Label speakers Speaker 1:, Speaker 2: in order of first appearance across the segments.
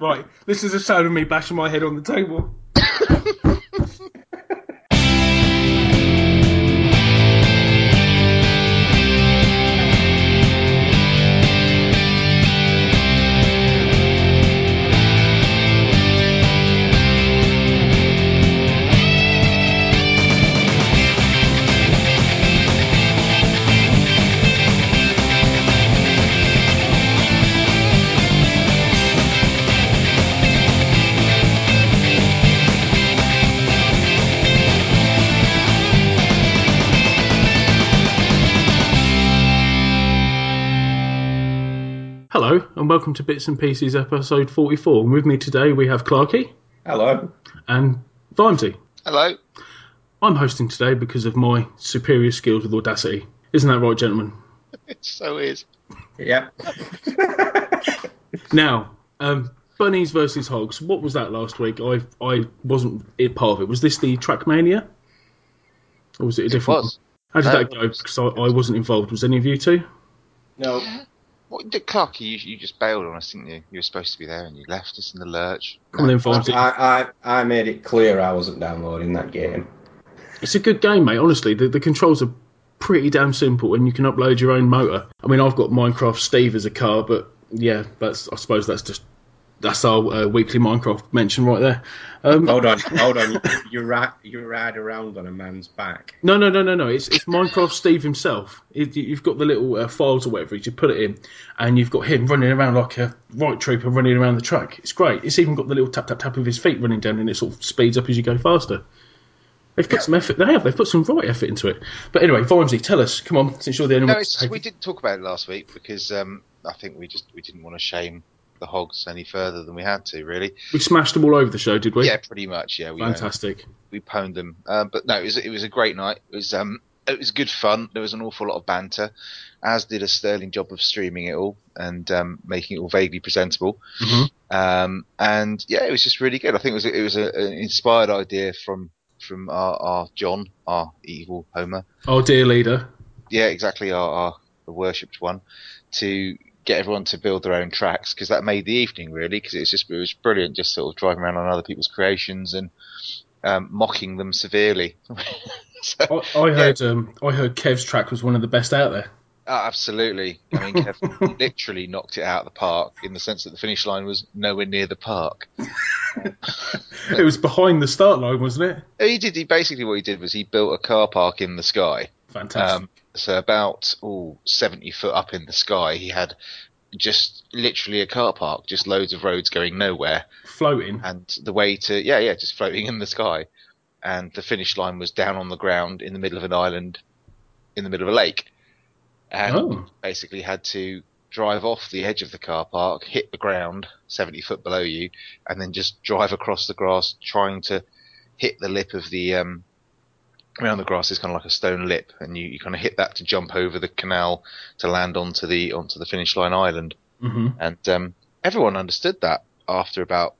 Speaker 1: Right, this is a sound of me bashing my head on the table. Welcome to Bits and Pieces episode 44. And with me today we have Clarky
Speaker 2: Hello.
Speaker 1: and Vimesy.
Speaker 3: Hello.
Speaker 1: I'm hosting today because of my superior skills with Audacity. Isn't that right, gentlemen?
Speaker 3: It so is.
Speaker 2: Yep.
Speaker 1: Now, um, bunnies versus hogs. What was that last week? I I wasn't a part of it. Was this the Trackmania? Or was it a different
Speaker 3: was.
Speaker 1: one? How did
Speaker 3: No,
Speaker 1: that go? Because I, I wasn't involved. Was any of you two?
Speaker 2: No.
Speaker 3: What did Clarky? You, you just bailed on us, didn't you? You were supposed to be there and you left us in the lurch.
Speaker 1: Come on then, Vimesy.
Speaker 2: I, I, I made it clear I wasn't downloading that game.
Speaker 1: It's a good game, mate. Honestly, the, the controls are pretty damn simple, and you can upload your own motor. I mean, I've got Minecraft Steve as a car, but yeah, that's I suppose that's just that's our uh, weekly Minecraft mention right there. Um,
Speaker 2: Hold on, hold on. You ride, you ride around on a man's back.
Speaker 1: no, no, no, no, no. It's it's Minecraft Steve himself. It, you've got the little uh, files or whatever. You put it in, and you've got him running around like a right trooper running around the track. It's great. It's even got the little tap tap tap of his feet running down, and it sort of speeds up as you go faster. They've put some effort. They have. They've put some right effort into it. But anyway, Vimesy, tell us. Come on, since you're the only
Speaker 3: No,
Speaker 1: one.
Speaker 3: it's just, we didn't talk about it last week because um, I think we just we didn't want to shame the hogs any further than we had to. Really.
Speaker 1: We smashed them all over the show, did we?
Speaker 3: Yeah, pretty much. Yeah, we uh,
Speaker 1: Fantastic.
Speaker 3: we pwned them. Um, but no, it was it was a great night. It was um it was good fun. There was an awful lot of banter. As did a sterling job of streaming it all and um, making it all vaguely presentable.
Speaker 1: Mhm.
Speaker 3: Um, and yeah, it was just really good. I think it was it was a, an inspired idea from from our, our John, our evil Homer.
Speaker 1: Our dear leader.
Speaker 3: Yeah, exactly, our, our the worshipped one, to get everyone to build their own tracks because that made the evening really because it was just it was brilliant just sort of driving around on other people's creations and um, mocking them severely. So-
Speaker 1: I, I heard. Um, I heard Kev's track was one of the best out there.
Speaker 3: Oh, absolutely. I mean, Kev literally knocked it out of the park in the sense that the finish line was nowhere near the park.
Speaker 1: It was behind the start line, wasn't it?
Speaker 3: He did. He basically what he did was he built a car park in the sky.
Speaker 1: Fantastic.
Speaker 3: Um, so about oh, 70 foot up in the sky, he had just literally a car park, just loads of roads going nowhere,
Speaker 1: Floating.
Speaker 3: and the way to yeah yeah just floating in the sky, and the finish line was down on the ground in the middle of an island, in the middle of a lake, and
Speaker 1: Oh.
Speaker 3: basically had to drive off the edge of the car park, hit the ground 70 foot below you, and then just drive across the grass trying to hit the lip of the um around the grass is kind of like a stone lip and you, you kind of hit that to jump over the canal to land onto the onto the finish line island.
Speaker 1: Hmm
Speaker 3: and um everyone understood that after about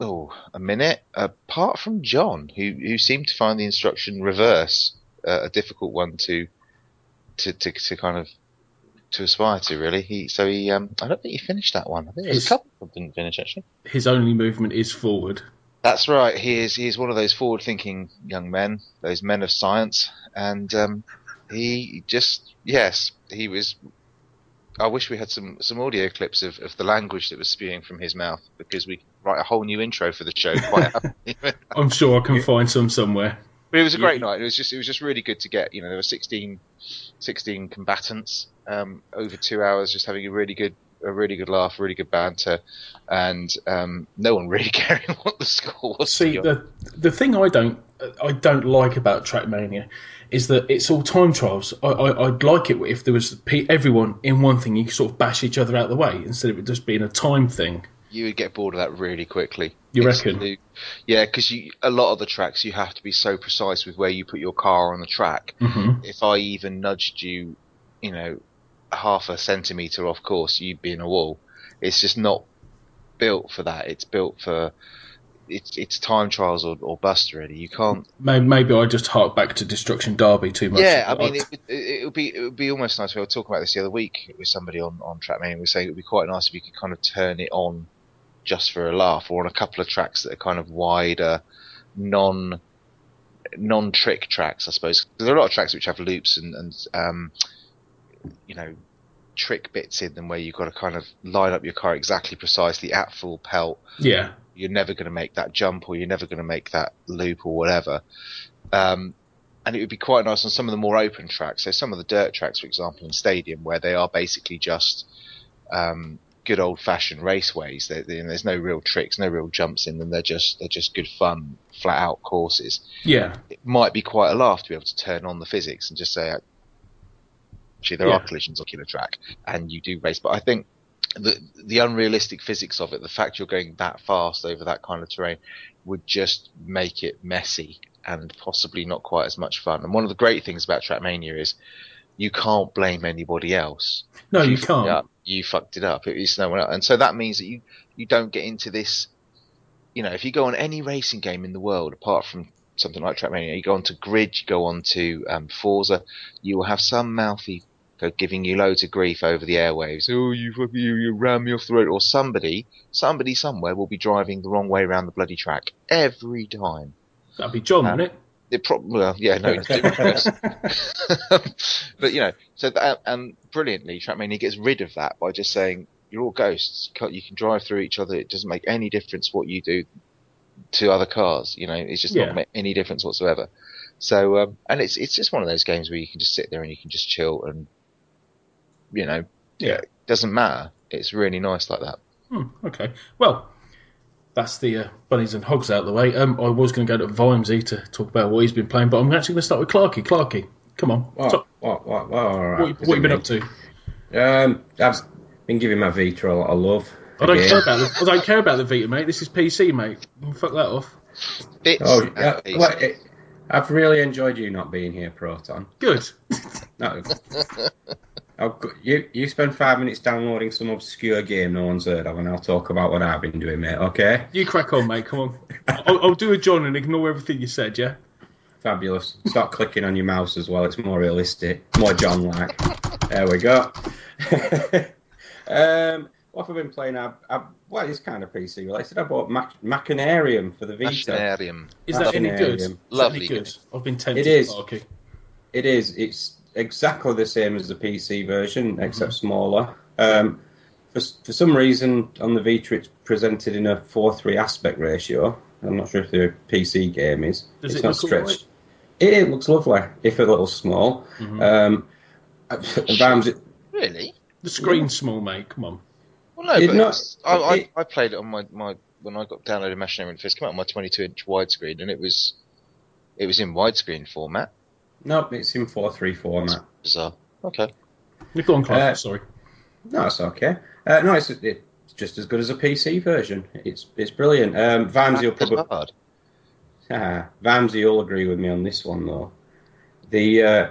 Speaker 3: oh a minute apart from John who who seemed to find the instruction reverse uh, a difficult one to to to to kind of to aspire to really. He so he um I don't think he finished that one. I think
Speaker 1: His-
Speaker 3: a couple didn't finish actually.
Speaker 1: His only movement is forward.
Speaker 3: That's right. He is. He is one of those forward-thinking young men, those men of science, and um, he just yes, he was. I wish we had some some audio clips of, of the language that was spewing from his mouth because we write a whole new intro for the show. Quite
Speaker 1: I'm sure I can find some somewhere.
Speaker 3: it was a great night. It was just it was just really good to get. You know, there were 16, 16 combatants um, over two hours, just having a really good a really good laugh, really good banter, and um, no one really caring what the score was.
Speaker 1: See, the the thing I don't I don't like about Trackmania is that it's all time trials. I, I I'd like it if there was everyone in one thing. You could sort of bash each other out of the way instead of it just being a time thing.
Speaker 3: you would get bored of that really quickly.
Speaker 1: You
Speaker 3: It's
Speaker 1: reckon?
Speaker 3: yeah, because you a lot of the tracks you have to be so precise with where you put your car on the track.
Speaker 1: hmm
Speaker 3: If I even nudged you, you know, half a centimeter off course, you'd be in a wall. It's just not built for that. It's built for it's it's time trials or, or bust really. You can't.
Speaker 1: Maybe, maybe I just hark back to Destruction Derby too much.
Speaker 3: Yeah, I mean, it, it, it would be it would be almost nice. We were talking about this the other week with somebody on on Trackmania. We were saying it would be quite nice if you could kind of turn it on just for a laugh, or on a couple of tracks that are kind of wider, non non trick tracks, I suppose. There are a lot of tracks which have loops and, and um, you know trick bits in them where you've got to kind of line up your car exactly precisely at full pelt
Speaker 1: Yeah.
Speaker 3: you're never going to make that jump or you're never going to make that loop or whatever. Um, and it would be quite nice on some of the more open tracks. So some of the dirt tracks, for example, in stadium, where they are basically just um, good old fashioned raceways. There- there- There's no real tricks, no real jumps in them. They're just they're just good fun, flat out courses.
Speaker 1: Yeah.
Speaker 3: It might be quite a laugh to be able to turn on the physics and just say, actually, there
Speaker 1: Yeah.
Speaker 3: are collisions on killer track, and you do race. But I think the the unrealistic physics of it, the fact you're going that fast over that kind of terrain, would just make it messy and possibly not quite as much fun. And one of the great things about Trackmania is you can't blame anybody else.
Speaker 1: No,
Speaker 3: If
Speaker 1: you can't.
Speaker 3: up, you fucked it up. It's no one else. And so that means that you, you don't get into this, you know, if you go on any racing game in the world, apart from something like Trackmania, you go on to Grid, you go on to um, Forza, you will have some mouthy giving you loads of grief over the airwaves. Oh, you, you, you ran me off the road. Or somebody, somebody somewhere will be driving the wrong way around the bloody track every time.
Speaker 1: That'd be John,
Speaker 3: Uh,
Speaker 1: wouldn't it?
Speaker 3: It prob- well, yeah, no, it's but you know, so that and brilliantly, Trackmania gets rid of that by just saying you're all ghosts. You can drive through each other. It doesn't make any difference what you do to other cars. You know, it's just
Speaker 1: Yeah.
Speaker 3: not make any difference whatsoever. So, um, and it's it's just one of those games where you can just sit there and you can just chill and you know,
Speaker 1: Yeah.
Speaker 3: it doesn't matter. It's really nice like that.
Speaker 1: Hmm, okay. Well, that's the uh, bunnies and hogs out of the way. Um, I was going to go to Vimesy to talk about what he's been playing, but I'm actually going to start with Clarky. Clarky, come on.
Speaker 2: What?
Speaker 1: Talk-
Speaker 2: What? What? What? All right.
Speaker 1: what,
Speaker 2: Is
Speaker 1: what have you been
Speaker 2: me?
Speaker 1: up to?
Speaker 2: Um, I've been giving my Vita a lot of love.
Speaker 1: I don't care about the, I don't care about the Vita, mate. This is PC, mate. Fuck that off.
Speaker 3: Bits
Speaker 2: Oh,
Speaker 3: and
Speaker 2: yeah, well, it, I've really enjoyed you not being here, Proton.
Speaker 1: Good.
Speaker 2: No. I'll you you spend five minutes downloading some obscure game no one's heard of, and I'll talk about what I've been doing, mate. Okay?
Speaker 1: You crack on, mate. Come on. I'll, I'll do a John and ignore everything you said. Yeah.
Speaker 2: Fabulous. Start clicking on your mouse as well. It's more realistic, more John-like. There we go. um, what have I been playing? I, I, well, it's kind of PC related. I bought Mac- Machinarium for the Vita.
Speaker 3: Machinarium.
Speaker 1: Is that any good?
Speaker 2: Machinarium.
Speaker 3: Lovely
Speaker 1: any good? I've been tempted.
Speaker 2: It is.
Speaker 1: Clarky.
Speaker 2: It is. It's exactly the same as the PC version, except smaller. Um, for, for some reason, on the Vita, it's presented in a 4 3 aspect ratio. I'm not sure if the PC game is.
Speaker 1: Does
Speaker 2: it's
Speaker 1: it
Speaker 2: not
Speaker 1: look all right?
Speaker 2: stretched. It, it looks lovely, if a little small.
Speaker 1: Mhm.
Speaker 2: Um,
Speaker 3: Really?
Speaker 1: The screen's small, mate. Come on.
Speaker 3: Well, no,
Speaker 2: It
Speaker 3: but
Speaker 2: not-
Speaker 3: I, I,
Speaker 2: it-
Speaker 3: I played it on my, my when I got downloaded Machinarium when it first came out on my 22 inch widescreen, and it was it was in widescreen format.
Speaker 2: no, it's in 4 3 format.
Speaker 3: Bizarre. Okay.
Speaker 1: You go on, Clarky.
Speaker 2: Uh,
Speaker 1: Sorry.
Speaker 2: No, it's okay. Uh, no, it's, it's just as good as a PC version. It's it's brilliant. Um, Vams, you'll probably
Speaker 3: hard.
Speaker 2: Ah, Vamsy will agree with me on this one though. The uh,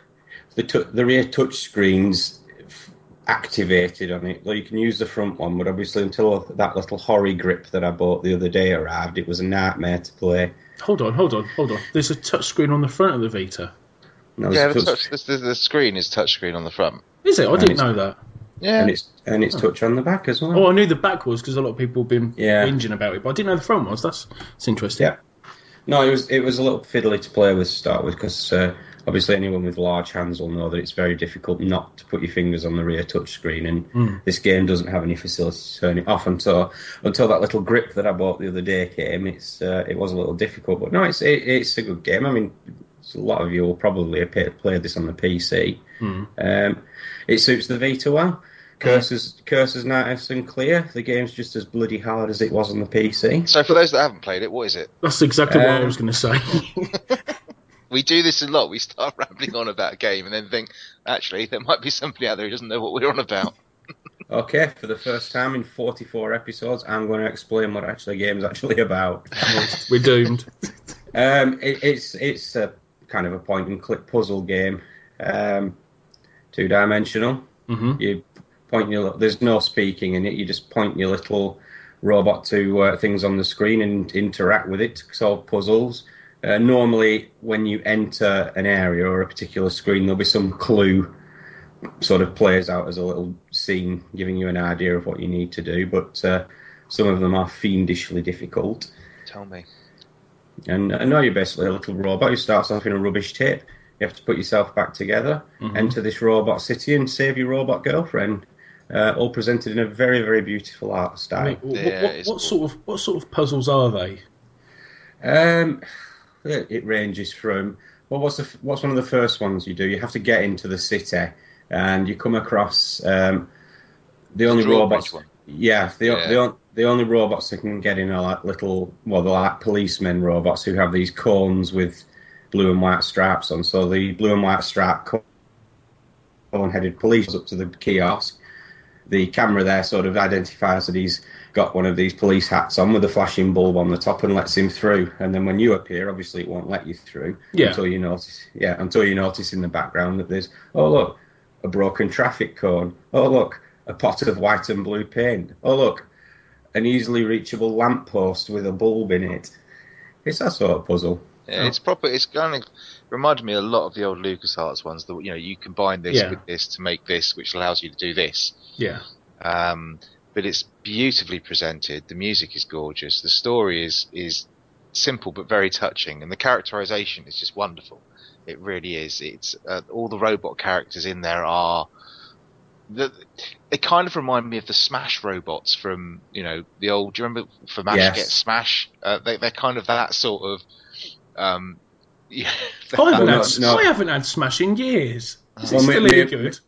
Speaker 2: the tu- the rear touch screens f- activated on it. Well, you can use the front one, but obviously until that little Hori grip that I bought the other day arrived, it was a nightmare to play.
Speaker 1: Hold on, hold on, hold on. There's a touchscreen on the front of the Vita.
Speaker 2: No,
Speaker 3: Yeah, the, touch, the, the, the screen is touchscreen on the front.
Speaker 1: Is it? I
Speaker 2: And
Speaker 1: didn't know that.
Speaker 3: Yeah.
Speaker 2: and it's and it's touch on the back as well.
Speaker 1: Oh, I knew the back was because a lot of people have been
Speaker 2: Yeah.
Speaker 1: whinging about it, but I didn't know the front was. That's, that's interesting.
Speaker 2: Yeah. No, it was it was a little fiddly to play with to start with because uh, obviously anyone with large hands will know that it's very difficult not to put your fingers on the rear touch screen, and
Speaker 1: Mm.
Speaker 2: this game doesn't have any facility to turn it off until until that little grip that I bought the other day came. It's uh, it was a little difficult, but no, it's it, it's a good game. I mean, a lot of you will probably have played, played this on the PC.
Speaker 1: Mm.
Speaker 2: Um, it suits the Vita well. Cursors, cursors nice and clear. The game's just as bloody hard as it was on the PC.
Speaker 3: So for those that haven't played it, what is it?
Speaker 1: That's exactly what I
Speaker 2: Um,
Speaker 1: was going to say.
Speaker 3: We do this a lot. We start rambling on about a game and then think, actually, there might be somebody out there who doesn't know what we're on about.
Speaker 2: Okay, for the first time in 44 episodes, I'm going to explain what actually the game's actually about.
Speaker 1: We're doomed.
Speaker 2: Um, it, it's it's a kind of a point and click puzzle game, um, two dimensional.
Speaker 1: hmm
Speaker 2: You point your there's no speaking in it. You just point your little robot to uh, things on the screen and interact with it to solve puzzles. Uh, normally, when you enter an area or a particular screen, there'll be some clue sort of plays out as a little scene, giving you an idea of what you need to do. But uh, Some of them are fiendishly difficult.
Speaker 3: Tell me.
Speaker 2: And I know you're basically a little robot who starts off in a rubbish tip. You have to put yourself back together,
Speaker 1: Mhm.
Speaker 2: enter this robot city, and save your robot girlfriend. Uh, all presented in a very, very beautiful art style.
Speaker 1: mean, what,
Speaker 3: Yeah,
Speaker 1: what,
Speaker 3: it's
Speaker 1: what sort of what sort of puzzles are they?
Speaker 2: Um, it, it ranges from well, what's the what's one of the first ones you do? You have to get into the city, and you come across um, the only robots.
Speaker 3: one.
Speaker 2: Yeah, the,
Speaker 3: Yeah.
Speaker 2: the the only robots that can get in are like little well, they're like policemen robots who have these cones with blue and white straps on. So the blue and white strap cone-headed police up to the kiosk. The camera there sort of identifies that he's got one of these police hats on with a flashing bulb on the top and lets him through. And then when you appear, obviously it won't let you through
Speaker 1: Yeah.
Speaker 2: until you notice. Yeah, until you notice in the background that there's oh look, a broken traffic cone. Oh look, a pot of white and blue paint. Oh look, an easily reachable lamppost with a bulb in it. It's that sort of puzzle.
Speaker 3: Yeah, it's proper. It's kind of reminded me a lot of the old LucasArts ones. That you know, you combine this
Speaker 1: Yeah.
Speaker 3: with this to make this, which allows you to do this.
Speaker 1: Yeah,
Speaker 3: Um, but it's beautifully presented. The music is gorgeous. The story is is simple but very touching, and the characterization is just wonderful. It really is. It's uh, all the robot characters in there are. The, they kind of remind me of the Smash robots from you know the old. Do you remember for Mash
Speaker 2: Yes.
Speaker 3: Get Smash? Uh, they, they're kind of that sort of. Um, yeah,
Speaker 1: I haven't, had,
Speaker 2: no.
Speaker 1: I haven't had Smash in years. Is
Speaker 2: Well,
Speaker 1: it
Speaker 2: me-
Speaker 1: still
Speaker 2: me-
Speaker 1: any good?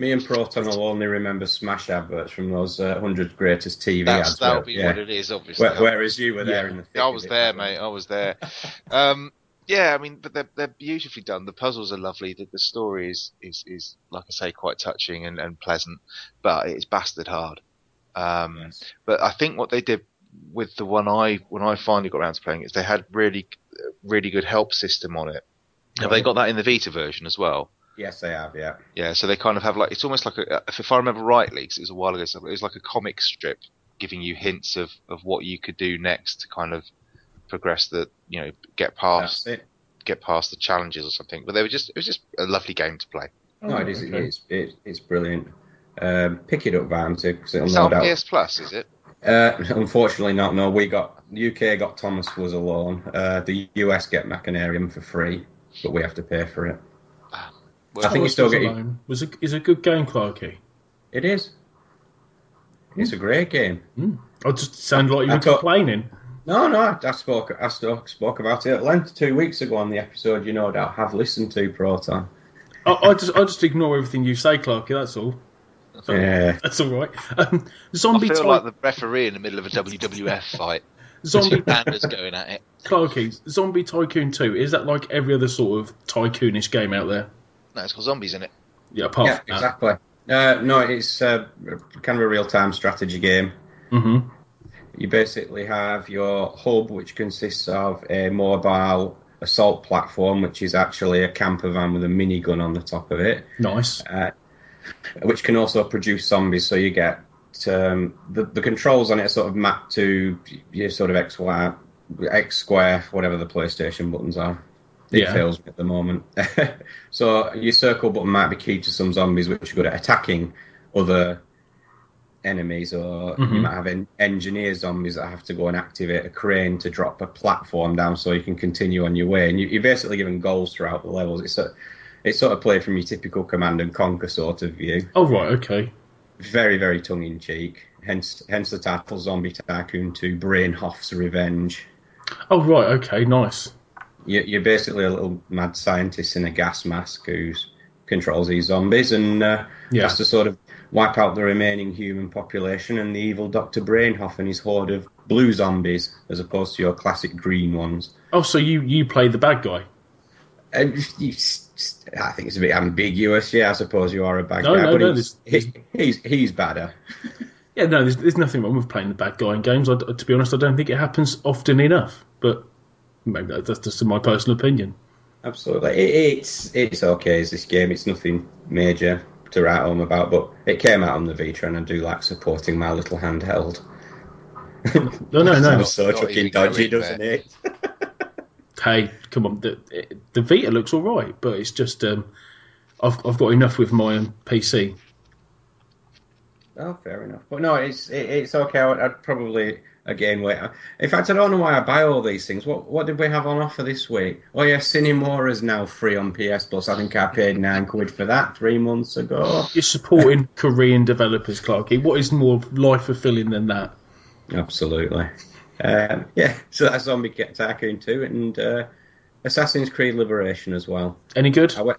Speaker 2: Me and Proton will only remember Smash adverts from those uh, 100 greatest TV
Speaker 3: That's
Speaker 2: ads.
Speaker 3: that'll
Speaker 2: where-
Speaker 3: be
Speaker 2: yeah.
Speaker 3: what it is, obviously.
Speaker 2: Where- whereas you were there
Speaker 1: Yeah.
Speaker 2: in the. thick
Speaker 3: I was there, mate. I was there. Um, yeah, I mean, but they're they're beautifully done. The puzzles are lovely. The, the story is, is is like I say, quite touching and, and pleasant, but it's bastard hard. Um,
Speaker 2: Yes.
Speaker 3: But I think what they did with the one I when I finally got around to playing it, is they had really really good help system on it. Have they got that in the Vita version as well?
Speaker 2: Yes, they have. Yeah.
Speaker 3: Yeah, so they kind of have like it's almost like a, if, if I remember rightly, because it was a while ago, so it was like a comic strip giving you hints of, of what you could do next to kind of progress the you know get past
Speaker 2: it.
Speaker 3: get past the challenges or something. But they were just it was just a lovely game to play.
Speaker 2: No, it is.
Speaker 1: Okay.
Speaker 2: It's it, it's brilliant. Um, pick it up, Vamsy, because it'll
Speaker 3: It's
Speaker 2: no
Speaker 3: on
Speaker 2: doubt.
Speaker 3: PS Plus, is it?
Speaker 2: Uh, unfortunately, not. No, we got UK got Thomas was alone. Uh, the US get Machinarium for free, but we have to pay for it.
Speaker 3: Well,
Speaker 2: I think you still
Speaker 1: Was
Speaker 2: get your-
Speaker 1: Alone was a, is a good game, Clarky.
Speaker 2: It is. It's a great game.
Speaker 1: I just sound like you
Speaker 2: I
Speaker 1: were
Speaker 2: thought-
Speaker 1: complaining.
Speaker 2: No, no, I, I spoke. I spoke, spoke about it at length two weeks ago on the episode. You no doubt have listened to Proton.
Speaker 1: I, I just I just ignore everything you say, Clarky. That's all.
Speaker 2: Yeah,
Speaker 1: That's all right. Um,
Speaker 3: I
Speaker 1: zombie
Speaker 3: feel
Speaker 1: type,
Speaker 3: like the referee in the middle of a WWF fight.
Speaker 1: zombie
Speaker 3: Two pandas going at it.
Speaker 1: Clarky, Zombie Tycoon Two. Is that like every other sort of tycoonish game out there?
Speaker 3: No, it's got zombies in it.
Speaker 1: Yeah, apart
Speaker 2: yeah, exactly. Uh, no, it's uh, kind of a real-time strategy game.
Speaker 1: Mm-hmm.
Speaker 2: You basically have your hub, which consists of a mobile assault platform, which is actually a camper van with a minigun on the top of it,
Speaker 1: Nice.
Speaker 2: uh, which can also produce zombies. So you get um, the the controls on it are sort of mapped to your sort of X Y X square, whatever the PlayStation buttons are. It
Speaker 1: Yeah.
Speaker 2: fails me at the moment. so your circle button might be key to some zombies, which are good at attacking other enemies, or you
Speaker 1: Mhm.
Speaker 2: might have en- engineer zombies that have to go and activate a crane to drop a platform down so you can continue on your way. And you, you're basically given goals throughout the levels. It's a, it's sort of played from your typical command and conquer sort of view.
Speaker 1: Oh right, okay.
Speaker 2: Very, very tongue in cheek. Hence, hence the title Zombie Tycoon 2 Brainhov's Revenge.
Speaker 1: Oh right, okay, nice.
Speaker 2: You- You're basically a little mad scientist in a gas mask who controls these zombies and uh,
Speaker 1: Yeah.
Speaker 2: has to sort of wipe out the remaining human population and the evil Dr. Brainhov and his horde of blue zombies as opposed to your classic green ones.
Speaker 1: Oh, so you you play the bad guy?
Speaker 2: And you, I think it's a bit ambiguous. Yeah, I suppose you are a bad
Speaker 1: No,
Speaker 2: guy,
Speaker 1: no,
Speaker 2: but
Speaker 1: no,
Speaker 2: he's,
Speaker 1: this-
Speaker 2: he, he's he's badder.
Speaker 1: Yeah, no, there's, there's nothing wrong with playing the bad guy in games. I, to be honest, I don't think it happens often enough. But maybe that's just my personal opinion.
Speaker 2: Absolutely, it, it's it's okay as this game. It's nothing major to write home about, but it came out on the Vita, and I do like supporting my little handheld.
Speaker 1: No, no, no.
Speaker 2: Sounds so
Speaker 3: Not
Speaker 2: fucking dodgy, doesn't it?
Speaker 1: Hey, come on, the, the Vita looks all right, but it's just um, I've I've got enough with my um, PC.
Speaker 2: Oh, fair enough. But no, it's it, it's okay. I'd, I'd probably again wait. In fact, I don't know why I buy all these things. What what did we have on offer this week? Oh yeah, Sine Mora is now free on PS Plus. I think I paid nine quid for that three months ago.
Speaker 1: You're supporting Korean developers, Clarky. What is more life fulfilling than that?
Speaker 2: Absolutely. Um, yeah, so that's Zombie Tycoon 2 and uh, Assassin's Creed Liberation as well.
Speaker 1: Any good?
Speaker 2: I went,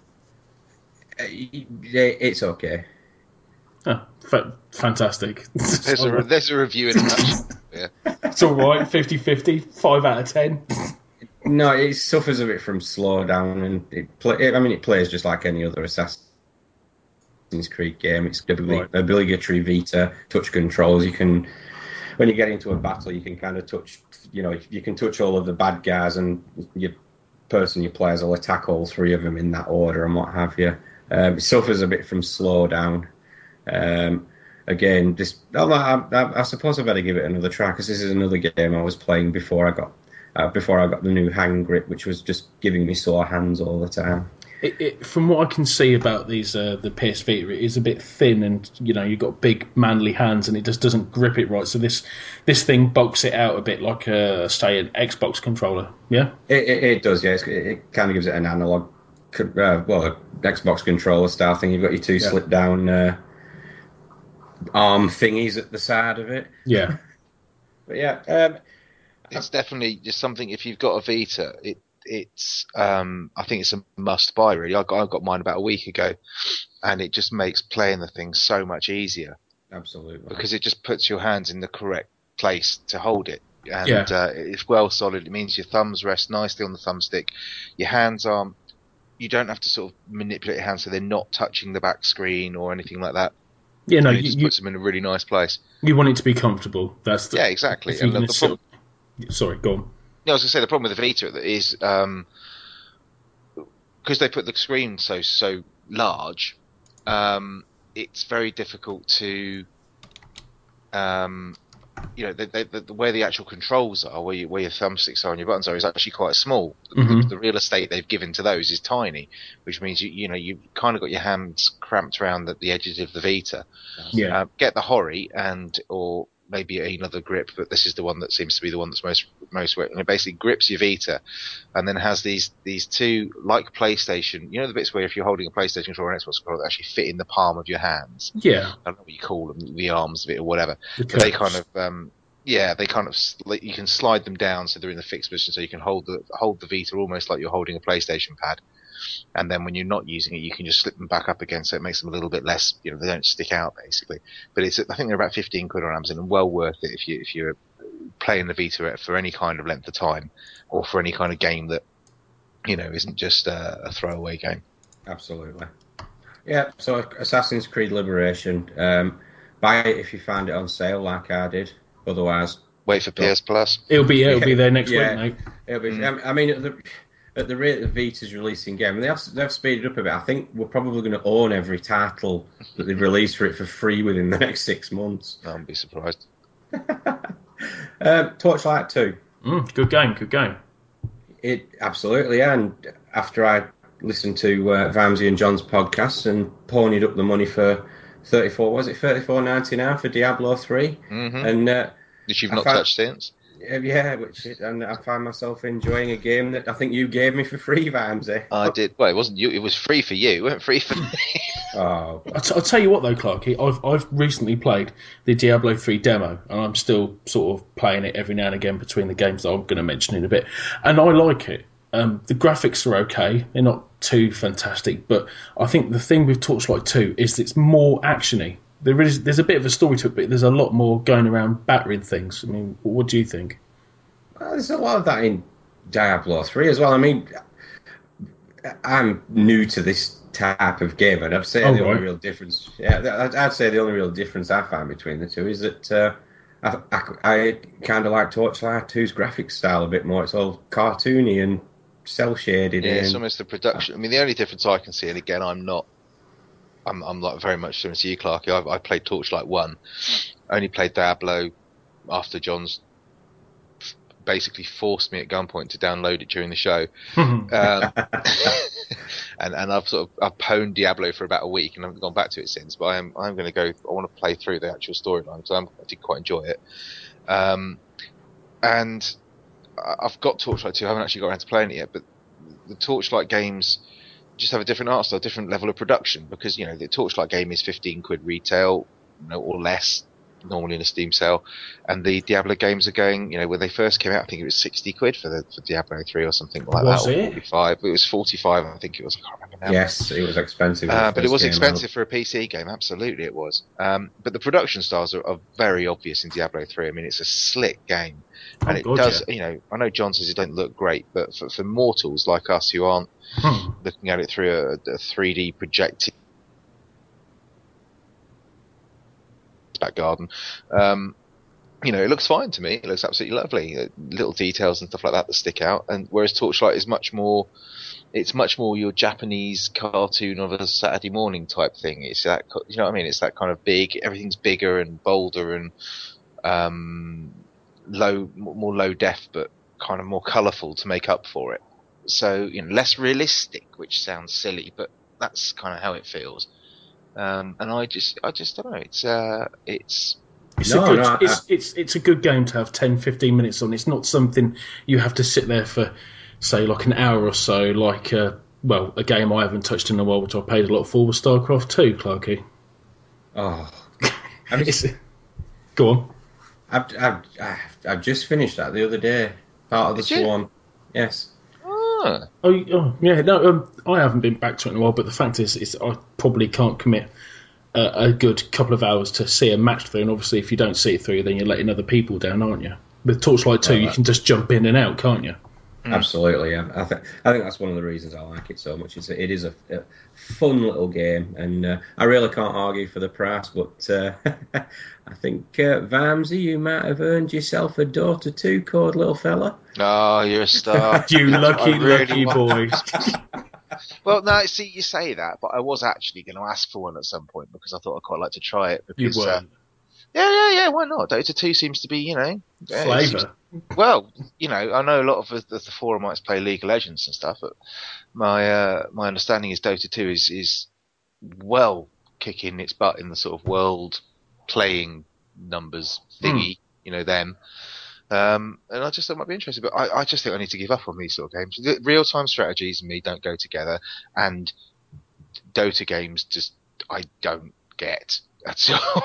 Speaker 2: uh, it's okay.
Speaker 1: Oh, fa- fantastic.
Speaker 3: There's a, there's a review in a nutshell. Yeah.
Speaker 1: it's all right, 50 50, 5 out of 10.
Speaker 2: No, it suffers a bit from slowdown, and it play, I mean, it plays just like any other Assassin's Creed game. It's right. obligatory Vita touch controls. You can, when you get into a battle, you can kind of touch, you know, you can touch all of the bad guys, and your person your players as will attack all three of them in that order and what have you. Um, it suffers a bit from slowdown. Um, again, this I, I, I, suppose I better give it another try because this is another game I was playing before I got uh, before I got the new hand grip, which was just giving me sore hands all the time.
Speaker 1: It, it, from what I can see about these uh, the PS Vita, it is a bit thin, and you know you've got big manly hands, and it just doesn't grip it right. So this this thing bulks it out a bit, like a say an Xbox controller. Yeah,
Speaker 2: it, it does. Yeah, it, kind of gives it an analog, uh, well, Xbox controller style thing. You've got your two yeah. slip down. Uh, arm thingies at the side of it.
Speaker 1: Yeah.
Speaker 2: but yeah, um,
Speaker 3: it's definitely just something. If you've got a Vita, it it's um, I think it's a must buy. Really, I got I got mine about a week ago, and it just makes playing the thing so much easier.
Speaker 2: Absolutely,
Speaker 3: because it just puts your hands in the correct place to hold it. And yeah. uh, it's well solid. It means your thumbs rest nicely on the thumbstick. Your hands aren't. You don't have to sort of manipulate your hands so they're not touching the back screen or anything like that.
Speaker 1: Yeah, no,
Speaker 3: it just you, puts them in a really nice place.
Speaker 1: You want it to be comfortable. That's the,
Speaker 3: yeah, exactly. And the, the
Speaker 1: problem, sorry, go on.
Speaker 3: Yeah, I was going to say the problem with the Vita is um, because they put the screen so so large. Um, it's very difficult to um, you know, the, the, the, where the actual controls are, where, you, where your thumbsticks are and your buttons are, is actually quite small. Mm-hmm. The, the, real estate they've given to those is tiny, which means you you know you've kind of got your hands cramped around the, the edges of the Vita.
Speaker 1: Yeah.
Speaker 3: Uh, get the Hori and or maybe another grip, but this is the one that seems to be the one that's most most. And it basically grips your Vita, and then has these these two like PlayStation. You know the bits where if you're holding a PlayStation controller or an Xbox controller, they actually fit in the palm of your hands.
Speaker 1: Yeah,
Speaker 3: I don't know what you call them, the arms of it or whatever. The but they kind of um, yeah, they kind of you can slide them down so they're in the fixed position, so you can hold the hold the Vita almost like you're holding a PlayStation pad and then when you're not using it, you can just slip them back up again, so it makes them a little bit less. You know, they don't stick out basically. But it's I think they're about 15 quid on Amazon, and well worth it if you if you're playing the Vita for any kind of length of time, or for any kind of game that you know isn't just a, a throwaway game.
Speaker 2: Absolutely. Yeah. So Assassin's Creed Liberation. Um, buy it if you find it on sale, like I did. Otherwise,
Speaker 3: wait for PS Plus.
Speaker 1: It'll be it'll be there next
Speaker 2: yeah,
Speaker 1: week, mate.
Speaker 2: It'll be. Mm. I mean, the, at the rate that Vita's releasing game, and they have, they've speeded up a bit. I think we're probably going to own every title that they've released for it for free within the next six months.
Speaker 3: I wouldn't be surprised.
Speaker 2: um, Torchlight 2.
Speaker 1: Mm, good game, good game.
Speaker 2: It absolutely, and after I listened to uh, Vamsy and John's podcast and ponied up the money for 34, was it 34.90 now for Diablo 3?
Speaker 3: Mm-hmm.
Speaker 2: And uh,
Speaker 3: which you've not found, touched since.
Speaker 2: Yeah, which is, and I find myself enjoying a game that I think you gave me for free, Vamsy.
Speaker 3: I did. Well, it wasn't you. It was free for you. It wasn't free for me.
Speaker 2: oh,
Speaker 1: I'll, t- I'll tell you what though, Clarky. I've I've recently played the Diablo three demo, and I'm still sort of playing it every now and again between the games that I'm going to mention in a bit, and I like it. Um, the graphics are okay; they're not too fantastic, but I think the thing with Torchlight two is it's more actiony there is there's a bit of a story to it, but there's a lot more going around battering things. I mean, what do you think?
Speaker 2: Well, there's a lot of that in Diablo three as well. I mean, I'm new to this type of game, and I'd say oh, the right. only real difference, yeah, I'd say the only real difference I find between the two is that uh, I, I, I kind of like Torchlight 2's graphic style a bit more. It's all cartoony and cell shaded.
Speaker 3: Yeah, it's almost the production. I mean, the only difference I can see, and again, I'm not I'm, I'm like very much similar to you, Clarky. I, I played Torchlight one, only played Diablo after John's basically forced me at gunpoint to download it during the show. um, and and I've sort of I've pwned Diablo for about a week, and I haven't gone back to it since. But I'm I'm going to go. I want to play through the actual storyline because I did quite enjoy it. Um, and I've got Torchlight 2. I haven't actually got around to playing it yet, but the Torchlight games just have a different art style, different level of production because you know the Torchlight game is 15 quid retail, you know, or less normally in a Steam sale, and the Diablo games are going. You know, when they first came out, I think it was 60 quid for the for Diablo 3 or something like
Speaker 1: Was
Speaker 3: that.
Speaker 1: it?
Speaker 3: Or 45. It was 45. I think it was. I can't remember now.
Speaker 2: Yes, it was expensive.
Speaker 3: Uh, but it was expensive for a PC game, absolutely it was. Um, but the production styles are, are very obvious in Diablo 3. I mean, it's a slick game. And
Speaker 1: Oh,
Speaker 3: it
Speaker 1: God,
Speaker 3: does, you know, I know John says it don't look great, but for, for mortals like us who aren't
Speaker 1: Hmm.
Speaker 3: looking at it through a, a 3D projected back garden, um, you know, it looks fine to me. It looks absolutely lovely. Uh, Little details and stuff like that that stick out. And whereas Torchlight is much more, it's much more your Japanese cartoon of a Saturday morning type thing. It's that, you know what I mean? It's that kind of big. Everything's bigger and bolder and um, low, more more low def, but kind of more colourful to make up for it. So you know, less realistic, which sounds silly, but that's kind of how it feels. Um, and I just, I just don't know. It's, uh, it's
Speaker 1: It's
Speaker 2: No,
Speaker 1: a good,
Speaker 2: no, I-
Speaker 1: it's, it's it's a good game to have 10, 15 minutes on. It's not something you have to sit there for, say, like an hour or so. Like, uh, well, a game I haven't touched in a while, which I paid a lot for, was StarCraft Two, Clarky.
Speaker 2: Oh, I've,
Speaker 1: It's, go on.
Speaker 2: I've, I've, I've, I've just finished that the other day. Heart of the
Speaker 3: Did you?
Speaker 2: Swarm. Yes.
Speaker 3: ah,
Speaker 1: Oh, oh yeah, no, um, I haven't been back to it in a while, but the fact is, is I probably can't commit a, a good couple of hours to see a match through. And obviously, if you don't see it through, then you're letting other people down, aren't you? With Torchlight 2,
Speaker 2: Well,
Speaker 1: you can just jump in and out, can't you?
Speaker 3: Mm.
Speaker 2: Absolutely, yeah. I, th- I think that's one of the reasons I like it so much. Is that it is a, a fun little game, and uh, I really can't argue for the price. But uh, I think uh, Vamsy, you might have earned yourself a Dota 2, code, little fella.
Speaker 3: oh, you're a star.
Speaker 1: You lucky,
Speaker 3: I really
Speaker 1: lucky boy.
Speaker 3: well, no, see, you say that, but I was actually going to ask for one at some point because I thought I'd quite like to try it.
Speaker 1: You
Speaker 3: Because, uh,
Speaker 1: weren't.
Speaker 3: Yeah, yeah, yeah. Why not? Dota two seems to be, you know, yeah, it seems-. Well, you know, I know a lot of the, the forumites play League of Legends and stuff, but my uh, my understanding is Dota 2 is is well kicking its butt in the sort of world playing numbers thingy, you know them. Um, and I just thought it might be interesting, but I, I just think I need to give up on these sort of games. Real time strategies and me don't go together, and Dota games just I don't get. That's all.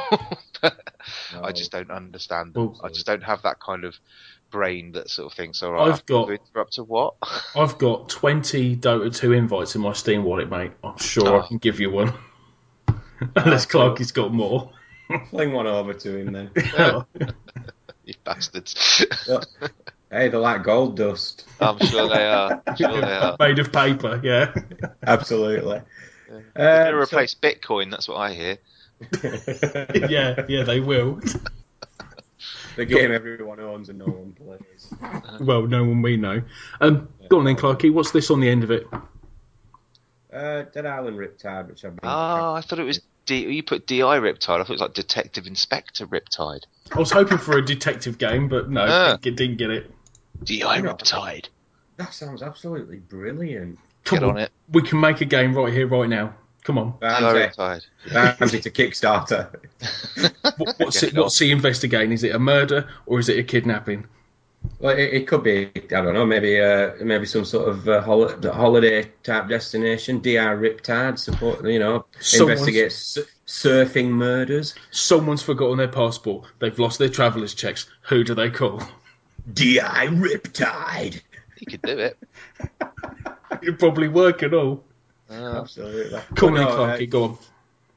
Speaker 3: I just don't understand them.
Speaker 1: Well-
Speaker 3: I just don't have that kind of brain that sort of thinks, all right,
Speaker 1: I've got-
Speaker 3: up to what?
Speaker 1: I've got 20 Dota 2 invites in my Steam wallet, mate. I'm sure
Speaker 3: Oh.
Speaker 1: I can give you one. Unless Clarky's got more.
Speaker 2: Fling one over to him then.
Speaker 3: you bastards.
Speaker 2: hey, they're like gold dust.
Speaker 3: I'm sure they are. I'm sure they are.
Speaker 1: Made of paper, yeah.
Speaker 2: Absolutely.
Speaker 3: They're
Speaker 2: Uh,
Speaker 3: going to replace Bitcoin, that's what I hear.
Speaker 1: yeah, yeah, they will.
Speaker 2: the game everyone owns and no one plays.
Speaker 1: Well, no one we know. Um, go on then, Clarky. What's this on the end of it?
Speaker 2: Uh, Dead Island Riptide, which I've been.
Speaker 3: Oh, I thought it was D. You put DI Riptide. I thought it was like Detective Inspector Riptide.
Speaker 1: I was hoping for a detective game, but no,
Speaker 3: Ah.
Speaker 1: didn't, didn't get it.
Speaker 3: DI
Speaker 2: know.
Speaker 3: Riptide.
Speaker 2: That sounds absolutely brilliant.
Speaker 1: Come
Speaker 3: Get
Speaker 1: on,
Speaker 3: on it.
Speaker 1: we can make a game right here, right now. Come on.
Speaker 3: DI
Speaker 2: Vamsy,
Speaker 3: Riptide.
Speaker 2: Vamsy to Kickstarter.
Speaker 1: What, what's it?
Speaker 3: it
Speaker 1: What's he investigating? Is it a murder or is it a kidnapping?
Speaker 2: Well, it, it could be, I don't know, maybe uh, maybe some sort of uh, hol- holiday type destination. DR Riptide, support, you know,
Speaker 1: Someone's-
Speaker 2: investigate surfing murders.
Speaker 1: Someone's forgotten their passport. They've lost their travellers' checks. Who do they call?
Speaker 2: DI Riptide.
Speaker 3: You could do it.
Speaker 1: It'd probably work at all.
Speaker 3: Uh,
Speaker 2: Absolutely.
Speaker 1: Come
Speaker 2: But
Speaker 1: on,
Speaker 2: no,
Speaker 1: Clarky,
Speaker 2: uh,
Speaker 1: go on.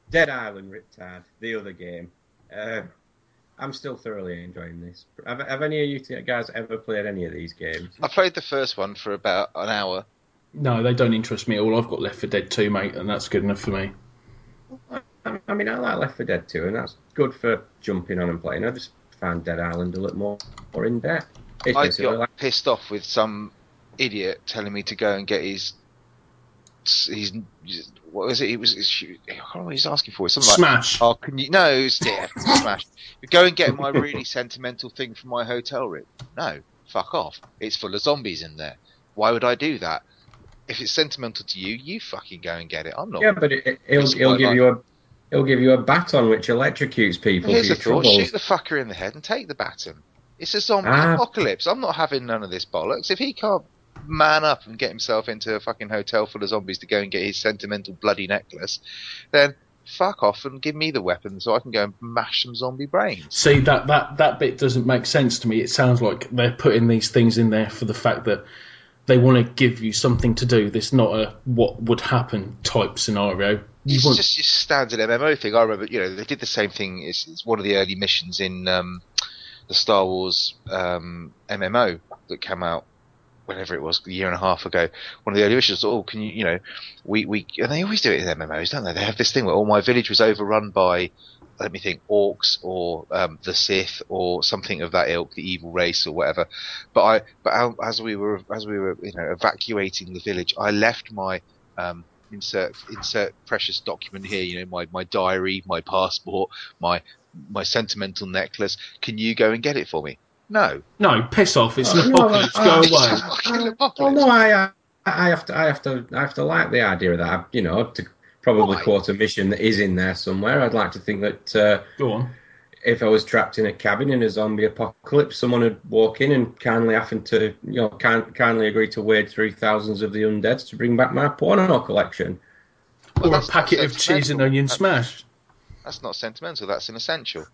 Speaker 2: Dead Island Riptide, the other game. Uh, I'm still thoroughly enjoying this. Have, have any of you guys ever played any of these games?
Speaker 3: I played the first one for about an hour.
Speaker 1: No, they don't interest me at all. I've got Left 4 Dead 2, mate, and that's good enough for me.
Speaker 2: I, I mean, I like Left 4 Dead 2, and that's good for jumping on and playing. I just find Dead Island a little more, more in depth.
Speaker 3: I
Speaker 2: basically
Speaker 3: got
Speaker 2: like
Speaker 3: pissed off with some idiot telling me to go and get his. His what was it? He was. I can't remember what he's asking for. It's something like,
Speaker 1: Smash.
Speaker 3: Oh, can you? No, it's yeah, smash. Go and get my really sentimental thing from my hotel room. No, fuck off. It's full of zombies in there. Why would I do that? if it's sentimental to you, you fucking go and get it. I'm not.
Speaker 2: Yeah, but it, it, he'll,
Speaker 3: It's
Speaker 2: he'll give
Speaker 3: like-
Speaker 2: you a he'll give you a baton which electrocutes people
Speaker 3: Here's
Speaker 2: for
Speaker 3: the
Speaker 2: your
Speaker 3: thought:
Speaker 2: troubles.
Speaker 3: shoot the fucker in the head and take the baton. It's a zombie
Speaker 2: Ah.
Speaker 3: apocalypse. I'm not having none of this bollocks. If he can't man up and get himself into a fucking hotel full of zombies to go and get his sentimental bloody necklace, then fuck off and give me the weapon so I can go and mash some zombie brains.
Speaker 1: See that that that bit doesn't make sense to me. It sounds like they're putting these things in there for the fact that they want to give you something to do. This not a what would happen type scenario. You
Speaker 3: It's
Speaker 1: want
Speaker 3: just your standard MMO thing. I remember, you know, they did the same thing. It's, it's one of the early missions in um, the Star Wars um, MMO that came out whenever it was a year and a half ago. One of the early missions. Oh, can you, you know, we we and they always do it in MMOs, don't they? They have this thing where, oh, my village was overrun by. Let me think, orcs or um, the Sith or something of that ilk, the evil race or whatever. But I, but as we were, as we were, you know, evacuating the village, I left my um, insert insert precious document here. You know, my my diary, my passport, my my sentimental necklace. Can you go and get it for me? No.
Speaker 1: no piss off. It's an
Speaker 2: No,
Speaker 1: apocalypse.
Speaker 2: uh,
Speaker 1: Go
Speaker 2: uh,
Speaker 1: away.
Speaker 3: It's fucking
Speaker 2: Well, no, I, I have to, I have to, I have to like the idea of that. I- You know, to probably
Speaker 3: Why?
Speaker 2: quote a mission that is in there somewhere. I'd like to think that uh,
Speaker 1: Go on.
Speaker 2: if I was trapped in a cabin in a zombie apocalypse, someone would walk in and kindly having to, you know, kind, kindly agree to wade through thousands of the undeads to bring back my porno collection.
Speaker 3: Well,
Speaker 1: or a packet of cheese and onion smash.
Speaker 3: That's not sentimental. That's an essential.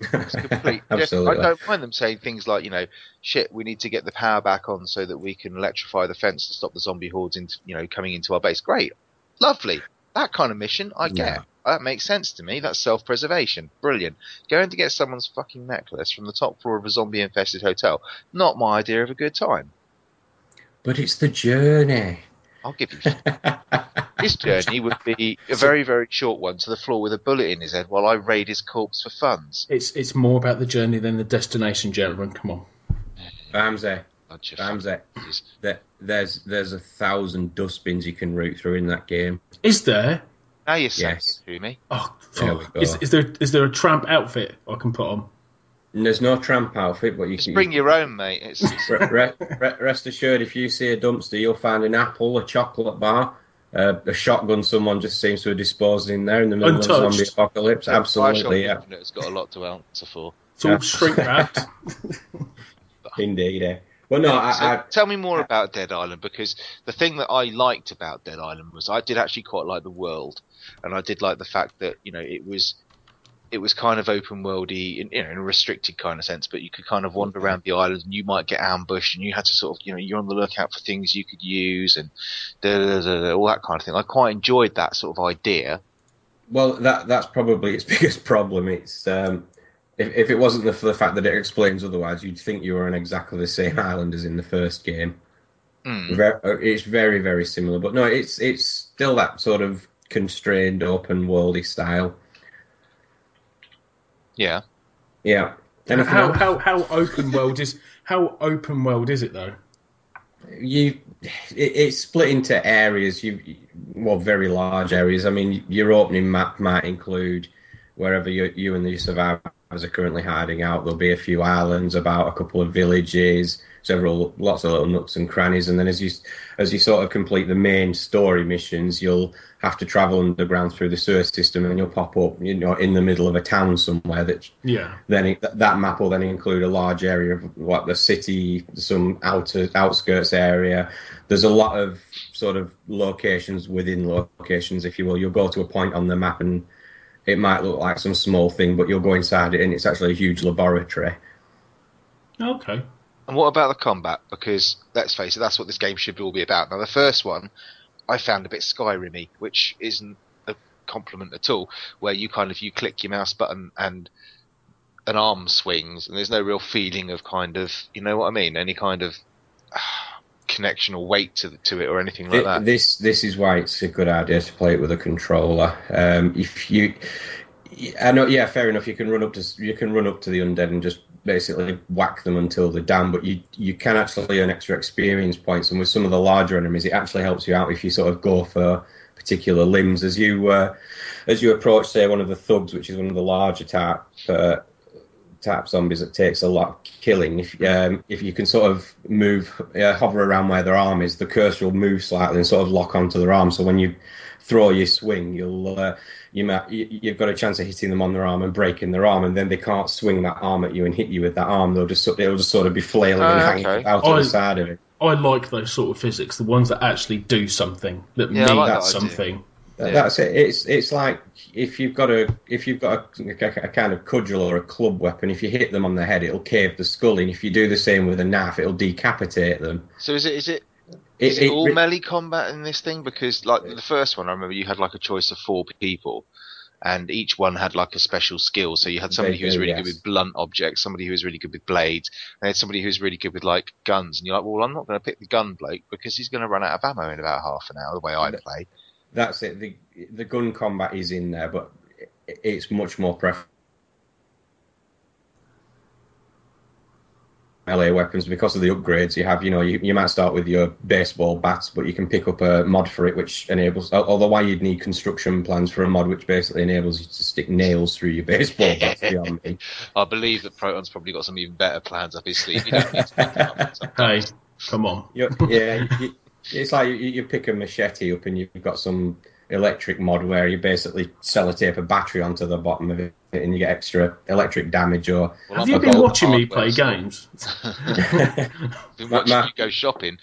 Speaker 2: Absolutely.
Speaker 3: I don't mind them saying things like, you know, shit, we need to get the power back on so that we can electrify the fence to stop the zombie hordes into, you know, coming into our base. Great, lovely. That kind of mission, I get.
Speaker 2: Yeah.
Speaker 3: That makes sense to me. That's self-preservation. Brilliant. Going to get someone's fucking necklace from the top floor of a zombie-infested hotel. Not my idea of a good time.
Speaker 2: But it's the journey.
Speaker 3: I'll give you. His journey would be a very, very short one to the floor with a bullet in his head while I raid his corpse for funds.
Speaker 1: It's it's more about the journey than the destination, gentlemen. Come on.
Speaker 2: Ramsey,
Speaker 3: Bunch
Speaker 2: Ramsey, there, there's there's a thousand dustbins you can root through in that game.
Speaker 1: Is there?
Speaker 3: Now you're saying
Speaker 2: Yes.
Speaker 3: it to me.
Speaker 1: Oh,
Speaker 2: There we
Speaker 1: fuck. Is, is there is there a tramp outfit I can put on?
Speaker 2: And there's no tramp outfit, but you
Speaker 3: Just
Speaker 2: can.
Speaker 3: bring your own, mate. It's, it's-
Speaker 2: Re- re- re- rest assured, if you see a dumpster, you'll find an apple, a chocolate bar, uh, a shotgun someone just seems to have disposed in there in the middle of the zombie apocalypse. Absolutely, yeah.
Speaker 3: It's got a lot to answer for.
Speaker 1: It's all
Speaker 2: Yeah.
Speaker 1: shrink wrapped.
Speaker 2: Indeed, yeah. Well, no, I,
Speaker 3: So
Speaker 2: I,
Speaker 3: tell me more about Dead Island because the thing that I liked about Dead Island was I did actually quite like the world, and I did like the fact that you know it was it was kind of open worldy in, you know, in a restricted kind of sense, but you could kind of wander around the island and you might get ambushed and you had to sort of, you know, you're on the lookout for things you could use and da, da, da, da, all that kind of thing. I quite enjoyed that sort of idea.
Speaker 2: well, that that's probably its biggest problem. It's um, if, if it wasn't the, for the fact that it explains otherwise, you'd think you were on exactly the same island as in the first game.
Speaker 3: Mm.
Speaker 2: It's very, very similar, but no, it's it's still that sort of constrained, open worldy style.
Speaker 3: Yeah.
Speaker 2: Yeah. And
Speaker 1: how,
Speaker 2: else?
Speaker 1: how how open world is how open world is it though?
Speaker 2: you it, it's split into areas you well very large areas i mean your opening map might include wherever you, you and the survivors are currently hiding out there'll be a few islands about a couple of villages several lots of little nooks and crannies and then as you as you sort of complete the main story missions you'll have to travel underground through the sewer system and you'll pop up you know in the middle of a town somewhere that
Speaker 1: Yeah.
Speaker 2: then it, that map will then include a large area of what the city, some outer outskirts area. There's a lot of sort of locations within locations, if you will. You'll go to a point on the map and it might look like some small thing, but you'll go inside it and it's actually a huge laboratory.
Speaker 1: Okay.
Speaker 3: And what about the combat? Because let's face it, that's what this game should all be about. Now, the first one I found a bit Skyrim-y, which isn't a compliment at all. Where you kind of you click your mouse button and an arm swings, and there's no real feeling of kind of you know what I mean, any kind of ah, connection or weight to the, to it or anything like that.
Speaker 2: This this is why it's a good idea to play it with a controller. Um, if you, I know, yeah, fair enough. You can run up to you can run up to the undead and just basically whack them until they're down. But you you can actually earn extra experience points, and with some of the larger enemies, it actually helps you out if you sort of go for particular limbs as you uh, as you approach, say, one of the thugs, which is one of the larger type uh, type zombies that takes a lot of killing. If um, if you can sort of move, uh, hover around where their arm is, the cursor will move slightly and sort of lock onto their arm. So when you throw your swing, you'll uh, you might, you, have got a chance of hitting them on their arm and breaking their arm, and then they can't swing that arm at you and hit you with that arm. They'll just it'll just sort of be flailing
Speaker 3: Oh,
Speaker 2: and hanging
Speaker 3: okay.
Speaker 2: out
Speaker 1: I-
Speaker 2: on the side of it.
Speaker 1: I like those sort of physics, the ones that actually do something, that
Speaker 3: Yeah,
Speaker 1: mean
Speaker 3: like that
Speaker 1: something.
Speaker 2: That-
Speaker 3: Yeah.
Speaker 2: That's it. It's it's like if you've got a if you've got a, a kind of cudgel or a club weapon, if you hit them on the head, it'll cave the skull and If you do the same with a knife, it'll decapitate them.
Speaker 3: So is it is it
Speaker 2: It,
Speaker 3: is it,
Speaker 2: it
Speaker 3: all
Speaker 2: re-
Speaker 3: melee combat in this thing? Because like the first one, I remember you had like a choice of four people, and each one had like a special skill. So you had somebody
Speaker 2: They
Speaker 3: who was really
Speaker 2: yes.
Speaker 3: good with blunt objects, somebody who was really good with blades, and somebody who was really good with like guns. And you're like, well, I'm not going to pick the gun bloke because he's going to run out of ammo in about half an hour. The way I play.
Speaker 2: that's it. The the gun combat is in there, but it's much more pref. Melee weapons because of the upgrades you have. You know, you, you might start with your baseball bats, but you can pick up a mod for it, which enables. Although why you'd need construction plans for a mod, which basically enables you to stick nails through your baseball bats. beyond me.
Speaker 3: I believe that Proton's probably got some even better plans up his sleeve. You don't need to pick them up
Speaker 1: Hey, come on.
Speaker 2: You- yeah, you, it's like you, you pick a machete up and you've got some electric mod where you basically sellotape a battery onto the bottom of it and you get extra electric damage or
Speaker 3: Well,
Speaker 1: Have you been watching me play
Speaker 3: store.
Speaker 1: games?
Speaker 3: Been watching
Speaker 2: ma-
Speaker 3: you go shopping.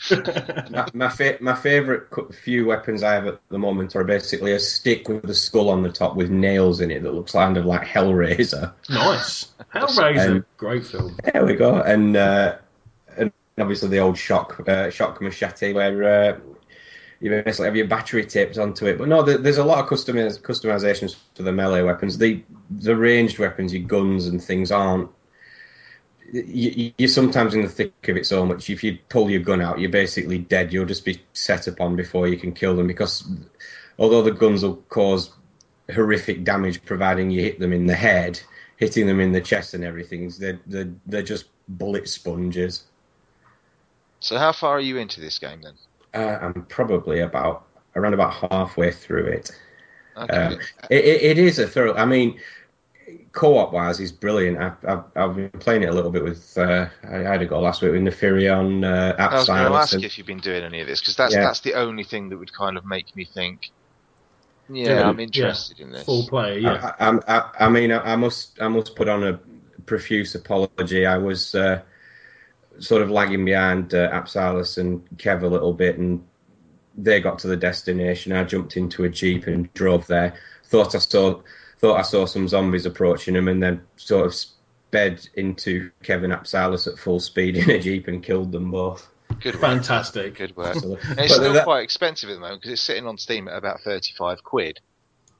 Speaker 2: my my, fa- my favorite few weapons I have at the moment are basically a stick with a skull on the top with nails in it that looks kind of like Hellraiser.
Speaker 1: nice. Hellraiser,
Speaker 2: Um,
Speaker 1: great film.
Speaker 2: There we go, and uh, and obviously the old shock uh, shock machete where uh, you basically have your battery taped onto it. But no, there, there's a lot of customiz- customizations to the melee weapons. The the ranged weapons, your guns and things aren't. You, you're sometimes in the thick of it so much. If you pull your gun out, you're basically dead. You'll just be set upon before you can kill them because although the guns will cause horrific damage, providing you hit them in the head, hitting them in the chest and everything, they're they're, they're just bullet sponges.
Speaker 3: So how far are you into this game then?
Speaker 2: Uh, I'm probably about around about halfway through it.
Speaker 3: Okay.
Speaker 2: Um, It, it, it is a thorough. I mean, co-op wise, is brilliant. I've, I've, I've been playing it a little bit with. Uh, I had a go last week with Neferion, uh,
Speaker 3: I was going to ask
Speaker 2: and-
Speaker 3: if you've been doing any of this because that's
Speaker 2: Yeah.
Speaker 3: that's the only thing that would kind of make me think. Yeah,
Speaker 1: Yeah,
Speaker 3: I'm interested in this.
Speaker 1: Full play. yeah.
Speaker 2: I, I, I, I mean, I, I must, I must put on a profuse apology. I was uh, sort of lagging behind uh, Apsalis and Kev a little bit, and they got to the destination. I jumped into a jeep and drove there. Thought I saw, thought I saw some zombies approaching them, and then sort of sped into Kevin Apsalis at full speed in a jeep and killed them both.
Speaker 3: Good work.
Speaker 1: Fantastic.
Speaker 3: Good work.
Speaker 2: So-
Speaker 3: And
Speaker 2: but
Speaker 3: it's still
Speaker 2: that-
Speaker 3: quite expensive at the moment because it's sitting on Steam at about thirty-five quid.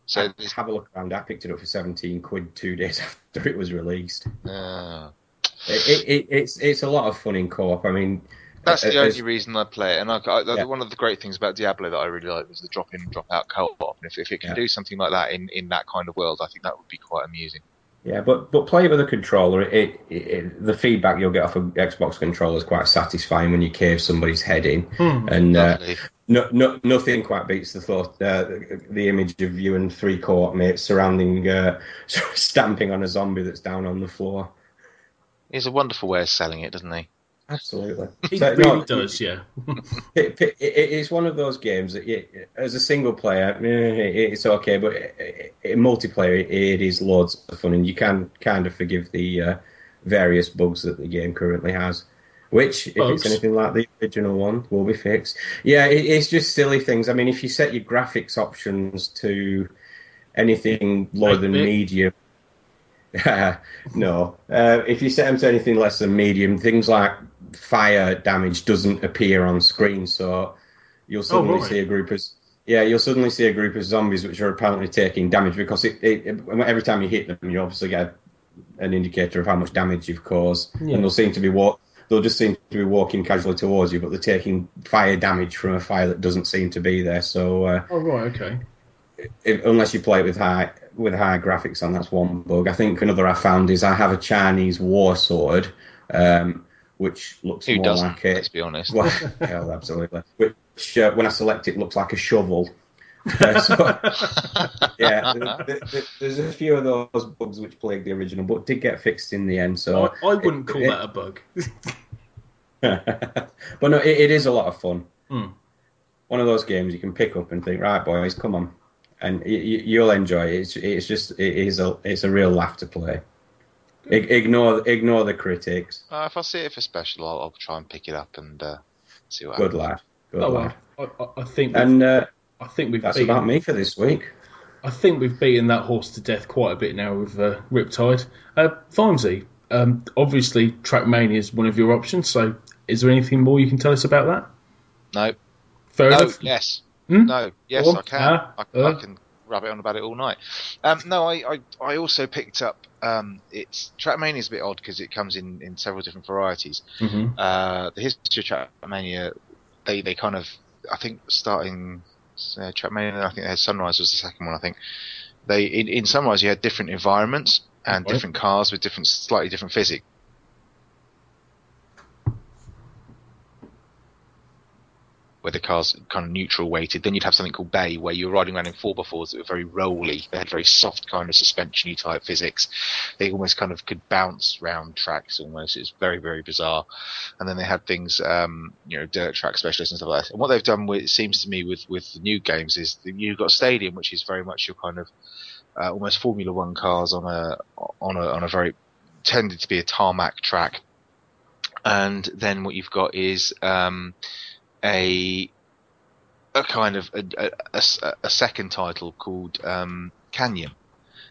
Speaker 3: So there's,
Speaker 2: have a look around. I picked it up for seventeen quid two days after it was released.
Speaker 3: uh,
Speaker 2: It, it, it, it's it's a lot of fun in co-op. I mean,
Speaker 3: that's
Speaker 2: uh,
Speaker 3: the only reason I play it. And I, I,
Speaker 2: Yeah.
Speaker 3: one of the great things about Diablo that I really like was the drop-in, and drop-out co-op. And if, if it can
Speaker 2: Yeah.
Speaker 3: do something like that in, in that kind of world, I think that would be quite amusing.
Speaker 2: Yeah, but but play with a controller. It, it, it the feedback you'll get off an Xbox controller is quite satisfying when you cave somebody's head in,
Speaker 1: Hmm.
Speaker 2: and uh, no, no, nothing quite beats the thought, uh, the image of you and three co-op mates surrounding, uh, stamping on a zombie that's down on the floor.
Speaker 3: He's a wonderful way of selling it, doesn't he?
Speaker 2: Absolutely,
Speaker 1: He
Speaker 2: So,
Speaker 1: really
Speaker 2: no,
Speaker 1: does, yeah.
Speaker 2: It, it, it- it's one of those games that, you, as a single player, eh, it's okay, but in multiplayer, it, it is loads of fun, and you can kind of forgive the uh, various bugs that the game currently has. Which, if
Speaker 1: Bugs?
Speaker 2: it's anything like the original one, will be fixed. Yeah, it, it's just silly things. I mean, if you set your graphics options to anything lower than medium, no. Uh, if you set them to anything less than medium, things like fire damage doesn't appear on screen, so you'll suddenly
Speaker 1: right.
Speaker 2: see a group of yeah, you'll suddenly see a group of zombies which are apparently taking damage because it, it, it every time you hit them, you obviously get an indicator of how much damage you've caused,
Speaker 1: Yeah.
Speaker 2: and they'll seem to be walk. They'll just seem to be walking casually towards you, but they're taking fire damage from a fire that doesn't seem to be there. So uh,
Speaker 1: Oh, right, okay.
Speaker 2: If, unless you play it with high with high graphics on, that's one bug. I think another I found is I have a Chinese war sword, um, which looks
Speaker 3: Who
Speaker 2: more
Speaker 3: doesn't?
Speaker 2: like a
Speaker 3: Let's be honest.
Speaker 2: well, hell, absolutely. Which uh, when I select it looks like a shovel, Yeah, so- yeah, th- th- th- there's a few of those bugs which plagued the original, but did get fixed in the end. So,
Speaker 1: I, I wouldn't call
Speaker 2: it-
Speaker 1: that a bug.
Speaker 2: but no, it, it is a lot of fun.
Speaker 1: Hmm.
Speaker 2: One of those games you can pick up and think, right, boys, come on, and y- y- you'll enjoy it. It's, it's just it is a it's a real laugh to play. I- ignore ignore the critics.
Speaker 3: Uh, if I see it for special, I'll, I'll try and pick it up and uh, see what
Speaker 2: Good
Speaker 3: happens.
Speaker 2: laugh. Good
Speaker 1: Oh,
Speaker 2: laugh.
Speaker 1: well, I, I, I think
Speaker 2: And uh,
Speaker 1: I think we've
Speaker 2: that's
Speaker 1: beaten,
Speaker 2: about me for this week.
Speaker 1: I think we've beaten that horse to death quite a bit now with uh, Riptide. Uh, Vimesy, um, obviously Trackmania is one of your options. So, is there anything more you can tell us about that?
Speaker 3: No,
Speaker 1: Fair
Speaker 3: no,
Speaker 1: enough.
Speaker 3: yes,
Speaker 1: Hmm?
Speaker 3: no, yes,
Speaker 1: on.
Speaker 3: I can. I,
Speaker 1: uh.
Speaker 3: I can rub it on about it all night. Um, no, I, I, I also picked up. Um, it's Trackmania is a bit odd because it comes in, in several different varieties.
Speaker 1: hmm
Speaker 3: Uh, the history of Trackmania, they they kind of, I think, starting uh, Trackmania. I think they had Sunrise was the second one. I think they in, in Sunrise you had different environments and
Speaker 1: Right.
Speaker 3: different cars with different, slightly different physics. Where the car's kind of neutral weighted, then you'd have something called Bay, where you're riding around in 4x4s that were very rolly. They had very soft kind of suspensiony type physics. They almost kind of could bounce round tracks almost. It's very, very bizarre and then they had things, um, you know, dirt track specialists and stuff like that. And what they've done, with, it seems to me, with with the new games is you've got Stadium, which is very much your kind of uh, almost Formula One cars on a on a on a very tended to be a tarmac track, and then what you've got is um, a a kind of a, a- a second title called um, Canyon,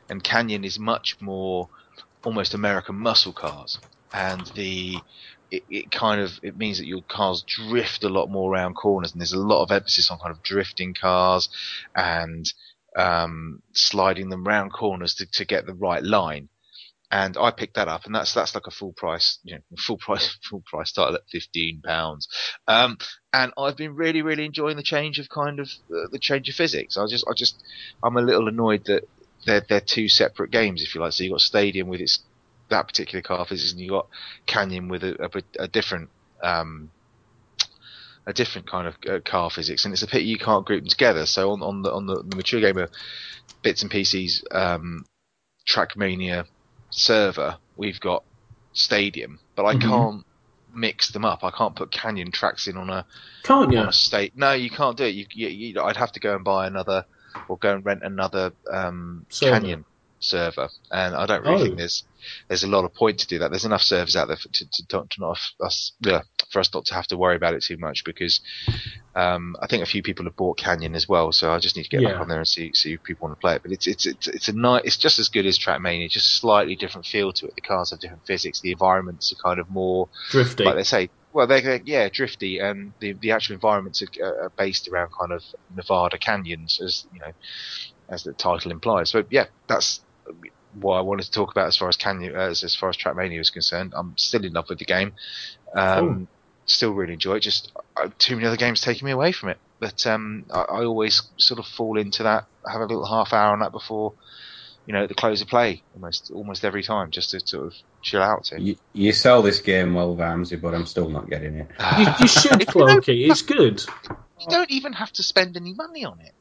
Speaker 3: and Canyon is much more almost American muscle cars, and the it, it kind of it means that your cars drift a lot more around corners, and there's a lot of emphasis on kind of drifting cars and um, sliding them round corners to, to get the right line. And I picked that up, and that's that's like a full price, you know, full price full price title at fifteen pounds. Um, and I've been really really enjoying the change of kind of uh, the change of physics. I just I just I'm a little annoyed that they're they're two separate games, if you like. So you've got Stadium with its that particular car physics, and you've got Canyon with a, a, a different um, a different kind of uh, car physics, and it's a pity you can't group them together. So on, on the on the, the mature gamer bits and pieces um, Trackmania server, we've got Stadium, but I
Speaker 1: Mhm.
Speaker 3: can't mix them up. I can't put Canyon tracks in on a
Speaker 1: Can't you?
Speaker 3: on a state. No, you can't do it. You, you, you, I'd have to go and buy another, or go and rent another um, Canyon server, and I don't really
Speaker 1: Oh.
Speaker 3: think there's there's a lot of point to do that. There's enough servers out there for, to, to, to not us yeah, for us not to have to worry about it too much because um, I think a few people have bought Canyon as well. So I just need to get
Speaker 1: Yeah.
Speaker 3: back on there and see see if people want to play it. But it's it's it's it's a nice. It's just as good as Trackmania, just slightly different feel to it. The cars have different physics. The environments are kind of more
Speaker 1: Drifty.
Speaker 3: like they say, well, they're, they're yeah, drifty, and the the actual environments are, are based around kind of Nevada canyons, as you know, as the title implies. So yeah, that's what I wanted to talk about as far as canyon, as as far as Trackmania is concerned. I'm still in love with the game, um, still really enjoy it. Just uh, too many other games taking me away from it. But um, I, I always sort of fall into that, have a little half hour on that before, you know, at the close of play, almost almost every time, just to sort of chill out to.
Speaker 2: You, you sell this game well, Vamsy, but I'm still not getting it.
Speaker 1: you, you should,
Speaker 3: If you.
Speaker 1: It's good.
Speaker 3: You don't even have to spend any money on it.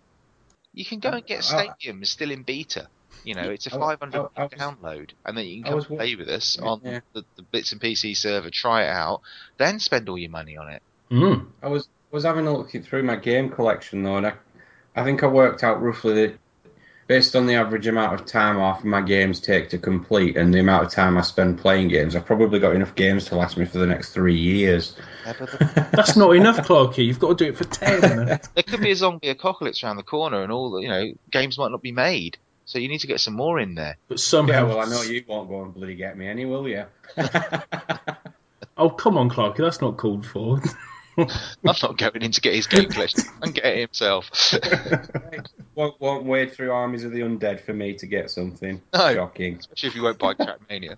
Speaker 3: You can go and get
Speaker 2: Uh,
Speaker 3: Stadium it's still in beta. You know, it's a 500
Speaker 2: I- I was-
Speaker 3: download, and then you can come
Speaker 2: was
Speaker 3: play with us
Speaker 2: Yeah.
Speaker 3: on the, the Bits and PC server, try it out, then spend all your money on it.
Speaker 1: Mm.
Speaker 2: I was was having a look through my game collection though, and I, I think I worked out roughly that based on the average amount of time off my games take to complete and the amount of time I spend playing games, I've probably got enough games to last me for the next three years.
Speaker 1: That's not enough, Clarky. You've got to do it for ten.
Speaker 3: there could be a zombie apocalypse around the corner, and all the you know games might not be made. So you need to get some more in there.
Speaker 1: But somehow.
Speaker 2: yeah, well, I know you won't go and bloody get me any, will you?
Speaker 1: Oh, come on, Clarky. That's not called for.
Speaker 3: I'm not going in to get his game collection and get it himself.
Speaker 2: won't, won't wade through armies of the undead for me to get something.
Speaker 3: No.
Speaker 2: Shocking.
Speaker 3: especially if you won't buy Trackmania.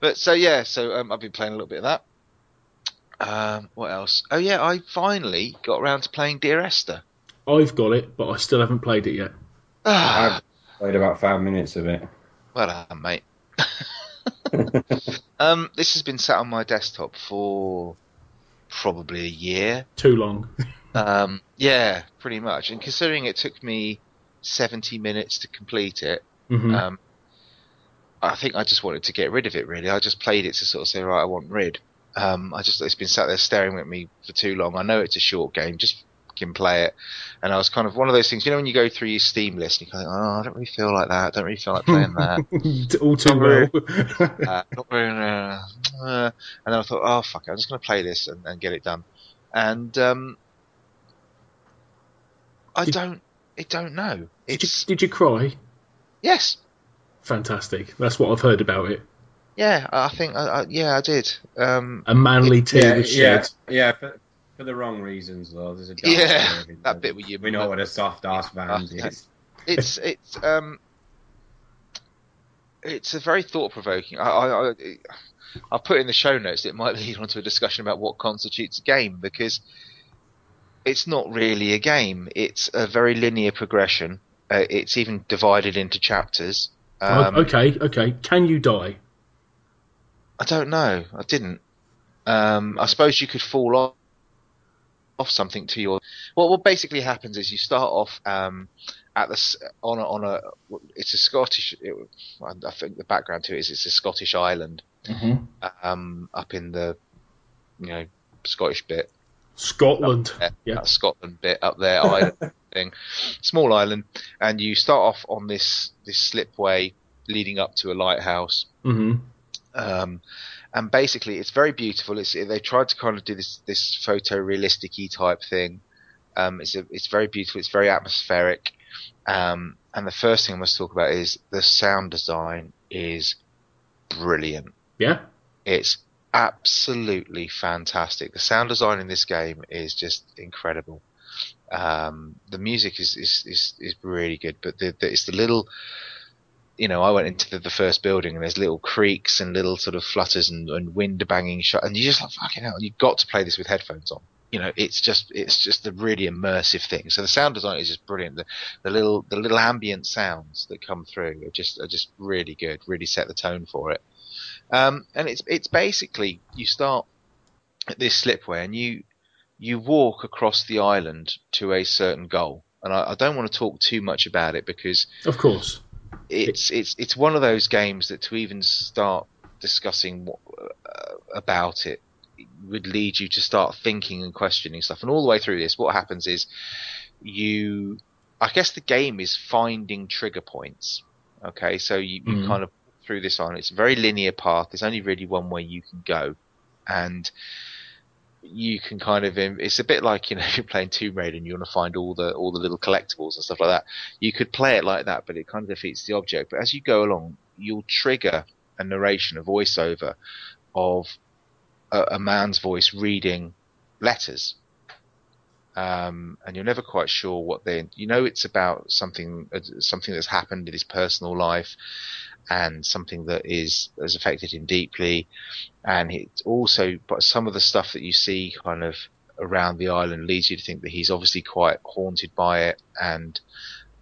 Speaker 3: But so yeah, so um, I've been playing a little bit of that. Um, what else? Oh yeah, I finally got around to playing Dear Esther.
Speaker 1: I've got it, but I still haven't played it yet.
Speaker 3: Ah,
Speaker 2: I've played about five minutes of it.
Speaker 3: well done, mate. um, this has been sat on my desktop for probably a year.
Speaker 1: Too long.
Speaker 3: Um, yeah, pretty much. And considering it took me 70 minutes to complete it,
Speaker 1: Mhm.
Speaker 3: um, I think I just wanted to get rid of it. Really, I just played it to sort of say, right, I want rid. Um, I just it's been sat there staring at me for too long. I know it's a short game, just fucking play it. And I was kind of one of those things, you know, when you go through your Steam list, and you kind of, oh, I don't really feel like that. I don't really feel like playing that.
Speaker 1: All too well.
Speaker 3: uh, not uh, uh, and then I thought, oh fuck, it, I'm just going to play this and, and get it done. And um, I
Speaker 1: Did-
Speaker 3: don't, I don't know.
Speaker 1: did, you, did you cry?
Speaker 3: yes,
Speaker 1: Fantastic. That's what I've heard about it.
Speaker 3: yeah, I think, I, I, yeah, I did. Um,
Speaker 1: A manly tear
Speaker 2: Yeah,
Speaker 1: was
Speaker 2: yeah,
Speaker 1: shed.
Speaker 2: yeah. For, for the wrong reasons, though. There's a
Speaker 3: Yeah,
Speaker 2: side of
Speaker 3: that bit where you-
Speaker 2: We know what a soft ass band
Speaker 3: Uh,
Speaker 2: is.
Speaker 3: it's it's um it's a very thought provoking. I, I, I I'll put in the show notes. It might lead on to a discussion about what constitutes a game because it's not really a game. It's a very linear progression. Uh, it's even divided into chapters. Um,
Speaker 1: Oh, okay, okay. Can you die?
Speaker 3: I don't know. I didn't. Um, I suppose you could fall off something to your. Well, what basically happens is you start off um, at the on a, on a. It's a Scottish. It, I think the background to it is it's a Scottish island
Speaker 1: Mm-hmm.
Speaker 3: um, up in the you know Scottish bit,
Speaker 1: Scotland. Yeah.
Speaker 3: Scotland bit up there, island thing, small island, and you start off on this this slipway leading up to a lighthouse.
Speaker 1: hmm
Speaker 3: um, and basically it's very beautiful. It's they tried to kind of do this this photorealistic type thing. Um, it's a, it's very beautiful. It's very atmospheric. Um, and the first thing I must talk about is the sound design is brilliant.
Speaker 1: Yeah.
Speaker 3: It's absolutely fantastic. The sound design in this game is just incredible. Um, the music is, is, is, is really good, but the, the, it's the little, you know, I went into the, the first building and there's little creaks and little sort of flutters and, and wind banging shut, and you just like fucking hell. You've got to play this with headphones on. You know, it's just it's just a really immersive thing. So the sound design is just brilliant. The, the little the little ambient sounds that come through are just are just really good. Really set the tone for it. Um, and it's it's basically you start at this slipway and you you walk across the island to a certain goal. And I, I don't want to talk too much about it because
Speaker 1: Of course.
Speaker 3: It's it's it's one of those games that to even start discussing what, uh, about it would lead you to start thinking and questioning stuff. And all the way through this, what happens is you, I guess the game is finding trigger points. Okay, so you, you
Speaker 1: Mhm.
Speaker 3: kind of through this on. It's a very linear path. There's only really one way you can go, and you can kind of it's a bit like you know you're playing Tomb Raider and you want to find all the all the little collectibles and stuff like that you could play it like that but it kind of defeats the object. But as you go along you'll trigger a narration a voiceover of a, a man's voice reading letters um, and you're never quite sure what they you know it's about something uh, something that's happened in his personal life and something that is has affected him deeply. And it also but some of the stuff that you see kind of around the island leads you to think that he's obviously quite haunted by it and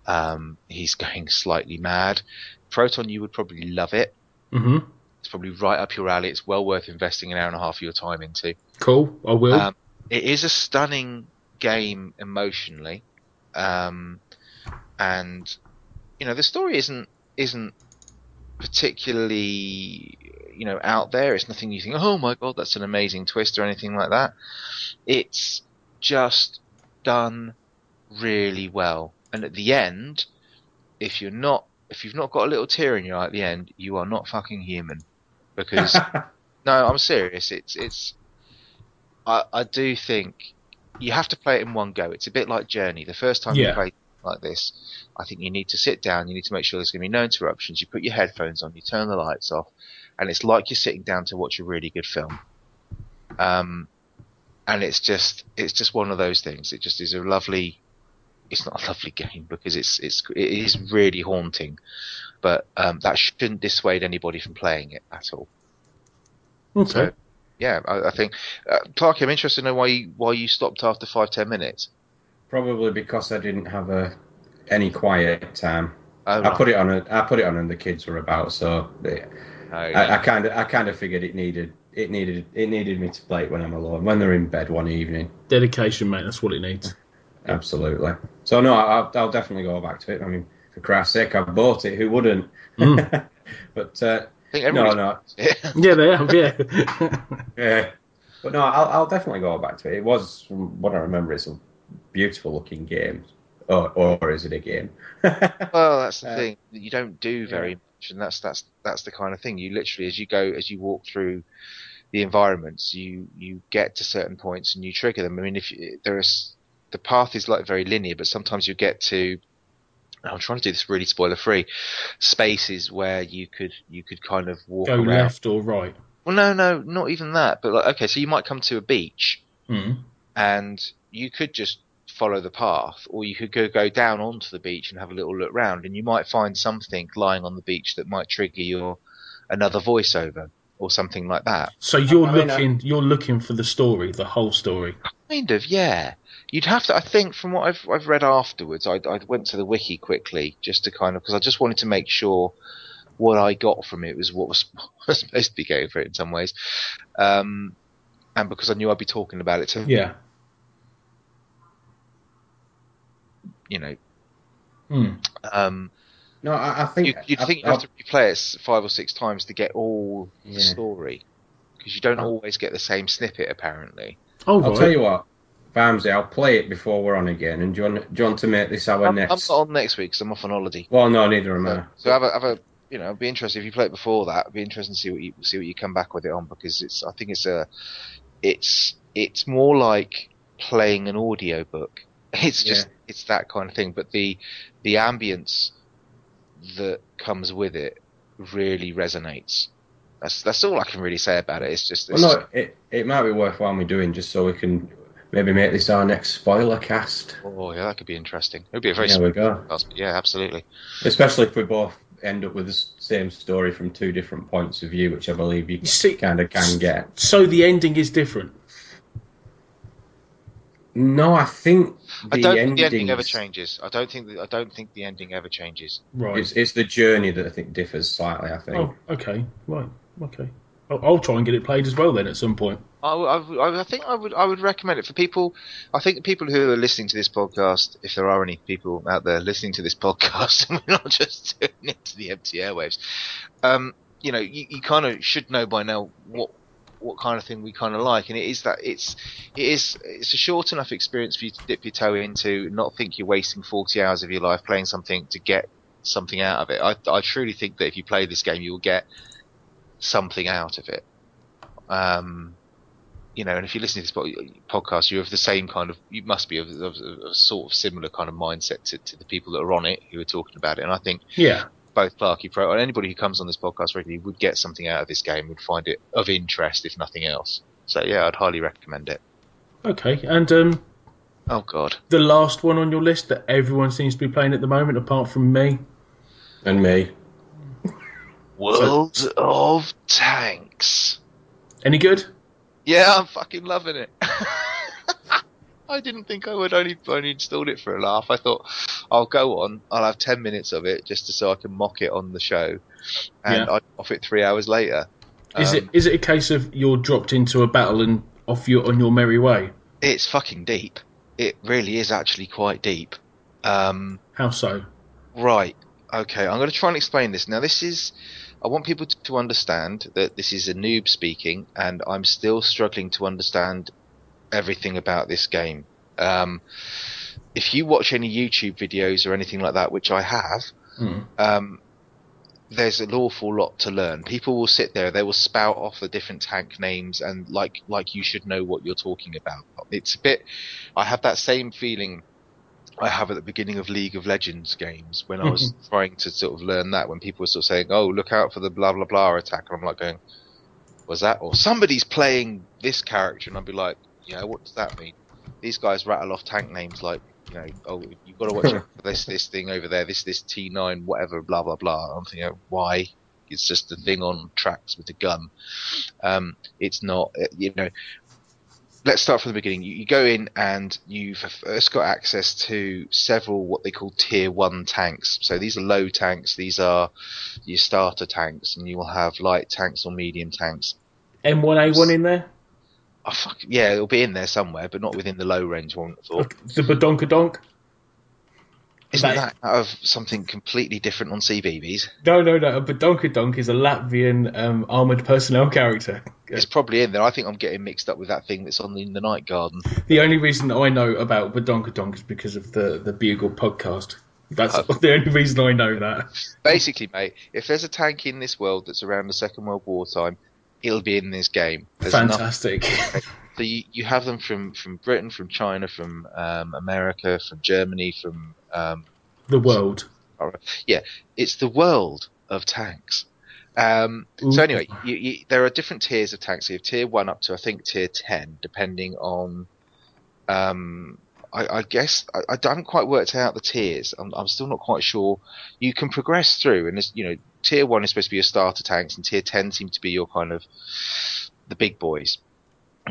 Speaker 3: um, he's going slightly mad. Proton you would probably love it.
Speaker 1: Hmm
Speaker 3: it's probably right up your alley. It's well worth investing an hour and a half of your time into.
Speaker 1: Cool. I will.
Speaker 3: um, it is a stunning game emotionally, um, and you know the story isn't isn't particularly you know out there. It's nothing you think, oh my god, that's an amazing twist or anything like that. It's just done really well, and at the end, if you're not if you've not got a little tear in your eye at the end, you are not fucking human, because no, I'm serious. It's it's. I I do think you have to play it in one go. It's a bit like Journey. The first time you
Speaker 1: Yeah.
Speaker 3: play like this, I think you need to sit down. You need to make sure there's going to be no interruptions. You put your headphones on. You turn the lights off, and it's like you're sitting down to watch a really good film. Um, and it's just it's just one of those things. It just is a lovely. It's not a lovely game because it's it's it is really haunting, but um, that shouldn't dissuade anybody from playing it at all.
Speaker 1: okay.
Speaker 3: So, yeah, I, I think, uh, Clarky, I'm interested in why you why you stopped after five ten minutes.
Speaker 2: Probably because I didn't have a any quiet time.
Speaker 3: Oh,
Speaker 2: I put it on. A, I put it on, and the kids were about, so they,
Speaker 3: no,
Speaker 2: I kind of I kind of figured it needed it needed it needed me to play it when I'm alone, when they're in bed one evening.
Speaker 1: Dedication, mate. That's what it needs.
Speaker 2: Absolutely. So no, I'll, I'll definitely go back to it. I mean, for Christ's sake, I bought it. Who wouldn't?
Speaker 1: Mm.
Speaker 2: but uh,
Speaker 3: I think
Speaker 2: no, no,
Speaker 1: Yeah, they have. Yeah.
Speaker 2: yeah. But no, I'll, I'll definitely go back to it. It was, from what I remember, it's a beautiful looking game. Or, or is it a game?
Speaker 3: Well, that's the
Speaker 2: Uh,
Speaker 3: thing. You don't do very much, and that's that's that's the kind of thing. You literally, as you go, as you walk through the environments, you you get to certain points and you trigger them. I mean, if you, there is the path is like very linear, but sometimes you get to. I'm trying to do this really spoiler free. Spaces where you could you could kind of walk
Speaker 1: Go
Speaker 3: around.
Speaker 1: left or right.
Speaker 3: Well, no, no, not even that. But like, okay, so you might come to a beach
Speaker 1: Mm.
Speaker 3: and you could just follow the path, or you could go go down onto the beach and have a little look round, and you might find something lying on the beach that might trigger your another voiceover or something like that.
Speaker 1: So you're
Speaker 2: I mean, I-
Speaker 1: looking, you're looking for the story, the whole story.
Speaker 3: Kind of, yeah. You'd have to. I think from what I've I've read afterwards, I I went to the wiki quickly just to kind of because I just wanted to make sure what I got from it was what was, was supposed to be going for it in some ways, um, and because I knew I'd be talking about it to
Speaker 1: Yeah.
Speaker 3: you know.
Speaker 1: Mm.
Speaker 3: Um,
Speaker 2: no, I, I think
Speaker 3: you, you'd
Speaker 2: I-
Speaker 3: think you'd
Speaker 2: I-
Speaker 3: have to replay it five or six times to get all
Speaker 2: Yeah.
Speaker 3: the story because you don't
Speaker 2: Oh.
Speaker 3: always get the same snippet apparently.
Speaker 1: Oh,
Speaker 2: I'll
Speaker 1: right.
Speaker 2: tell you what, Vamsy, I'll play it before we're on again. And do you want, do you want to make this our
Speaker 3: I'm, I'm
Speaker 2: next?
Speaker 3: not on next week because I'm off on holiday.
Speaker 2: Well, no, neither am I.
Speaker 3: So, so have a have a you know, it'd be interesting if you play it before that. It'd be interesting to see what you see what you come back with it on because it's I think it's a it's it's more like playing an audio book. It's just it's that kind of thing. But the the ambience that comes with it really resonates. That's that's all I can really say about it. It's just it's
Speaker 2: Well, no, it, it might be worthwhile me doing just so we can maybe make this our next spoiler cast.
Speaker 3: oh yeah, that could be interesting. It would be a very
Speaker 2: There we go.
Speaker 3: small podcast, but yeah, absolutely.
Speaker 2: Especially if we both end up with the same story from two different points of view, which I believe you
Speaker 1: You see-
Speaker 2: kind of can get.
Speaker 1: So the ending is different.
Speaker 2: No, I think the
Speaker 3: I don't think the ending
Speaker 2: endings-
Speaker 3: ever changes. I don't think the, I don't think the ending ever changes.
Speaker 1: Right.
Speaker 2: It's, it's the journey that I think differs slightly. I think.
Speaker 1: Oh, okay. Right. Okay. I'll, I'll try and get it played as well then at some point.
Speaker 3: I, I, I think I would I would recommend it for people. I think people who are listening to this podcast, if there are any people out there listening to this podcast, and we're not just doing it to the empty airwaves, um, you know, you, you kind of should know by now what what kind of thing we kind of like, and it is that it's it is it's a short enough experience for you to dip your toe into, not think you're wasting forty hours of your life playing something to get something out of it. I I truly think that if you play this game, you will get something out of it. Um, you know, and if you listen to this podcast, you're of the same kind of, you must be of, of, of a sort of similar kind of mindset to, to the people that are on it who are talking about it. And I think
Speaker 1: Yeah.
Speaker 3: both Clarky Pro and anybody who comes on this podcast regularly would get something out of this game, would find it of interest, if nothing else. So yeah, I'd highly recommend it.
Speaker 1: Okay. And um,
Speaker 3: Oh God,
Speaker 1: the last one on your list that everyone seems to be playing at the moment, apart from me.
Speaker 2: And me.
Speaker 3: World of Tanks.
Speaker 1: Any good?
Speaker 3: Yeah, I'm fucking loving it. I didn't think I would only only installed it for a laugh. I thought I'll go on, I'll have ten minutes of it just to, so I can mock it on the show, and
Speaker 1: Yeah.
Speaker 3: I'd off it three hours later.
Speaker 1: Is
Speaker 3: Um,
Speaker 1: it is it a case of you're dropped into a battle and off your on your merry way?
Speaker 3: It's fucking deep. It really is actually quite deep. Um,
Speaker 1: How so?
Speaker 3: Right. Okay. I'm going to try and explain this. Now, this is. I want people to, understand that this is a noob speaking, and I'm still struggling to understand everything about this game. Um, if you watch any YouTube videos or anything like that, which I have,
Speaker 1: Hmm.
Speaker 3: um, there's an awful lot to learn. People will sit there, they will spout off the different tank names, and like like you should know what you're talking about. It's a bit. I have that same feeling I have at the beginning of League of Legends games when I was trying to sort of learn that. When people were sort of saying, "Oh, look out for the blah blah blah attack," and I'm like going, "Was that?" Or somebody's playing this character, and I'd be like, "Yeah, what does that mean?" These guys rattle off tank names like you know, oh, you've got to watch out for this, this thing over there, this, this T9, whatever, blah, blah, blah. I'm thinking, why? It's just a thing on tracks with a gun. Um, it's not, you know, let's start from the beginning. You, you go in and you've first got access to several what they call tier one tanks. So these are low tanks. These are your starter tanks and you will have light tanks or medium tanks.
Speaker 1: M1A1 in there?
Speaker 3: Oh, fuck, yeah, it'll be in there somewhere, but not within the low range one.
Speaker 1: The Badonkadonk?
Speaker 3: Isn't
Speaker 1: that-
Speaker 3: that out of something completely different on CBeebies?
Speaker 1: No, no, no. A Badonkadonk is a Latvian um, armoured personnel character.
Speaker 3: It's probably in there. I think I'm getting mixed up with that thing that's on the, in the Night Garden.
Speaker 1: The only reason that I know about Badonkadonk is because of the, the Bugle podcast. That's
Speaker 3: Oh.
Speaker 1: the only reason I know that.
Speaker 3: Basically, mate, if there's a tank in this world that's around the Second World War time, it'll be in this game. There's enough-
Speaker 1: Fantastic.
Speaker 3: So you, you have them from, from Britain, from China, from um, America, from Germany, from um,
Speaker 1: the world.
Speaker 3: yeah, it's the world of tanks. Um, so anyway, you, you, there are different tiers of tanks. You have tier one up to I think tier ten, depending on. Um, I, I guess I, I haven't quite worked out the tiers. I'm, I'm still not quite sure. You can progress through, and there's, you know, tier one is supposed to be your starter tanks, and tier ten seem to be your kind of the big boys.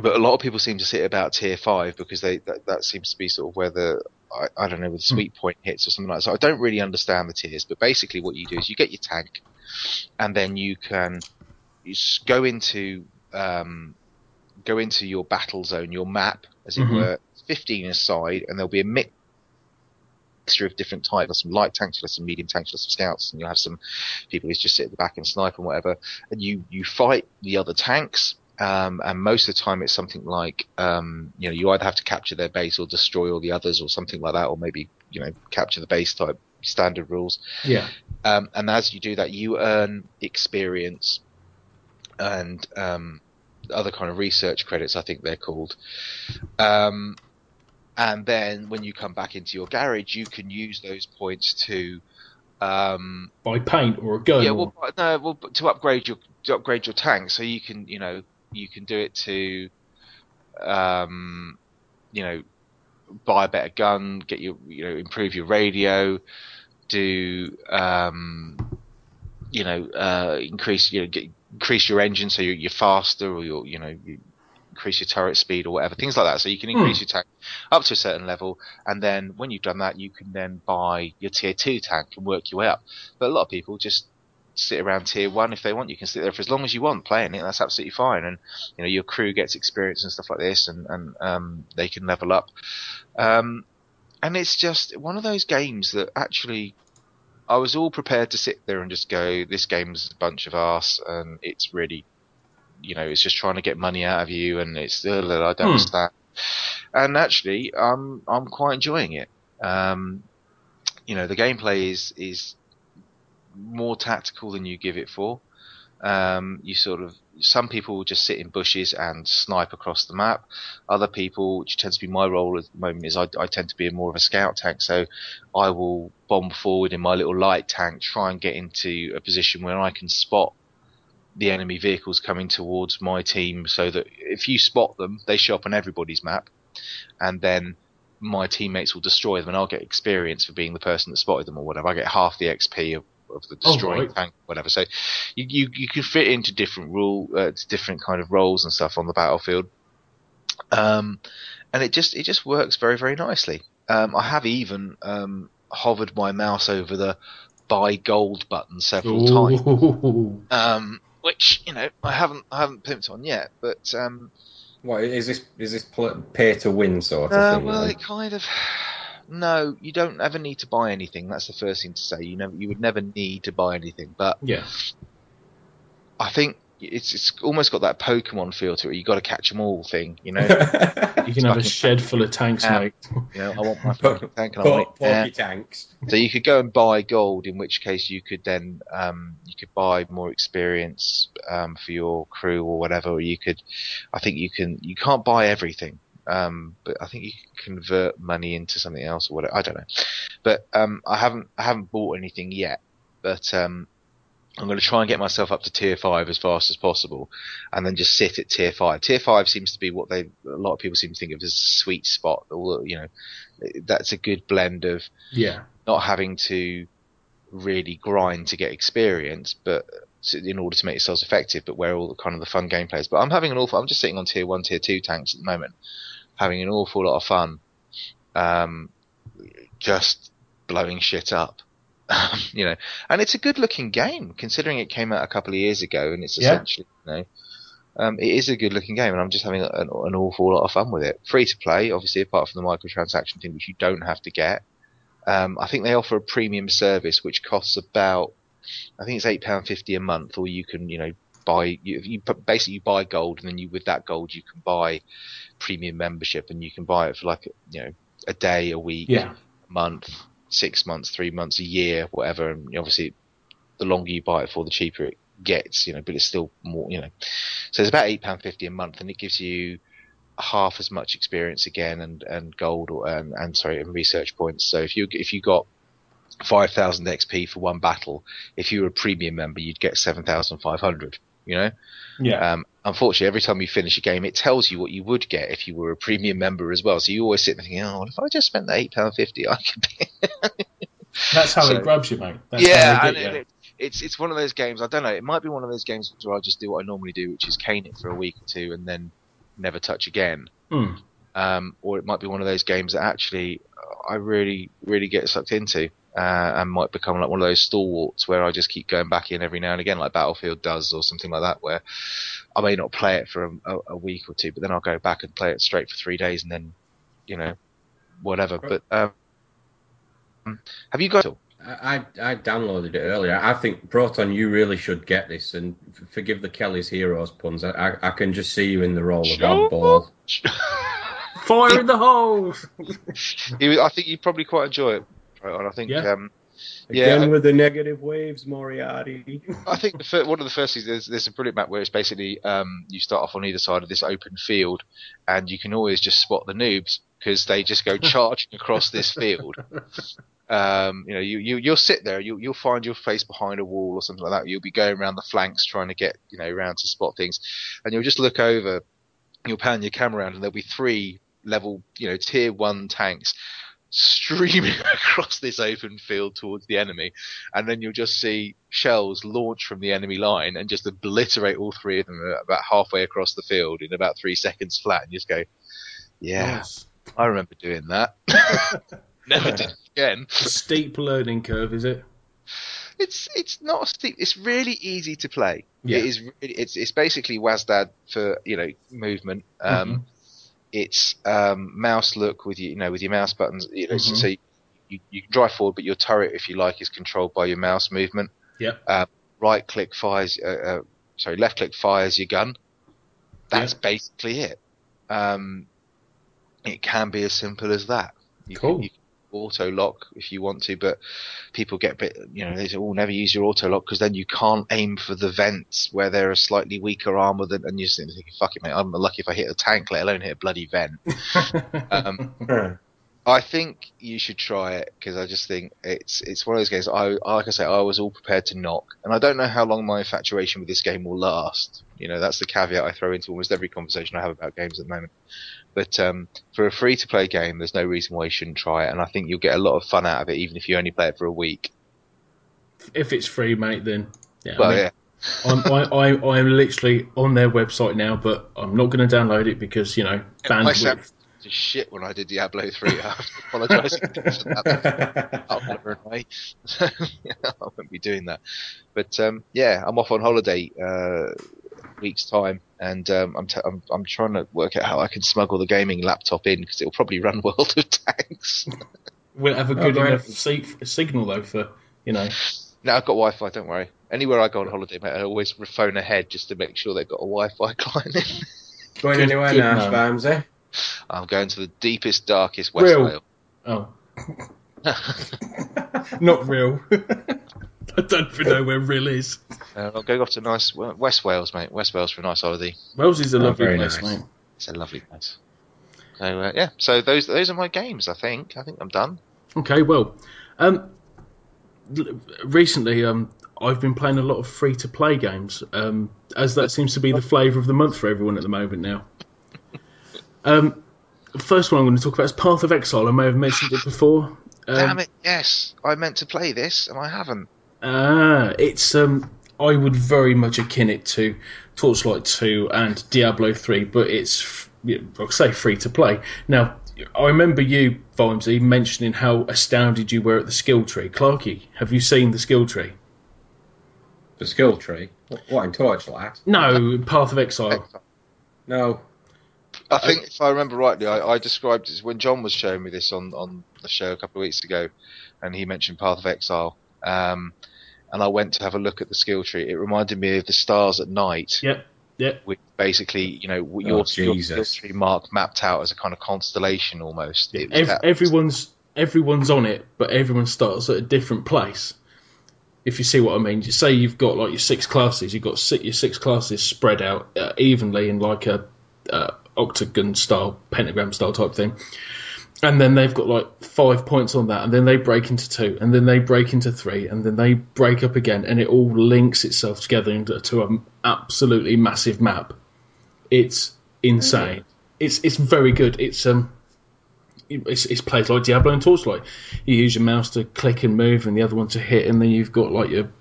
Speaker 3: But a lot of people seem to sit about tier five because they that, that seems to be sort of where the I, I don't know where the sweet point hits or something like that. So I don't really understand the tiers, but basically what you do is you get your tank, and then you can you go into um, go into your battle zone, your map, as it
Speaker 1: Mhm.
Speaker 3: were, fifteen aside, and there'll be a mix mixture of different types. There's some light tanks, there's some medium tanks, there's some scouts, and you'll have some people who just sit at the back and snipe and whatever. And you you fight the other tanks. Um, and most of the time it's something like, um, you know, you either have to capture their base or destroy all the others or something like that, or maybe, you know, capture the base type standard rules.
Speaker 1: Yeah.
Speaker 3: Um, and as you do that, you earn experience and um, other kind of research credits, I think they're called. Um, and then when you come back into your garage, you can use those points to um,
Speaker 1: By paint or a gun.
Speaker 3: yeah, well, no, well, to upgrade your to upgrade your tank, so you can, you know, you can do it to, um, you know, buy a better gun, get your, you know, improve your radio, do, um, you know, uh, increase, you know, get, increase your engine so you're, you're faster, or you're, you know, you increase your turret speed or whatever, things like that. So you can increase your tank up to a certain level, and then when you've done that, you can then buy your tier two tank and work your way up. But a lot of people just sit around tier one if they want. You can sit there for as long as you want playing it. That's absolutely fine. And you know your crew gets experience and stuff like this, and and um, they can level up. Um, and it's just one of those games that actually. I was all prepared to sit there and just go, this game's a bunch of arse, and it's really, you know, it's just trying to get money out of you, and it's, uh, I don't
Speaker 1: Hmm.
Speaker 3: understand. And actually, I'm, I'm quite enjoying it. Um, you know, the gameplay is, is more tactical than you give it for. Um, you sort of some people will just sit in bushes and snipe across the map. Other people, which tends to be my role at the moment, is I, I tend to be more of a scout tank. So I will bomb forward in my little light tank, try and get into a position where I can spot the enemy vehicles coming towards my team, so that if you spot them, they show up on everybody's map, and then my teammates will destroy them, and I'll get experience for being the person that spotted them or whatever. I get half the XP of, of the
Speaker 1: Oh,
Speaker 3: destroying
Speaker 1: right.
Speaker 3: tank, whatever. So you, you you can fit into different rule, uh, different kind of roles and stuff on the battlefield, um, and it just it just works very very nicely. Um, I have even um, hovered my mouse over the buy gold button several times
Speaker 1: Ooh.
Speaker 3: um, which you know I haven't I haven't pimped on yet, but um,
Speaker 2: What is this? Is this pl- pay to win sort of
Speaker 3: uh,
Speaker 2: thing?
Speaker 3: well,
Speaker 2: then?
Speaker 3: it kind of no, you don't ever need to buy anything. That's the first thing to say. You never you would never need to buy anything, but
Speaker 1: Yeah.
Speaker 3: I think it's it's almost got that Pokemon feel to it. You got to catch them all thing, you know.
Speaker 1: You can have a
Speaker 3: Fucking-
Speaker 1: shed full of tanks,
Speaker 3: Yeah.
Speaker 1: mate.
Speaker 3: you know, I want my fucking tank and I want
Speaker 2: Por-
Speaker 3: it now.
Speaker 2: Tanks.
Speaker 3: So you could go and buy gold, in which case you could then um, you could buy more experience um, for your crew or whatever. Or you could, I think you can. You can't buy everything, um, but I think you can convert money into something else or whatever. I don't know, but um, I haven't I haven't bought anything yet. But um, I'm going to try and get myself up to tier five as fast as possible, and then just sit at tier five. Tier five seems to be what they a lot of people seem to think of as a sweet spot. Or you know, that's a good blend of
Speaker 1: Yeah.
Speaker 3: not having to really grind to get experience, but in order to make yourselves effective, but where all the kind of the fun gameplay is. But I'm having an awful. I'm just sitting on tier one, tier two tanks at the moment, having an awful lot of fun, um, just blowing shit up. you know, and it's a good looking game considering it came out a couple of years ago, and it's
Speaker 1: Yeah.
Speaker 3: essentially you know Um, it is a good looking game, and I'm just having an, an awful lot of fun with it. Free to play, obviously, apart from the microtransaction thing, which you don't have to get. Um, I think they offer a premium service which costs about, I think it's eight pound fifty a month, or you can, you know, buy you, you basically you buy gold, and then you with that gold you can buy premium membership, and you can buy it for like you know a day, a week,
Speaker 1: Yeah.
Speaker 3: a month, six months, three months, a year, whatever. And obviously, the longer you buy it for, the cheaper it gets. You know, but it's still more. You know, so it's about eight pound fifty a month, and it gives you half as much experience again, and and gold or and, and sorry, and research points. So if you if you got 5,000 XP for one battle. If you were a premium member, you'd get 7,500, you know?
Speaker 1: Yeah.
Speaker 3: Um, unfortunately, every time you finish a game, it tells you what you would get if you were a premium member as well. So you always sit there thinking, oh, if I just spent the £8.50, I could be.
Speaker 1: That's how
Speaker 3: so-
Speaker 1: it grabs you, mate. That's
Speaker 3: yeah,
Speaker 1: how
Speaker 3: and
Speaker 1: they get
Speaker 3: and
Speaker 1: you.
Speaker 3: it, it's it's one of those games. I don't know. It might be one of those games where I just do what I normally do, which is cane it for a week or two and then never touch again.
Speaker 1: Hmm.
Speaker 3: Um, or it might be one of those games that actually I really really get sucked into. Uh, and might become like one of those stalwarts where I just keep going back in every now and again, like Battlefield does, or something like that, where I may not play it for a, a, week or two, but then I'll go back and play it straight for three days, and then, you know, whatever. But um, have you got?
Speaker 2: I, I downloaded it earlier. I think Proton, you really should get this, and forgive the Kelly's Heroes puns. I, I, I can just see you in the role of oddball.
Speaker 1: Fire in the holes!
Speaker 3: I think you'd probably quite enjoy it. Right, and I think,
Speaker 1: Yeah.
Speaker 3: um, Yeah,
Speaker 2: Again with the negative waves, Moriarty.
Speaker 3: I think the fir- one of the first things there's, there's a brilliant map where it's basically um, you start off on either side of this open field, and you can always just spot the noobs because they just go charging across this field. Um, you know, you, you you'll sit there, you'll you'll find your face behind a wall or something like that. You'll be going around the flanks trying to get you know around to spot things, and you'll just look over, you'll pan your camera around, and there'll be three level you know tier one tanks streaming across this open field towards the enemy and then you'll just see shells launch from the enemy line and just obliterate all three of them about halfway across the field in about three seconds flat and you just go yeah
Speaker 1: Nice.
Speaker 3: i remember doing that never did it again
Speaker 1: A steep learning curve, is it?
Speaker 3: it's it's not steep it's really easy to play
Speaker 1: Yeah.
Speaker 3: it is really, it's it's basically wasdad for you know movement um
Speaker 1: Mhm.
Speaker 3: It's um mouse look with you you know with your mouse buttons you know so-
Speaker 1: Mhm.
Speaker 3: so you, you, you can drive forward but your turret if you like is controlled by your mouse movement
Speaker 1: Yep.
Speaker 3: uh, right click fires uh, uh, sorry left click fires your gun that's basically it um it can be as simple as that you
Speaker 1: Cool.
Speaker 3: can, you can auto lock if you want to but people get a bit you know they say oh never use your auto lock because then you can't aim for the vents where they're a slightly weaker armor than and you're sitting thinking fuck it mate i'm lucky if i hit a tank let alone hit a bloody vent. Um, I think you should try it because I just think it's it's one of those games. I like I say, I was all prepared to knock, and I don't know how long my infatuation with this game will last. You know, that's the caveat I throw into almost every conversation I have about games at the moment. But um, for a free to play game, there's no reason why you shouldn't try it, and I think you'll get a lot of fun out of it, even if you only play it for a week.
Speaker 1: if it's free, mate, then yeah. I mean,
Speaker 3: yeah.
Speaker 1: I'm, I, I, I'm literally on their website now, but I'm not going to download it because you know bandwidth.
Speaker 3: Just shit when I did Diablo three. I have to apologise. I'll never anyway. I won't be doing that. But um, yeah, I'm off on holiday uh, week's time, and um, I'm, t- I'm I'm trying to work out how I can smuggle the gaming laptop in because it'll probably run World of Tanks.
Speaker 1: We'll have a
Speaker 2: Oh,
Speaker 1: good
Speaker 2: great.
Speaker 1: enough se- signal though for you know.
Speaker 3: no, I've got Wi-Fi. Don't worry. Anywhere I go on holiday, mate, I always phone ahead just to make sure they've got a Wi-Fi client. in.
Speaker 2: Going
Speaker 1: Good-
Speaker 2: anywhere
Speaker 1: good
Speaker 2: now,
Speaker 1: man.
Speaker 2: Spamsy?
Speaker 3: I'm going to the deepest, darkest West
Speaker 1: Real.
Speaker 3: Wales.
Speaker 1: Oh, not real. I don't even know where real is.
Speaker 3: Uh, I'm going off to nice West Wales, mate. West Wales for a nice holiday.
Speaker 1: Wales is a
Speaker 2: Oh,
Speaker 1: lovely place,
Speaker 2: nice.
Speaker 1: mate.
Speaker 3: It's a lovely place. So uh, yeah, so those those are my games. I think I think I'm done.
Speaker 1: Okay, well, um, recently um, I've been playing a lot of free to play games, um, as that seems to be the flavour of the month for everyone at the moment now. Um, the first one I'm going to talk about is Path of Exile. I may have mentioned it before. Um,
Speaker 3: Damn it! Yes, I meant to play this and I haven't.
Speaker 1: Ah, it's um, I would very much akin it to Torchlight 2 and Diablo 3, but it's I'll say free to play. Now, I remember you, Vimesy, mentioning how astounded you were at the skill tree. Clarky, have you seen the skill tree?
Speaker 2: The skill tree. What in Torchlight?
Speaker 1: No, Path of Exile.
Speaker 2: No.
Speaker 3: I think if I remember rightly, I, I described it when John was showing me this on, on the show a couple of weeks ago, and he mentioned Path of Exile. Um, and I went to have a look at the skill tree. It reminded me of the stars at night,
Speaker 1: Yep. Yep.
Speaker 3: with basically, you know, your, your skill tree mark mapped out as a kind of constellation almost. It
Speaker 1: Ev-
Speaker 3: that-
Speaker 1: everyone's everyone's on it, but everyone starts at a different place. If you see what I mean, you say you've got like your six classes, you've got six, your six classes spread out uh, evenly in like a uh, octagon style, pentagram style type thing, and then they've got like five points on that, and then they break into two, and then they break into three, and then they break up again, and it all links itself together into to an absolutely massive map. It's insane. It's it's very good. It's um it's, it's played like Diablo and Torchlight. You use your mouse to click and move, and the other one to hit, and then you've got like your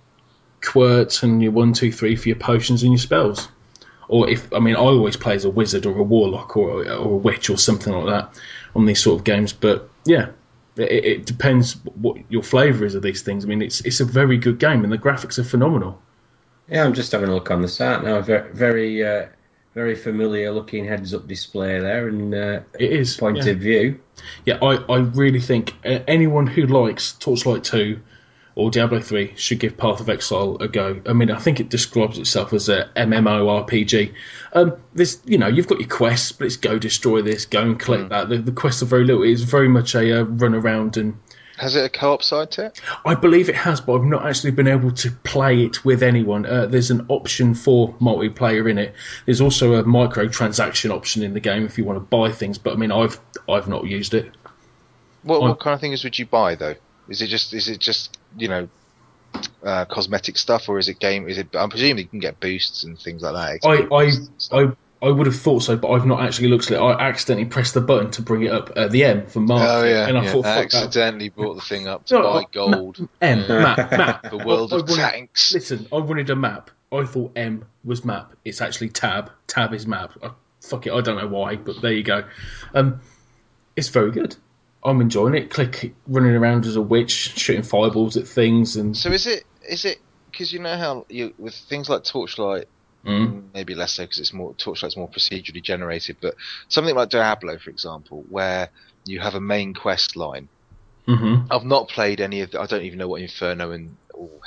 Speaker 1: quirts and your one, two, three for your potions and your spells. Or if I mean, I always play as a wizard or a warlock or or a witch or something like that on these sort of games. But yeah, it, it depends what your flavour is of these things. I mean, it's it's a very good game, and the graphics are phenomenal.
Speaker 2: Yeah, I'm just having a look on the site now. Very, very, uh, very familiar looking heads-up display there and uh,
Speaker 1: It is
Speaker 2: point
Speaker 1: yeah.
Speaker 2: of view.
Speaker 1: Yeah, I, I really think anyone who likes Torchlight 2 or Diablo 3 should give Path of Exile a go. I mean, I think it describes itself as a MMORPG. Um, this, you know, you've got your quests, but it's go destroy this, go and collect that. The, the quests are very little. It's very much a uh, run around and.
Speaker 3: Has it a co-op side to it?
Speaker 1: I believe it has, but I've not actually been able to play it with anyone. Uh, there's an option for multiplayer in it. There's also a microtransaction option in the game if you want to buy things. But I mean, I've I've not used it.
Speaker 3: What, what kind of things would you buy though? Is it just is it just you know uh, cosmetic stuff or is it game? Is it? I'm presuming you can get boosts and things like that.
Speaker 1: I, I,
Speaker 3: boosts and stuff.
Speaker 1: I, I would have thought so, but I've not actually looked at it. I accidentally pressed the button to bring it up, at the M for Mark,
Speaker 3: Oh yeah,
Speaker 1: and I
Speaker 3: yeah.
Speaker 1: thought, that.
Speaker 3: accidentally brought the thing up to
Speaker 1: No,
Speaker 3: buy
Speaker 1: I-
Speaker 3: gold.
Speaker 1: M, map, map.
Speaker 3: The world
Speaker 1: I- I
Speaker 3: of
Speaker 1: wanted-
Speaker 3: tanks.
Speaker 1: Listen, I wanted a map. I thought M was map. It's actually tab. Tab is map. I, fuck it, I don't know why, but there you go. Um, it's very good. I'm enjoying it. Click running around as a witch, shooting fireballs at things, and
Speaker 3: So is it is it because you know how you with things like Torchlight,
Speaker 1: Mm.
Speaker 3: maybe less so because it's more Torchlight's more procedurally generated, but something like Diablo, for example, where you have a main quest line.
Speaker 1: hmm
Speaker 3: I've not played any of. The, I don't even know what Inferno and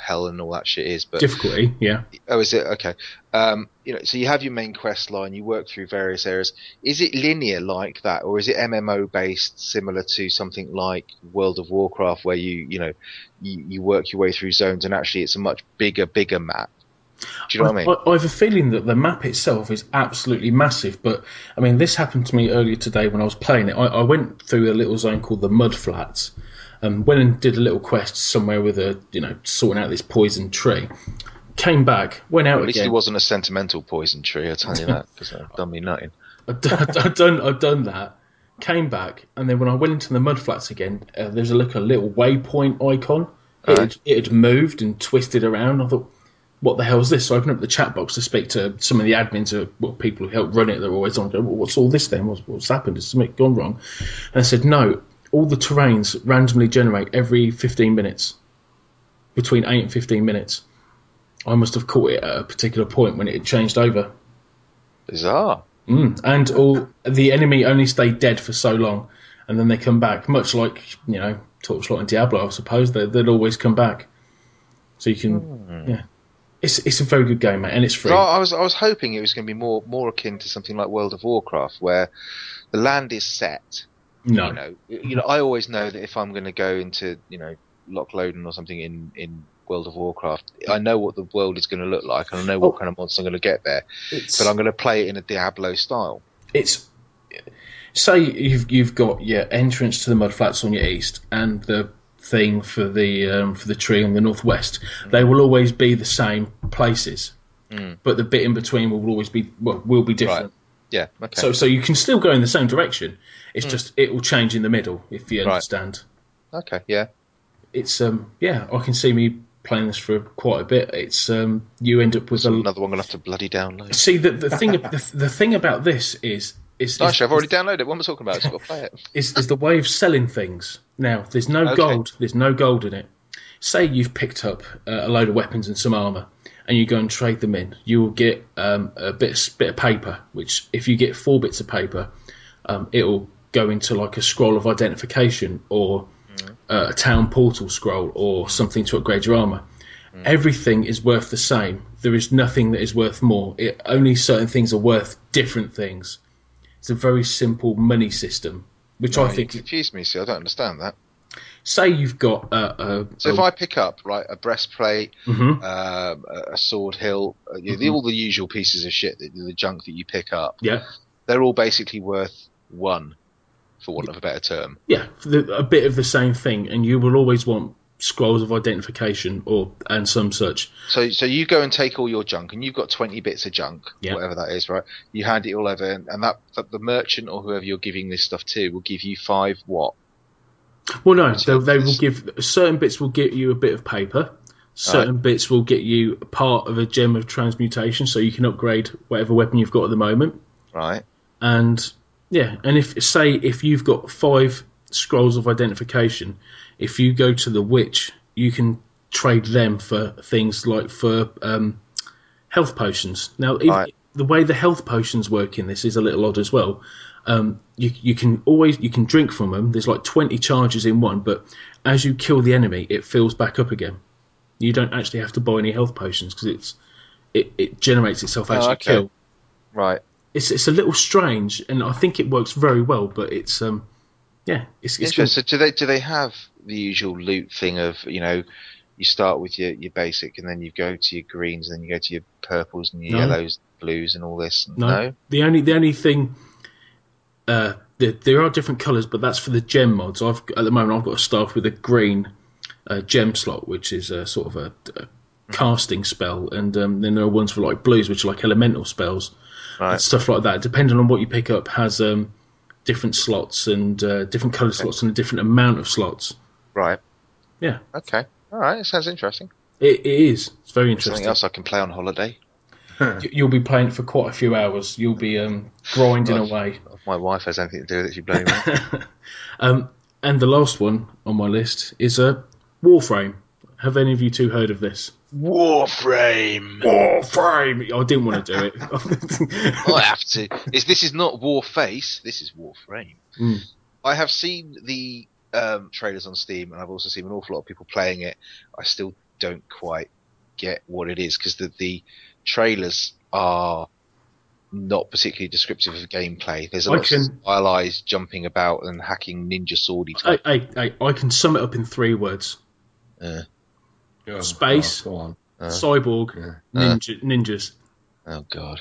Speaker 3: Hell and all that shit is, but
Speaker 1: difficulty. Yeah.
Speaker 3: Oh, is it okay? Um, you know, so you have your main quest line. You work through various areas. Is it linear like that, or is it MMO based, similar to something like World of Warcraft, where you you know you, you work your way through zones, and actually it's a much bigger, bigger map. Do you know what I mean?
Speaker 1: I, I have a feeling that the map itself is absolutely massive, but I mean, this happened to me earlier today when I was playing it. I, I went through a little zone called the Mud Flats, um, went and did a little quest somewhere with a, you know, sorting out this poison tree. Came back, went out
Speaker 3: At least
Speaker 1: again.
Speaker 3: it wasn't a sentimental poison tree. I'll tell you that because I've done me nothing.
Speaker 1: I've done- I'd done that. Came back, and then when I went into the mud flats again, uh, there's a look a little waypoint icon. It, had, it had moved and twisted around. I thought, what the hell is this? So I opened up the chat box to speak to some of the admins, or well, people who help run it. They're always on. Go, well, what's all this then? What's, what's happened? Has something gone wrong? And I said, no. All the terrains randomly generate every 15 minutes, between eight and 15 minutes. I must have caught it at a particular point when it had changed over.
Speaker 3: Bizarre.
Speaker 1: Mm. And all the enemy only stay dead for so long, and then they come back. Much like you know, Torchlight and Diablo, I suppose they, they'd always come back. So you can, yeah, it's it's a very good game, mate, and it's free.
Speaker 3: So I was I was hoping it was going to be more more akin to something like World of Warcraft, where the land is set.
Speaker 1: No,
Speaker 3: You know, you know, I always know that if I'm going to go into you know Loch Modan or something in in World of Warcraft, I know what the world is going to look like, and I know what
Speaker 1: Oh.
Speaker 3: kind of monster I'm going to get there. But I'm going to play it in a Diablo style.
Speaker 1: it's say you've you've got your entrance to the mud flats on your east and the thing for the um, for the tree on the northwest. They will always be the same places,
Speaker 3: Mm.
Speaker 1: but the bit in between will always be well will be different.
Speaker 3: Right. Yeah. Okay.
Speaker 1: So so you can still go in the same direction. It's just it will change in the middle if you.
Speaker 3: Right.
Speaker 1: understand.
Speaker 3: okay. Yeah.
Speaker 1: It's um yeah, I can see me playing this for quite a bit. It's um you end up with a
Speaker 3: another one I'm to have to bloody download.
Speaker 1: see the the thing the, the thing about this is is is,
Speaker 3: Actually, I've already downloaded it. What am I talking about? I've got to play it.
Speaker 1: is, is the way of selling things. Now there's no
Speaker 3: Okay.
Speaker 1: gold. There's no gold in it. Say you've picked up uh, a load of weapons and some armor, and you go and trade them in, you will get um, a bit bit of paper. Which, if you get four bits of paper, um, it'll go into like a scroll of identification or uh, a town portal scroll or something to upgrade your armor. Everything is worth the same. There is nothing that is worth more. It, only certain things are worth different things. It's a very simple money system, which I
Speaker 3: You
Speaker 1: think.
Speaker 3: confused me, see, I don't understand that.
Speaker 1: Say you've got a. a,
Speaker 3: So if
Speaker 1: a-
Speaker 3: I pick up right a breastplate,
Speaker 1: Mhm.
Speaker 3: um, a sword hilt, uh, you know, the,
Speaker 1: Mhm.
Speaker 3: all the usual pieces of shit, that, the junk that you pick up,
Speaker 1: yeah,
Speaker 3: they're all basically worth one, for want of a better term.
Speaker 1: yeah, the, a bit of the same thing, and you will always want scrolls of identification or and some such.
Speaker 3: So, so you go and take all your junk, and you've got twenty bits of junk, whatever that is, right? You hand it all over, and, and that, that the merchant or whoever you're giving this stuff to will give you five what?
Speaker 1: Well, no,
Speaker 3: So
Speaker 1: they, will give certain bits will get you a bit of paper. Certain bits will get you part of a gem of transmutation, so you can upgrade whatever weapon you've got at the moment.
Speaker 3: Right?
Speaker 1: And yeah, and if say if you've got five scrolls of identification, if you go to the witch, you can trade them for things like for um, health potions. Now,
Speaker 3: Right.
Speaker 1: the way the health potions work in this is a little odd as well. Um, you you can always you can drink from them. There's like 20 charges in one, but as you kill the enemy, it fills back up again. You don't actually have to buy any health potions because it's it, it generates itself as
Speaker 3: Oh,
Speaker 1: you
Speaker 3: okay.
Speaker 1: kill
Speaker 3: Right.
Speaker 1: it's it's a little strange, and I think it works very well. But it's um, yeah, it's, it's
Speaker 3: Interesting. So do they do they have the usual loot thing of you know, you start with your, your basic and then you go to your greens and then you go to your purples and your
Speaker 1: No.
Speaker 3: yellows, blues and all this.
Speaker 1: No. the only the only thing. Uh, there, there are different colours, but that's for the gem mods. I've at the moment I've got a staff with a green uh, gem slot, which is a sort of a, a casting spell, and um, then there are ones for like blues, which are like elemental spells
Speaker 3: Right.
Speaker 1: and stuff like that. Depending on what you pick up, has um, different slots and uh, different colour slots and a different amount of slots.
Speaker 3: Right.
Speaker 1: Yeah.
Speaker 3: Okay. All right. It sounds interesting.
Speaker 1: It, it is. It's very interesting.
Speaker 3: Something else I can play on holiday.
Speaker 1: You- You'll be playing it for quite a few hours. You'll be um, grinding
Speaker 3: Right.
Speaker 1: away.
Speaker 3: If my wife has anything to do with it, she bloody well.
Speaker 1: um, and the last one on my list is a Warframe. Have any of you two heard of this?
Speaker 3: Warframe.
Speaker 1: Warframe. I didn't want to do it.
Speaker 3: I have to. Is this is not Warface? This is Warframe.
Speaker 1: Mm.
Speaker 3: I have seen the um, trailers on Steam, and I've also seen an awful lot of people playing it. I still don't quite get what it is because the the trailers are not particularly descriptive of gameplay. There's a lot
Speaker 1: can-
Speaker 3: of style eyes jumping about and hacking ninja swordy
Speaker 1: I,
Speaker 3: type.
Speaker 1: I, I, I can sum it up in three words:
Speaker 3: Uh,
Speaker 1: Space.
Speaker 2: oh, on.
Speaker 3: uh,
Speaker 1: cyborg,
Speaker 2: Yeah.
Speaker 1: ninja, ninjas,
Speaker 3: oh god.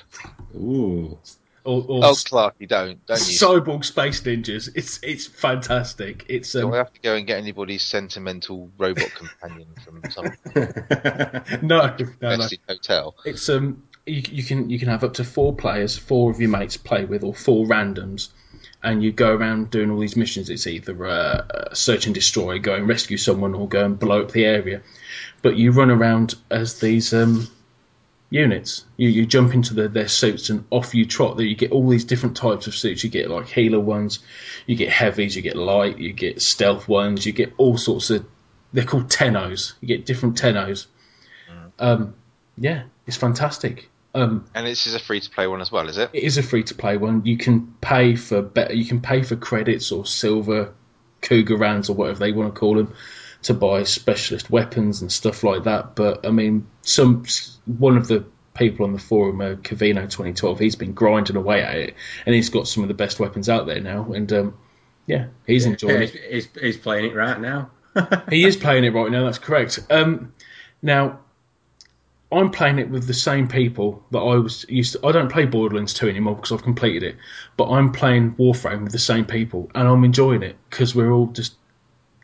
Speaker 2: Ooh.
Speaker 1: Or, or
Speaker 3: Oh Clark, you don't, don't you?
Speaker 1: cyborg space ninjas. It's it's fantastic. It's
Speaker 3: Do
Speaker 1: um,
Speaker 3: I have to go and get anybody's sentimental robot companion from some
Speaker 1: no, no, no.
Speaker 3: hotel?
Speaker 1: It's um you, you can you can have up to four players, four of your mates play with, or four randoms, and you go around doing all these missions. It's either uh, search and destroy, go and rescue someone, or go and blow up the area. But you run around as these um, units. You you jump into the, their suits and off you trot. That you get all these different types of suits. You get like healer ones, you get heavies, you get light, you get stealth ones, you get all sorts of. They're called Tennos. You get different Tennos. Um, yeah, it's fantastic. Um,
Speaker 3: And this is a free to play one as well, is it?
Speaker 1: it is a free to play one. You can pay for better. You can pay for credits or silver cougar rounds or whatever they want to call them to buy specialist weapons and stuff like that. But I mean, some one of the people on the forum, uh, Cavino 2012, he's been grinding away at it, and he's got some of the best weapons out there now. And um, yeah, he's enjoying
Speaker 2: he's,
Speaker 1: it.
Speaker 2: he's, he's playing it right now.
Speaker 1: He is playing it right now. That's correct. Um, now, I'm playing it with the same people that I was used to. I don't play Borderlands 2 anymore because I've completed it, but I'm playing Warframe with the same people, and I'm enjoying it because we're all just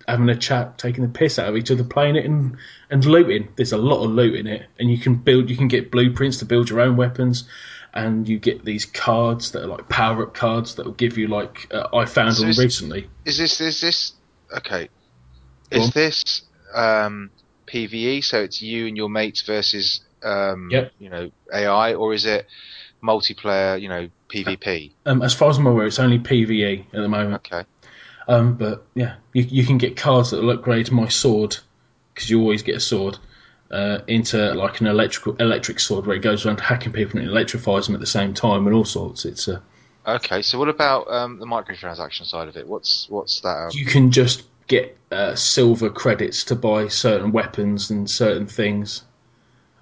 Speaker 1: having a chat, taking the piss out of each other, playing it and and looting. There's a lot of loot in it, and you can build. You can get blueprints to build your own weapons. And you get these cards that are like power up cards that will give you like uh, I found
Speaker 3: So
Speaker 1: one
Speaker 3: is-
Speaker 1: recently.
Speaker 3: Is this is this okay?
Speaker 1: Go
Speaker 3: Is
Speaker 1: on.
Speaker 3: this um, PVE? So it's you and your mates versus um,
Speaker 1: Yep.
Speaker 3: you know AI, or is it multiplayer? You know PvP.
Speaker 1: Um, as far as I'm aware, it's only PVE at the moment.
Speaker 3: Okay.
Speaker 1: Um, but yeah, you, you can get cards that will upgrade my sword because you always get a sword, uh, into like an electrical electric sword where it goes around hacking people and electrifies them at the same time and all sorts. It's uh,
Speaker 3: Okay, so what about um, the microtransaction side of it? What's what's that? Um,
Speaker 1: you can just get uh, silver credits to buy certain weapons and certain things.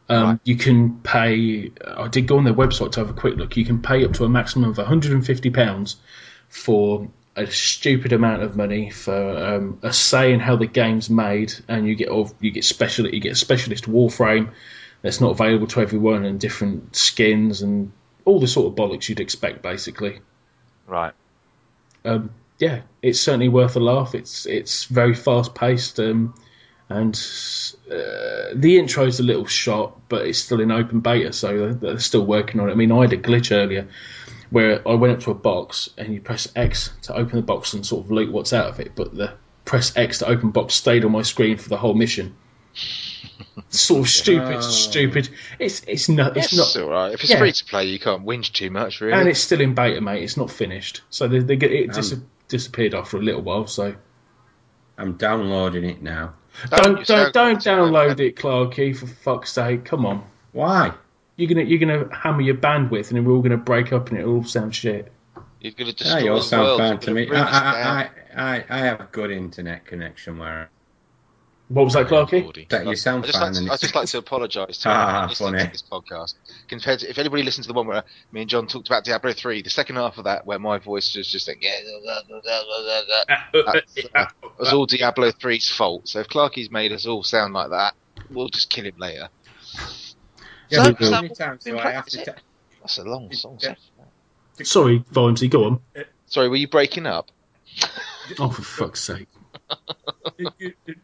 Speaker 1: Um,
Speaker 3: Right.
Speaker 1: You can pay. I did go on their website to have a quick look. You can pay up to a maximum of 150 pounds for a stupid amount of money for um, a say in how the game's made, and you get all- you get special you get a specialist warframe that's not available to everyone, and different skins and all the sort of bollocks you'd expect, basically
Speaker 3: Right.
Speaker 1: um, yeah, it's certainly worth a laugh. It's it's very fast paced, um, and uh, the intro's a little shot, but it's still in open beta, so they're, they're still working on it. I mean, I had a glitch earlier where I went up to a box and you press X to open the box and sort of loot what's out of it, but the press X to open box stayed on my screen for the whole mission. sort of stupid,
Speaker 2: Oh.
Speaker 1: stupid. It's it's not it's
Speaker 3: It's
Speaker 1: not
Speaker 3: all right. If it's
Speaker 1: yeah.
Speaker 3: free to play, you can't whinge too much, really.
Speaker 1: and it's still in beta, mate. It's not finished, so they, they get, it dis-
Speaker 2: Um,
Speaker 1: disappeared after a little while. So
Speaker 2: I'm downloading it now.
Speaker 1: don't
Speaker 3: you
Speaker 1: don't don't download it, Clarky. For fuck's sake, come on.
Speaker 2: Why?
Speaker 1: You're gonna you're gonna hammer your bandwidth, and we're all gonna break up, and it all sound shit.
Speaker 3: You're going to
Speaker 2: Yeah,
Speaker 3: destroy
Speaker 2: you all
Speaker 3: the
Speaker 2: sound
Speaker 3: world.
Speaker 2: fine
Speaker 3: You're
Speaker 2: to
Speaker 3: gonna
Speaker 2: me.
Speaker 3: bring us down.
Speaker 2: I, I, I, I, I have good internet connection where
Speaker 1: What was that, Clarky?
Speaker 2: That you sound
Speaker 3: I just
Speaker 2: fine
Speaker 3: like to, I just like to apologise to
Speaker 2: Ah, funny.
Speaker 3: to this podcast. Compared to if anybody listens to the one where me and John talked about Diablo three, the second half of that where my voice was just like yeah, blah, blah, blah, blah, blah, blah, uh, uh, That's, it uh, was all Diablo 3's fault. So if Clarky's made us all sound like that, we'll just kill him later.
Speaker 2: Yeah,
Speaker 3: So-
Speaker 2: but
Speaker 3: so-
Speaker 2: many times do I have to?
Speaker 3: Is
Speaker 2: ta-
Speaker 3: That's a long song.
Speaker 2: Yeah.
Speaker 1: Sorry, Vimesy, go on.
Speaker 3: Sorry, were you breaking up?
Speaker 1: Oh, for fuck's sake.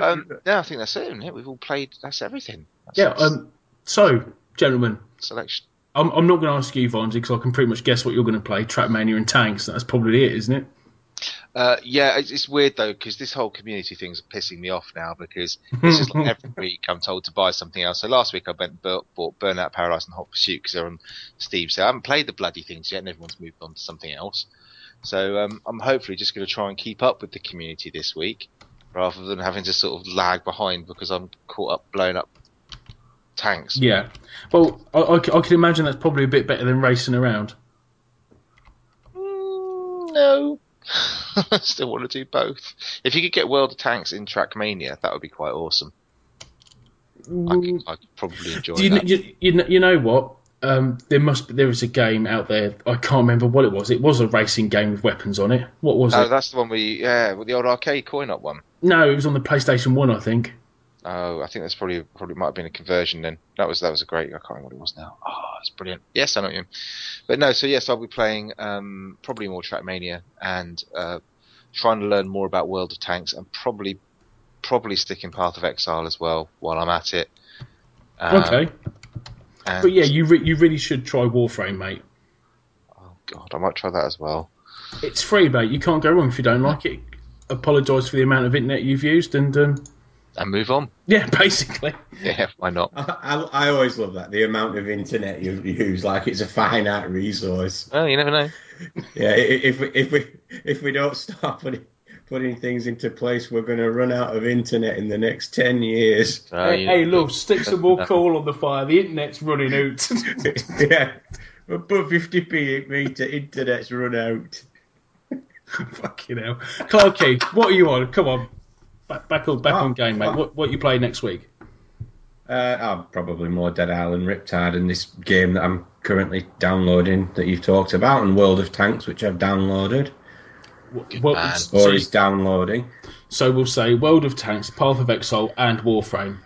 Speaker 3: Um, no, I think that's it. Isn't it? We've all played. That's everything. That's,
Speaker 1: Yeah. Um. So, gentlemen,
Speaker 3: selection.
Speaker 1: I'm, I'm not going to ask you, Vimesy, because I can pretty much guess what you're going to play. Trackmania and tanks. That's probably it, isn't it?
Speaker 3: Uh, yeah, it's, it's weird though because this whole community thing's pissing me off now because it's just like every week I'm told to buy something else. So last week I went and bought, bought Burnout Paradise and Hot Pursuit because they're on Steam. So I haven't played the bloody things yet, and everyone's moved on to something else. So um, I'm hopefully just going to try and keep up with the community this week rather than having to sort of lag behind because I'm caught up blowing up tanks.
Speaker 1: Yeah. Well, I can imagine that's probably a bit better than racing around.
Speaker 3: Mm, no. I still want to do both. If you could get World of Tanks in Trackmania, that would be quite awesome. I could, I could probably enjoy
Speaker 1: Do you,
Speaker 3: that.
Speaker 1: you, you, kn- you know what? Um, there must be, there is a game out there. I can't remember what it was. It was a racing game with weapons on it. What was
Speaker 3: Oh,
Speaker 1: it?
Speaker 3: that's the one we yeah, with the old arcade coin up one.
Speaker 1: No, it was on the PlayStation One, I think.
Speaker 3: Oh, I think that's probably probably might have been a conversion then. That was that was a great. I can't remember what it was now. Oh, it's brilliant. Yes, I know what you. mean. But no, so yes, I'll be playing um, probably more Trackmania and uh, trying to learn more about World of Tanks and probably probably sticking Path of Exile as well while I'm at it. Um,
Speaker 1: Okay, but yeah, you re- you really should try Warframe, mate.
Speaker 3: Oh God, I might try that as well.
Speaker 1: It's free, mate. You can't go wrong if you don't like it. Apologise for the amount of internet you've used, and um,
Speaker 3: And move on.
Speaker 1: yeah, basically.
Speaker 3: Yeah, why not?
Speaker 2: I, I, I always love that the amount of internet you use, like it's a finite resource.
Speaker 3: Well, you never know.
Speaker 2: Yeah, i- i- if we if we if we don't start putting putting things into place, we're going to run out of internet in the next ten years.
Speaker 3: So,
Speaker 1: hey,
Speaker 3: you-
Speaker 1: hey, look, stick some more coal on the fire. The internet's running out.
Speaker 2: yeah, we'll fifty p meter internet's run out.
Speaker 1: Fucking hell, Clarky, what are you on? Come on, back back on back
Speaker 2: Oh,
Speaker 1: on game, mate.
Speaker 2: oh.
Speaker 1: What what you play next week?
Speaker 2: Uh, I'm probably more Dead Island Riptide and this game that I'm currently downloading that you've talked about, and World of Tanks, which I've downloaded
Speaker 1: What,
Speaker 3: Good
Speaker 1: what-
Speaker 3: man.
Speaker 2: or
Speaker 1: so,
Speaker 2: is downloading.
Speaker 1: so we'll say World of Tanks, Path of Exile, and Warframe.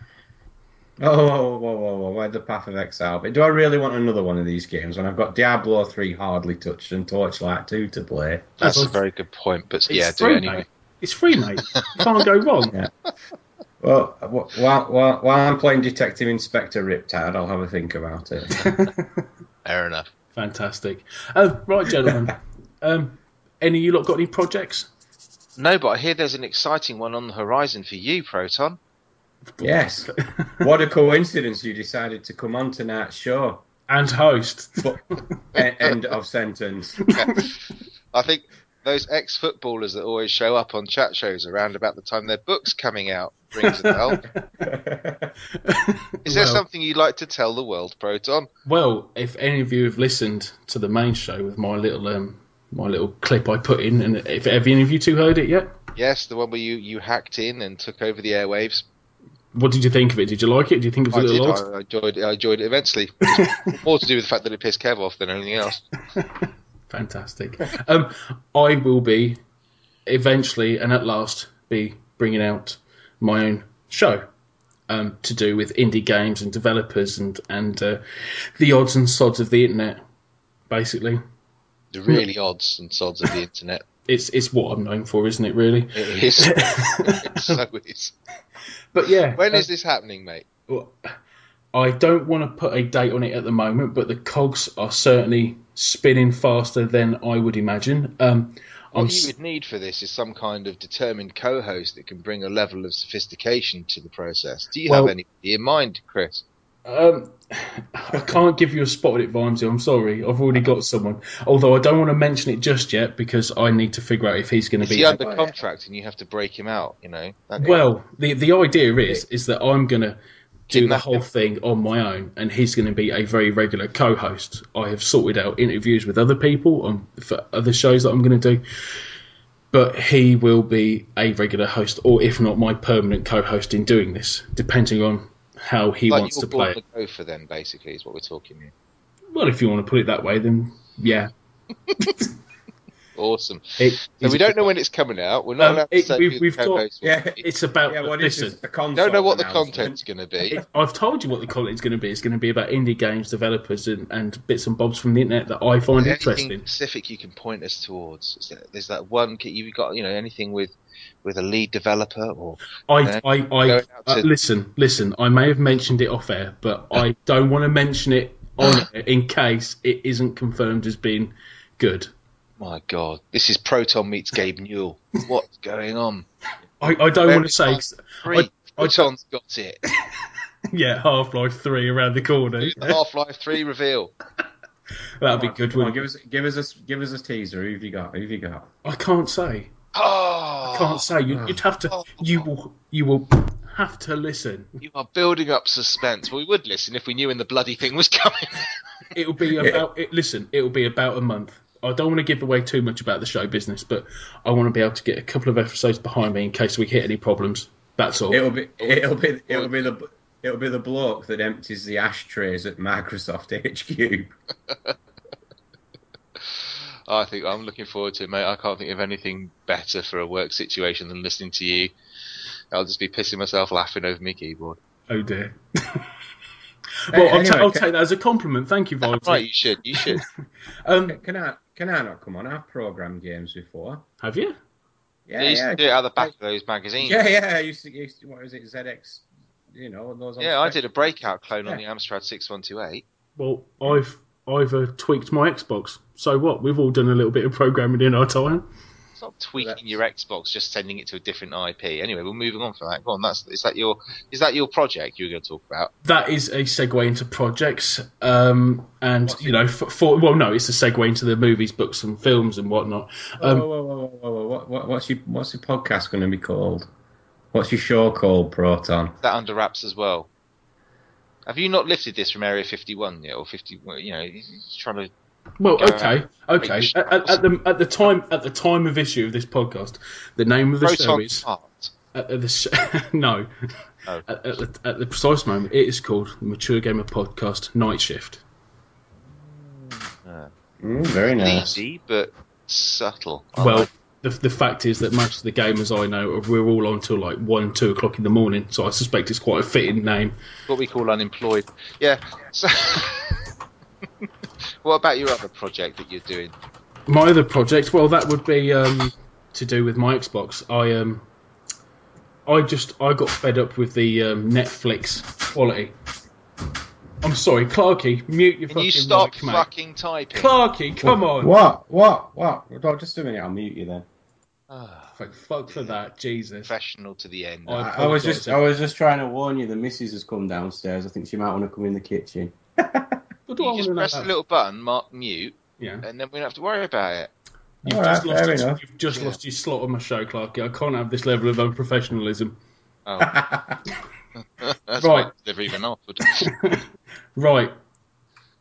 Speaker 2: Oh, whoa, whoa, whoa, whoa, why the Path of Exile? But do I really want another one of these games when I've got Diablo 3 hardly touched and Torchlight 2 to play?
Speaker 3: that's a very good point. But
Speaker 1: It's
Speaker 3: yeah, do it anyway.
Speaker 1: Mate. It's free, mate. You can't go wrong.
Speaker 2: Well, while, while, while I'm playing Detective Inspector Riptide, I'll have a think about it.
Speaker 3: Fair enough.
Speaker 1: Fantastic. Uh, right, gentlemen. um, any of you lot got any projects?
Speaker 3: No, but I hear there's an exciting one on the horizon for you, Proton.
Speaker 2: yes. What a coincidence you decided to come on tonight's show.
Speaker 1: and host.
Speaker 2: But, end of sentence.
Speaker 3: I think those ex-footballers that always show up on chat shows around about the time their book's coming out. rings a bell. Is there
Speaker 1: Well-
Speaker 3: something you'd like to tell the world, Proton?
Speaker 1: Well, if any of you have listened to the main show with my little um, my little clip I put in, and if have any of you two heard it yet?
Speaker 3: Yes, the one where you, you hacked in and took over the airwaves.
Speaker 1: What did you think of it? Did you like it? Do you think it
Speaker 3: I
Speaker 1: was a
Speaker 3: did.
Speaker 1: little odd?
Speaker 3: I, I enjoyed. I enjoyed it immensely. More to do with the fact that it pissed Kev off than anything else.
Speaker 1: Fantastic. um, I will be eventually and at last be bringing out my own show um, to do with indie games and developers and and uh, the odds and sods of the internet. Basically,
Speaker 3: The really odds and sods of the internet.
Speaker 1: it's it's what I'm known for, isn't it? Really.
Speaker 3: It is. it so is.
Speaker 1: But yeah,
Speaker 3: When
Speaker 1: uh,
Speaker 3: is this happening, mate?
Speaker 1: Well, I don't want to put a date on it at the moment, but the cogs are certainly spinning faster than I would imagine. Um, I'm
Speaker 3: What you would need for this is some kind of determined co-host that can bring a level of sophistication to the process. Do you
Speaker 1: Well-
Speaker 3: have anybody in mind, Chris?
Speaker 1: um, I can't give you a spot on it, Vimesy. I'm sorry. I've already got someone. Although I don't want to mention it just yet because I need to figure out if he's going to be.
Speaker 3: he under contract and you have to break him out? You know.
Speaker 1: Well, the the idea is is that I'm going to do
Speaker 3: Didn't
Speaker 1: the whole thing on my own, and he's going to be a very regular co-host. I have sorted out interviews with other people on for other shows that I'm going to do, but he will be a regular host, or if not, my permanent co-host in doing this, depending on how he
Speaker 3: like
Speaker 1: wants to play
Speaker 3: to go for then, basically, is what we're talking here.
Speaker 1: Well, if you want to put it that way, then yeah.
Speaker 3: Awesome.
Speaker 1: It,
Speaker 3: So we don't know when it's coming out. We're not
Speaker 1: Um,
Speaker 3: allowed to
Speaker 1: it-
Speaker 3: say
Speaker 1: we've-
Speaker 3: who
Speaker 1: we've got-
Speaker 2: Yeah.
Speaker 1: It's about
Speaker 2: yeah, what is
Speaker 1: listen.
Speaker 2: this? A console
Speaker 3: don't know what the content's going to be.
Speaker 1: It, I've told you what the content's going to be. It's going to be about indie games, developers, and, and bits and bobs from the internet that I find
Speaker 3: Is there
Speaker 1: interesting.
Speaker 3: specific you can point us towards? Is there, there's that one kit you've got, you know, anything with with a lead developer or
Speaker 1: I, I, I
Speaker 3: Going
Speaker 1: uh,
Speaker 3: to-
Speaker 1: listen, listen. I may have mentioned it off air, but I don't want to mention it on air in case it isn't confirmed as being good.
Speaker 3: My god, this is Proton meets Gabe Newell. What's going on?
Speaker 1: I, I don't
Speaker 3: Very
Speaker 1: want to say,
Speaker 3: fast. Three.
Speaker 1: I-
Speaker 3: Proton's got it.
Speaker 1: yeah, Half Life Three around the corner.
Speaker 3: Do the Half Life Three reveal.
Speaker 1: That'd be good.
Speaker 2: Come on, give us, give us a, give us a teaser. Who have you got? Who have you got?
Speaker 1: I can't say.
Speaker 3: Oh,
Speaker 1: I can't say. You, you'd have to.
Speaker 3: Oh.
Speaker 1: You will. You will have to listen.
Speaker 3: You are building up suspense. We would listen if we knew when the bloody thing was coming.
Speaker 1: It'll be about. It, listen, it'll be about a month. I don't want to give away too much about the show business, but I want to be able to get a couple of episodes behind me in case we hit any problems. That's all.
Speaker 2: It'll be, it'll be, it'll be the, it'll be the bloke that empties the ashtrays at Microsoft HQ.
Speaker 3: I think I'm looking forward to it, mate. I can't think of anything better for a work situation than listening to you. I'll just be pissing myself laughing over my keyboard.
Speaker 1: Oh dear. well,
Speaker 2: Hey,
Speaker 1: I'll, ta- I'll
Speaker 2: can-
Speaker 1: take that as a compliment. Thank you, Vibes.
Speaker 3: Right, you should. You should.
Speaker 1: Um,
Speaker 2: Can I, can I not come on? I've programmed games before.
Speaker 1: have you?
Speaker 2: Yeah,
Speaker 3: you used
Speaker 2: yeah,
Speaker 3: to do it out the back of those magazines.
Speaker 2: yeah, yeah. I used to, used to, what was it, ZX? You know, those.
Speaker 3: Yeah, I did a breakout clone on the Amstrad 6128.
Speaker 1: Well, I've I've uh, tweaked my Xbox. So what? We've all done a little bit of programming in our time.
Speaker 3: It's not tweaking
Speaker 2: That's-
Speaker 3: your Xbox, just sending it to a different IP. Anyway, we're moving on from that. Go on. That's is that your is that your project you were going to talk about?
Speaker 1: That is a segue into projects, um, and you know, for, for well, no, it's a segue into the movies, books, and films and whatnot. Um,
Speaker 2: whoa, whoa, whoa, whoa, whoa, whoa. What, what, what's your what's your podcast going to be called? What's your show called, Proton?
Speaker 3: That under wraps as well. Have you not lifted this from Area 51 yet, or 50? You know, he's he's trying to.
Speaker 1: Well, okay,
Speaker 3: ahead.
Speaker 1: okay.
Speaker 3: Make
Speaker 1: At, at, at the at the time at the time of issue of this podcast, the name of the show is
Speaker 3: Heart.
Speaker 1: at, at the sh- no.
Speaker 3: Oh.
Speaker 1: At, at, the, at the precise moment, it is called the Mature Gamer Podcast Night Shift.
Speaker 2: Mm, very nice.
Speaker 3: Easy, but subtle. I
Speaker 1: well,
Speaker 3: like
Speaker 1: the, the fact is that most of the gamers I know, we're all on till like one, two o'clock in the morning. So I suspect it's quite a fitting name.
Speaker 3: what we call unemployed. Yeah. So, what about your other project that you're doing?
Speaker 1: My other project, well, that would be um, to do with my Xbox. I um, I just I got fed up with the um, Netflix quality. I'm sorry, Clarky, mute your
Speaker 3: Can
Speaker 1: fucking
Speaker 3: you stop
Speaker 1: mic, mate.
Speaker 3: fucking typing?
Speaker 1: Clarky, come on.
Speaker 2: What? What? What? Oh, just a minute. I'll mute you then.
Speaker 3: Ah,
Speaker 1: Fuck, fuck for that, Jesus.
Speaker 3: professional to the end.
Speaker 1: I-
Speaker 2: I, I was just. I was just trying to warn you. The missus has come downstairs. I think she might want to come in the kitchen.
Speaker 1: What do
Speaker 3: you
Speaker 1: want
Speaker 3: just press the little button, mark mute,
Speaker 1: Yeah.
Speaker 3: and then we don't have to worry about it.
Speaker 1: You've
Speaker 2: All
Speaker 1: just,
Speaker 2: right,
Speaker 1: lost,
Speaker 2: fair
Speaker 1: your, you've just
Speaker 3: Yeah.
Speaker 1: lost your slot on my show, Clarky. I can't have this level of unprofessionalism.
Speaker 3: Oh, that's
Speaker 1: Right.
Speaker 3: right. They've even offered.
Speaker 1: Right.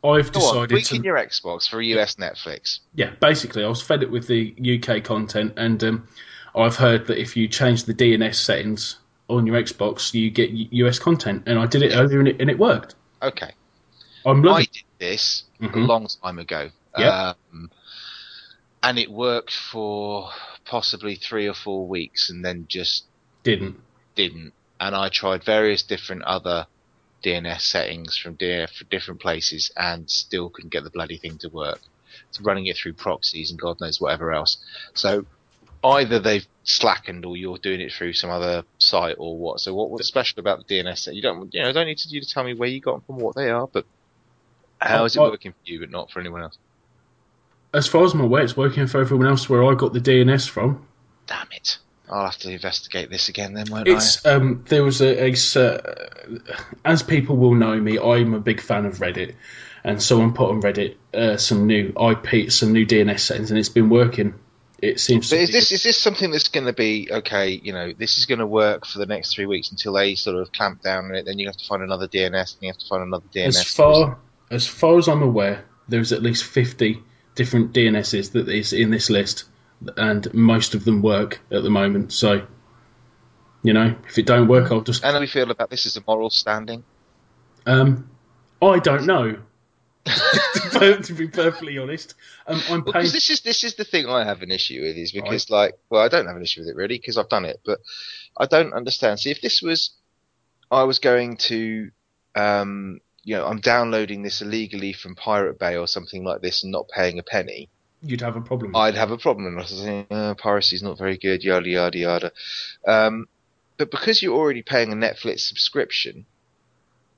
Speaker 1: I've
Speaker 3: Go on,
Speaker 1: decided
Speaker 3: tweak
Speaker 1: to.
Speaker 3: in your Xbox for a US Netflix.
Speaker 1: Yeah, basically, I was fed it with the UK content, and um, I've heard that if you change the DNS settings on your Xbox, you get US content, and I did it earlier, and it, and it worked.
Speaker 3: Okay.
Speaker 1: I'm
Speaker 3: I did this a
Speaker 1: Mhm.
Speaker 3: long time ago.
Speaker 1: Yep.
Speaker 3: Um, and it worked for possibly three or four weeks and then just
Speaker 1: Didn't.
Speaker 3: didn't. And I tried various different other DNS settings from different places and still couldn't get the bloody thing to work. It's running it through proxies and God knows whatever else. So either they've slackened or you're doing it through some other site or what. So what was special about the DNS? You don't, you know, don't need to, you to tell me where you got them from, what they are, but how is it working for you, but not for anyone else?
Speaker 1: As far as I'm aware, it's working for everyone else where I got the DNS from.
Speaker 3: Damn it! I'll have to investigate this again then, won't
Speaker 1: It's um, there was a, a cer- as people will know me, I'm a big fan of Reddit, and someone put on Reddit uh, some new IP, some new DNS settings, and it's been working. It seems.
Speaker 3: But
Speaker 1: to
Speaker 3: is
Speaker 1: be-
Speaker 3: this is this something that's going to be okay? You know, this is going to work for the next three weeks until they sort of clamp down on it. Then you have to find another DNS, and you have to find another DNS.
Speaker 1: as far as far as I'm aware, there's at least 50 different DNSs that is in this list, and most of them work at the moment. So, you know, if it don't work, I'll just
Speaker 3: and how do we feel about this as a moral standing?
Speaker 1: um, I don't know. to be perfectly honest, um, I'm
Speaker 3: Well,
Speaker 1: paying.
Speaker 3: 'cause this is this is the thing I have an issue with is because like well I don't have an issue with it really because I've done it but I don't understand. See if this was I was going to um you know I'm downloading this illegally from Pirate Bay or something like this and not paying a penny
Speaker 1: You'd have a problem.
Speaker 3: I'd have a problem and I was saying uh, piracy's not very good yada yada yada um but because you're already paying a Netflix subscription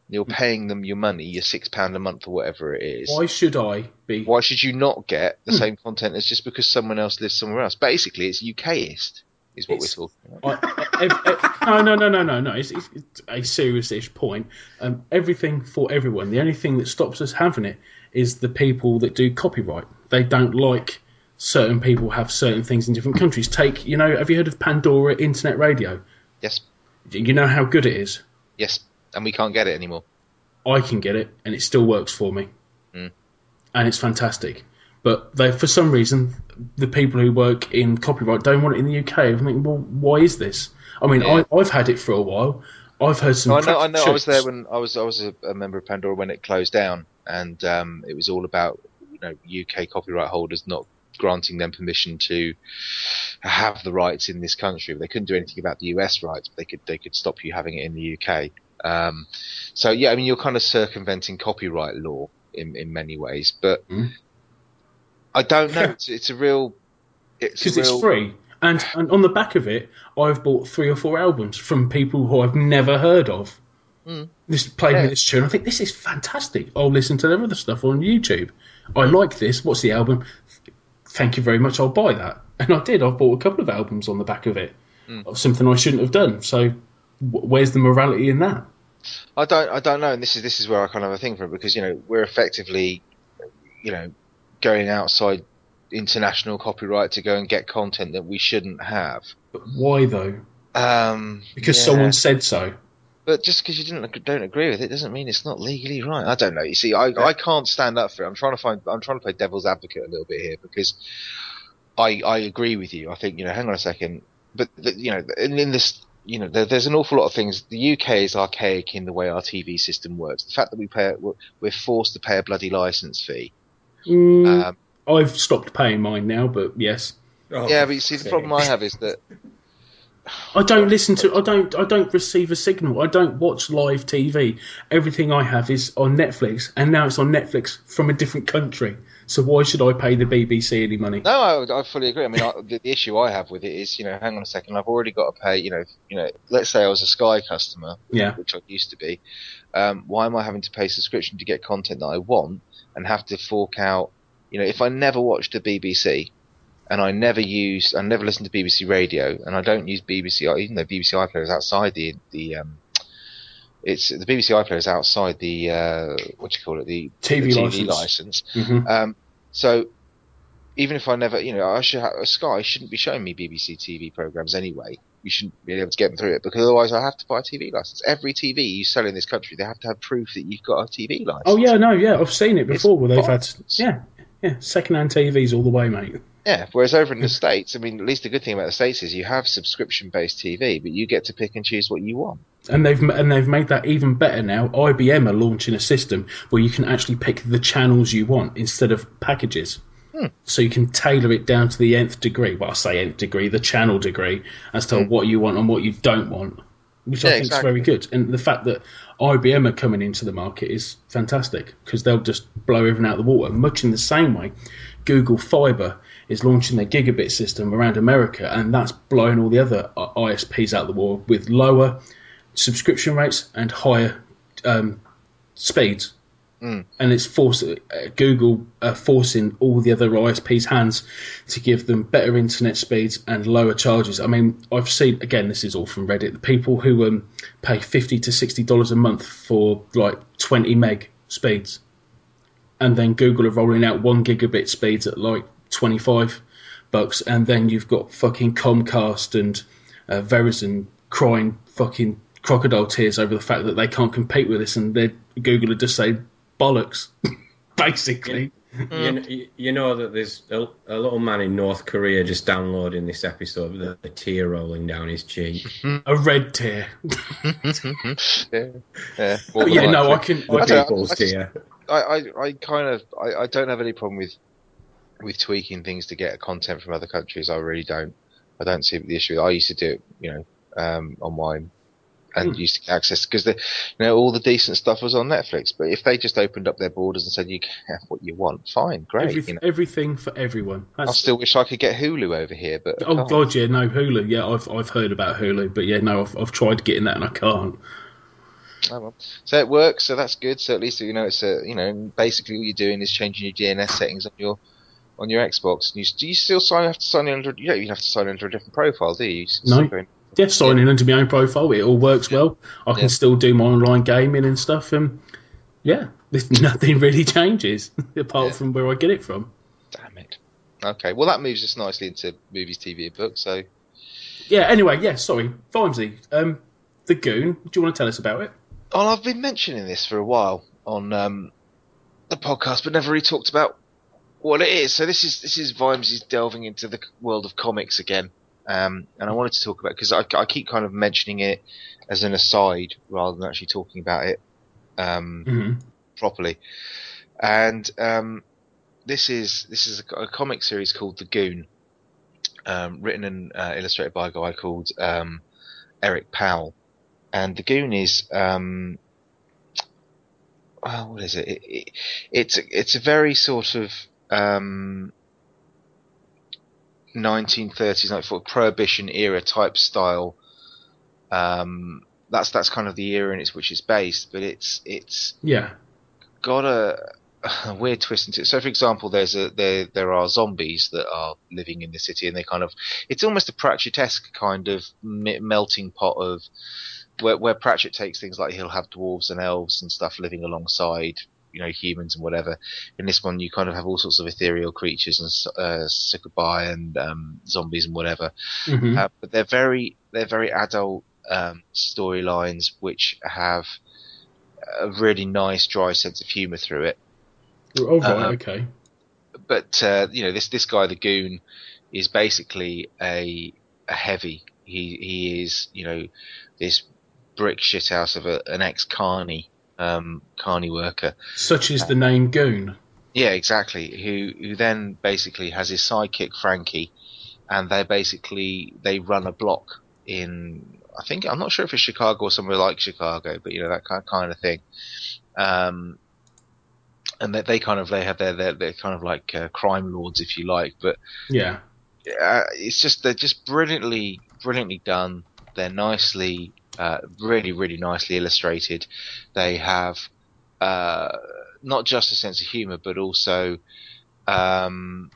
Speaker 3: you're paying them your money your six pound a month or whatever it is
Speaker 1: Why should I be?
Speaker 3: why should you not get the
Speaker 1: Hmm.
Speaker 3: same content as just because someone else lives somewhere else? Basically, it's UKist, is what
Speaker 1: It's-
Speaker 3: we're talking about.
Speaker 1: I, ev- ev- no, no, no, no, no, no. It's, it's, it's a serious-ish point. Um, everything for everyone. The only thing that stops us having it is the people that do copyright. They don't like certain people have certain things in different countries. Take, you know, have you heard of Pandora Internet Radio?
Speaker 3: Yes,
Speaker 1: You know how good it is.
Speaker 3: yes, and we can't get it anymore.
Speaker 1: I can get it, and it still works for me,
Speaker 3: Mm.
Speaker 1: and it's fantastic. But they, for some reason, the people who work in copyright don't want it in the UK. I'm thinking, well, why is this? I mean,
Speaker 3: Yeah.
Speaker 1: I, I've had it for a while. I've heard some.
Speaker 3: No, I know, I know. I was there when I was I was a, a member of Pandora when it closed down, and um, it was all about you know UK copyright holders not granting them permission to have the rights in this country. They couldn't do anything about the US rights, but they could they could stop you having it in the UK. Um, so yeah, I mean you're kind of circumventing copyright law in in many ways, but
Speaker 1: Mm.
Speaker 3: I don't know. It's, it's a real it's
Speaker 1: because it's
Speaker 3: real-
Speaker 1: free. And, and on the back of it, I've bought three or four albums from people who I've never heard of.
Speaker 3: Mm.
Speaker 1: This played
Speaker 3: Yeah.
Speaker 1: me this tune. I think this is fantastic. I'll listen to their other stuff on YouTube. I like this. What's the album? Thank you very much. I'll buy that. And I did. I've bought a couple of albums on the back of it
Speaker 3: Mm.
Speaker 1: of something I shouldn't have done. So, wh- where's the morality in that?
Speaker 3: I don't, I don't know, and this is this is where I kind of have a thing for it because you know we're effectively, you know, going outside international copyright to go and get content that we shouldn't have.
Speaker 1: But why though?
Speaker 3: Um,
Speaker 1: Because
Speaker 3: yeah.
Speaker 1: someone said so.
Speaker 3: But just because you didn't don't agree with it doesn't mean it's not legally right. I don't know. You see, I I can't stand up for it. I'm trying to find. I'm trying to play devil's advocate a little bit here because I I agree with you. I think you know. Hang on a second. But the, you know, in, in this, you know, there, there's an awful lot of things. The UK is archaic in the way our TV system works. The fact that we pay, we're forced to pay a bloody license fee.
Speaker 1: Mm,
Speaker 3: Um,
Speaker 1: I've stopped paying mine now, but yes.
Speaker 2: Oh,
Speaker 3: yeah, but you see, the problem I have is that
Speaker 1: I don't listen to. I don't. I don't receive a signal. I don't watch live TV. Everything I have is on Netflix, and now it's on Netflix from a different country. So why should I pay the BBC any money?
Speaker 3: No, I, I fully agree. I mean, I, the, the issue I have with it is, you know, hang on a second, I've already got to pay. You know, you know, let's say I was a Sky customer,
Speaker 1: Yeah.
Speaker 3: which I used to be. Um, why am I having to pay subscription to get content that I want and have to fork out? You know, if I never watched the BBC and I never use, I never listen to BBC Radio, and I don't use BBC, even though BBC iPlayer is outside the the um, it's the BBC iPlayer is outside the uh, what do you call it the
Speaker 1: TV
Speaker 3: the
Speaker 1: license.
Speaker 3: license.
Speaker 1: hmm
Speaker 3: Um, so even if I never, you know, I should have, Sky shouldn't be showing me BBC TV programs anyway. You shouldn't be able to get them through it because otherwise I have to buy a TV license. Every TV you sell in this country, they have to have proof that you've got a TV license.
Speaker 1: Oh yeah, no, yeah, I've seen it before where they've had yeah, yeah, second-hand TVs all the way, mate.
Speaker 3: Yeah, whereas over in the States, I mean, at least the good thing about the States is you have subscription based TV, but you get to pick and choose what you want.
Speaker 1: And they've and they've made that even better now. IBM are launching a system where you can actually pick the channels you want instead of packages.
Speaker 3: Hmm.
Speaker 1: So you can tailor it down to the nth degree. Well, I say nth degree, the channel degree, as to what you want and what you don't want, which I
Speaker 3: Hmm.
Speaker 1: Think
Speaker 3: exactly.
Speaker 1: is very good. And the fact that IBM are coming into the market is fantastic because they'll just blow everything out of the water. Much in the same way, Google Fiber is launching their gigabit system around America, and that's blowing all the other ISPs out of the water with lower subscription rates and higher um, speeds.
Speaker 3: Mm.
Speaker 1: And it's force, uh, Google uh, forcing all the other ISPs' hands to give them better internet speeds and lower charges. I mean, I've seen again. This is all from Reddit. The people who um, pay fifty to sixty dollars a month for like twenty meg speeds, and then Google are rolling out one gigabit speeds at like twenty five bucks, and then you've got fucking Comcast and uh, Verizon crying fucking crocodile tears over the fact that they can't compete with this, and they Google are just saying bollocks, basically.
Speaker 2: You, kn- you know that there's a, a little man in North Korea just downloading this episode with a, a tear rolling down his cheek.
Speaker 1: A red tear.
Speaker 3: yeah, yeah. More
Speaker 1: yeah, no, I can.
Speaker 2: The
Speaker 1: I
Speaker 3: don't
Speaker 2: people's
Speaker 3: I just-
Speaker 2: tear.
Speaker 3: I, I, I kind of, I, I don't have any problem with, with tweaking things to get content from other countries. I really don't. I don't see the issue. I used to do it, you know, um, on mine, and
Speaker 1: Hmm.
Speaker 3: used to get access because you know, all the decent stuff was on Netflix. But if they just opened up their borders and said you can have what you want, fine, great. You know,
Speaker 1: Everything for everyone.
Speaker 3: I still wish I could get Hulu over here, but I
Speaker 1: oh
Speaker 3: can't.
Speaker 1: god, yeah, no Hulu. Yeah, I've I've heard about Hulu, but yeah, no, I've I've tried getting that and I can't.
Speaker 3: Oh, well. So it works, so that's good. So at least you know it's a you know basically what you're doing is changing your DNS settings on your on your Xbox. And you, do you still sign have to sign in under? You have to sign under a different profile, do you? you
Speaker 1: No.
Speaker 3: Still go in-
Speaker 1: Yeah, signing into my own profile, it all works well. I can
Speaker 3: Yeah.
Speaker 1: still do my online gaming and stuff, and yeah, nothing really changes apart
Speaker 3: Yeah.
Speaker 1: from where I get it from.
Speaker 3: Damn it. Okay, well that moves us nicely into movies, TV, and books. So
Speaker 1: Yeah. Anyway, yeah. Sorry, Vimesy. Um, the Goon. Do you want to tell us about it?
Speaker 3: Oh, I've been mentioning this for a while on um, the podcast, but never really talked about what it is. So this is this is Vimes is delving into the world of comics again, um, and I wanted to talk about because I, I keep kind of mentioning it as an aside rather than actually talking about it um,
Speaker 1: hmm
Speaker 3: properly. And um, this is this is a, a comic series called The Goon, um, written and uh, illustrated by a guy called um, Eric Powell. And The Goon is um, well, what is it? it, it it's it's a very sort of um, 1930s, like sort of prohibition era type style. Um, that's that's kind of the era in which it's based, but it's it's
Speaker 1: Yeah.
Speaker 3: got a, a weird twist into it. So, for example, there's a there there are zombies that are living in the city, and they kind of it's almost a Pratchett-esque kind of me- melting pot of where where Pratchett takes things like he'll have dwarves and elves and stuff living alongside you know humans and whatever. In this one, you kind of have all sorts of ethereal creatures and uh, succubi and um, zombies and whatever.
Speaker 1: hmm
Speaker 3: Uh, but they're very they're very adult um, storylines which have a really nice dry sense of humour through it.
Speaker 1: Oh right.
Speaker 3: uh,
Speaker 1: okay.
Speaker 3: But uh, you know this this guy the goon is basically a a heavy. He he is you know this brick shit shithouse of a, an ex carney um, carney worker.
Speaker 1: Such is the name Goon.
Speaker 3: Yeah, exactly. Who who then basically has his sidekick Frankie, and they basically they run a block in I think I'm not sure if it's Chicago or somewhere like Chicago, but you know that kind kind of thing. Um, and they, they kind of they have their their they're kind of like uh, crime lords if you like, but
Speaker 1: Yeah.
Speaker 3: uh, it's just they're just brilliantly brilliantly done. They're nicely, uh, really really nicely illustrated. They have uh, not just a sense of humour, but also um,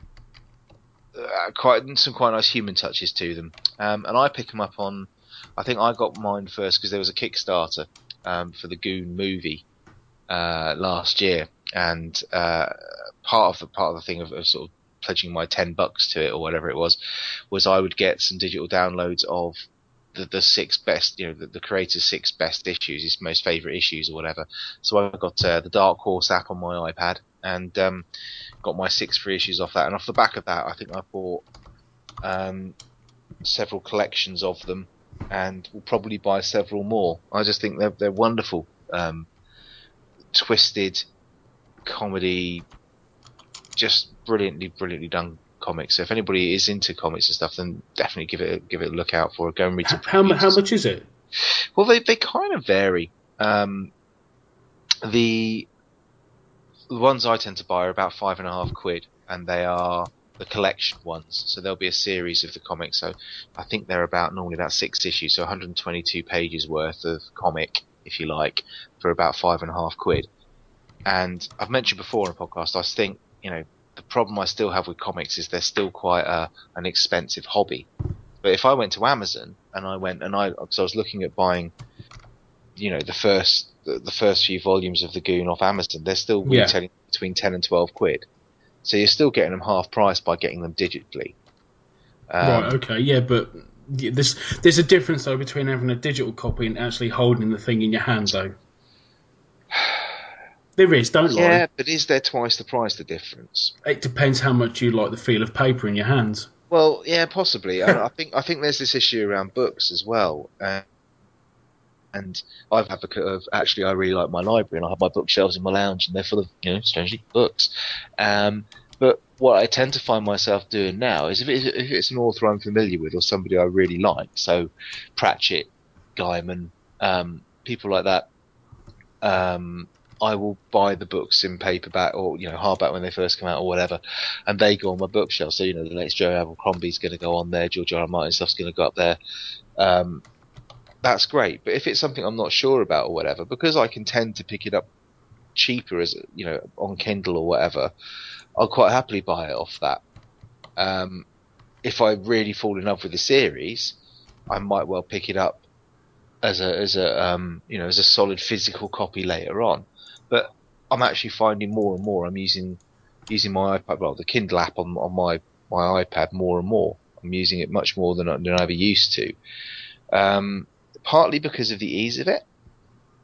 Speaker 3: uh, quite some quite nice human touches to them. Um, and I pick them up on. I think I got mine first because there was a Kickstarter um, for the Goon movie uh, last year, and uh, part of the part of the thing of, of sort of pledging my ten bucks to it or whatever it was, was I would get some digital downloads of the, the six best, you know, the, the creator's six best issues, his most favorite issues or whatever. So I've got uh, the Dark Horse app on my iPad and um, got my six free issues off that. And off the back of that, I think I bought um, several collections of them, and will probably buy several more. I just think they're they're wonderful, um, twisted comedy, just brilliantly, brilliantly done comics. So if anybody is into comics and stuff, then definitely give it a, give it a look out for. Go and read some.
Speaker 1: How,
Speaker 3: previews.
Speaker 1: how much is it?
Speaker 3: Well, they they kind of vary. Um, the the ones I tend to buy are about five and a half quid, and they are the collection ones. So there'll be a series of the comics. So I think they're about normally about six issues, so 122 pages worth of comic, if you like, for about five and a half quid. And I've mentioned before in a podcast, I think you know the problem I still have with comics is they're still quite a, an expensive hobby. But if I went to Amazon and I went and I, because I was looking at buying, you know, the first the, the first few volumes of the Goon off Amazon, they're still
Speaker 1: Yeah.
Speaker 3: retailing between ten and twelve quid. So you're still getting them half price by getting them digitally. Um,
Speaker 1: right. Okay. Yeah, but yeah, there's there's a difference though between having a digital copy and actually holding the thing in your hand though. There is. Don't lie.
Speaker 3: Yeah, but is there twice the price the difference?
Speaker 1: It depends how much you like the feel of paper in your hands.
Speaker 3: Well, yeah, possibly. I, think I think there's this issue around books as well. Uh, and I'm an advocate of actually I really like my library and I have my bookshelves in my lounge and they're full of you know strangely books. Um, but what I tend to find myself doing now is if, it, if it's an author I'm familiar with or somebody I really like, so Pratchett, Gaiman, um, people like that, um, I will buy the books in paperback or you know hardback when they first come out or whatever, and they go on my bookshelf. So you know the next Joe Abercrombie's going to go on there, George R. R. Martin stuff's going to go up there. Um, that's great, but if it's something I'm not sure about or whatever, because I can tend to pick it up cheaper as you know on Kindle or whatever, I'll quite happily buy it off that. Um, if I really fall in love with the series, I might well pick it up as a as a um, you know as a solid physical copy later on. I'm actually finding more and more I'm using using my iPad, well, the Kindle app on on my my iPad more and more. I'm using it much more than I, than I ever used to. Um, partly because of the ease of it,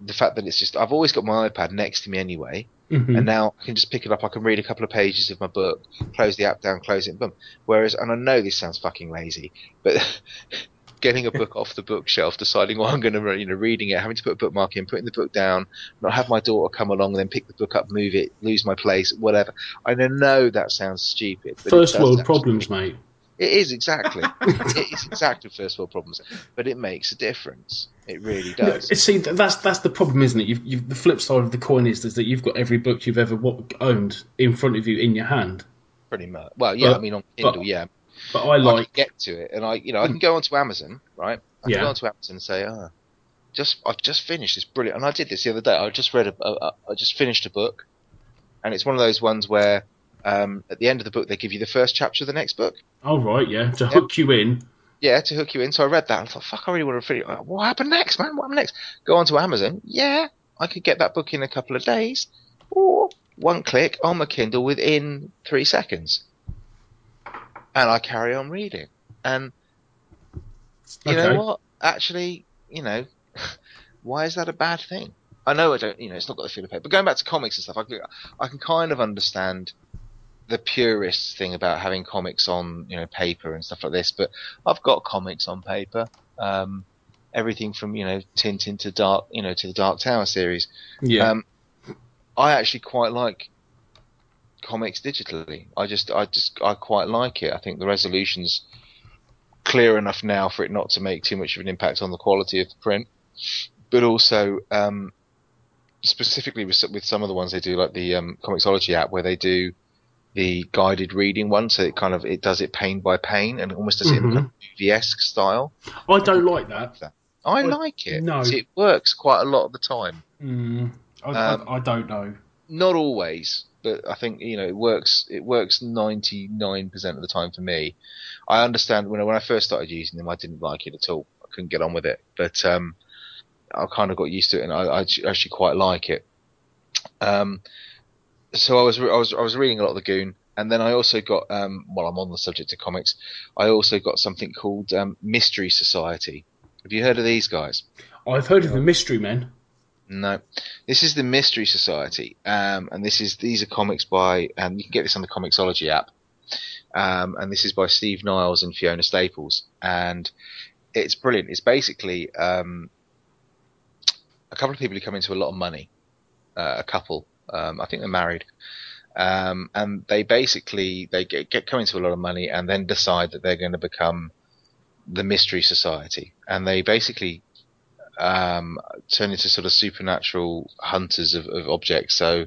Speaker 3: the fact that it's just I've always got my iPad next to me anyway,
Speaker 1: Mhm.
Speaker 3: and now I can just pick it up. I can read a couple of pages of my book, close the app down, close it, boom. Whereas, and I know this sounds fucking lazy, but getting a book off the bookshelf, deciding what I'm going to, you know, reading it, having to put a bookmark in, putting the book down, not have my daughter come along and then pick the book up, move it, lose my place, whatever. I know that sounds stupid. But
Speaker 1: First world problems, mate.
Speaker 3: It is exactly. it is exactly first world problems, but it makes a difference. It really does.
Speaker 1: See, that's that's the problem, isn't it? You've, you've, the flip side of the coin is, is that you've got every book you've ever owned in front of you in your hand.
Speaker 3: Pretty much. Well, yeah,
Speaker 1: But-
Speaker 3: I mean on
Speaker 1: but
Speaker 3: Kindle, yeah.
Speaker 1: But I
Speaker 3: I
Speaker 1: like,
Speaker 3: can get to it, and I, you know, I can go onto Amazon, right? I can
Speaker 1: Yeah.
Speaker 3: go onto Amazon and say, ah, just I've just finished this brilliant, and I did this the other day. I just read a, a, a I just finished a book, and it's one of those ones where um, at the end of the book they give you the first chapter of the next book.
Speaker 1: oh right, yeah, to hook you in.
Speaker 3: Yeah, to hook you in. So I read that and I thought, fuck, I really want to finish. It. What happened next, man? What happened next? Go on to Amazon. Yeah, I could get that book in a couple of days, or one click on my Kindle within three seconds, and I carry on reading. And you
Speaker 1: Okay.
Speaker 3: know what? Actually, you know, why is that a bad thing? I know I don't, you know, it's not got the feel of paper. But going back to comics and stuff, I can, I can kind of understand the purist thing about having comics on, you know, paper and stuff like this. But I've got comics on paper. Um, everything from you know Tintin to Dark, you know, to the Dark Tower series.
Speaker 1: Yeah,
Speaker 3: Um, I actually quite like comics digitally. I just, I just, I quite like it. I think the resolution's clear enough now for it not to make too much of an impact on the quality of the print, but also um, specifically with, with some of the ones they do, like the um, Comixology app, where they do the guided reading one, so it kind of it does it pane by pane and almost does it in kind of movie-esque style.
Speaker 1: I don't like that.
Speaker 3: I
Speaker 1: I-
Speaker 3: like it.
Speaker 1: no.
Speaker 3: It works quite a lot of the time.
Speaker 1: Mm, I,
Speaker 3: Um,
Speaker 1: I, I don't know.
Speaker 3: not always, but I think you know it works. It works ninety nine percent of the time for me. I understand when I, when I first started using them, I didn't like it at all. I couldn't get on with it, but um, I kind of got used to it, and I, I actually quite like it. Um, so I was re- I was I was reading a lot of the Goon, and then I also got um, while I'm on the subject of comics, I also got something called um, Mystery Society, Have you heard of these guys?
Speaker 1: I've heard of the Mystery Men.
Speaker 3: No, this is the Mystery Society, um, and this is these are comics by, and you can get this on the Comixology app, um, and this is by Steve Niles and Fiona Staples, and it's brilliant. It's basically um, a couple of people who come into a lot of money, uh, a couple, um, I think they're married, um, and they basically they get, get come into a lot of money and then decide that they're going to become the Mystery Society, and they basically um, turn into sort of supernatural hunters of, of objects. So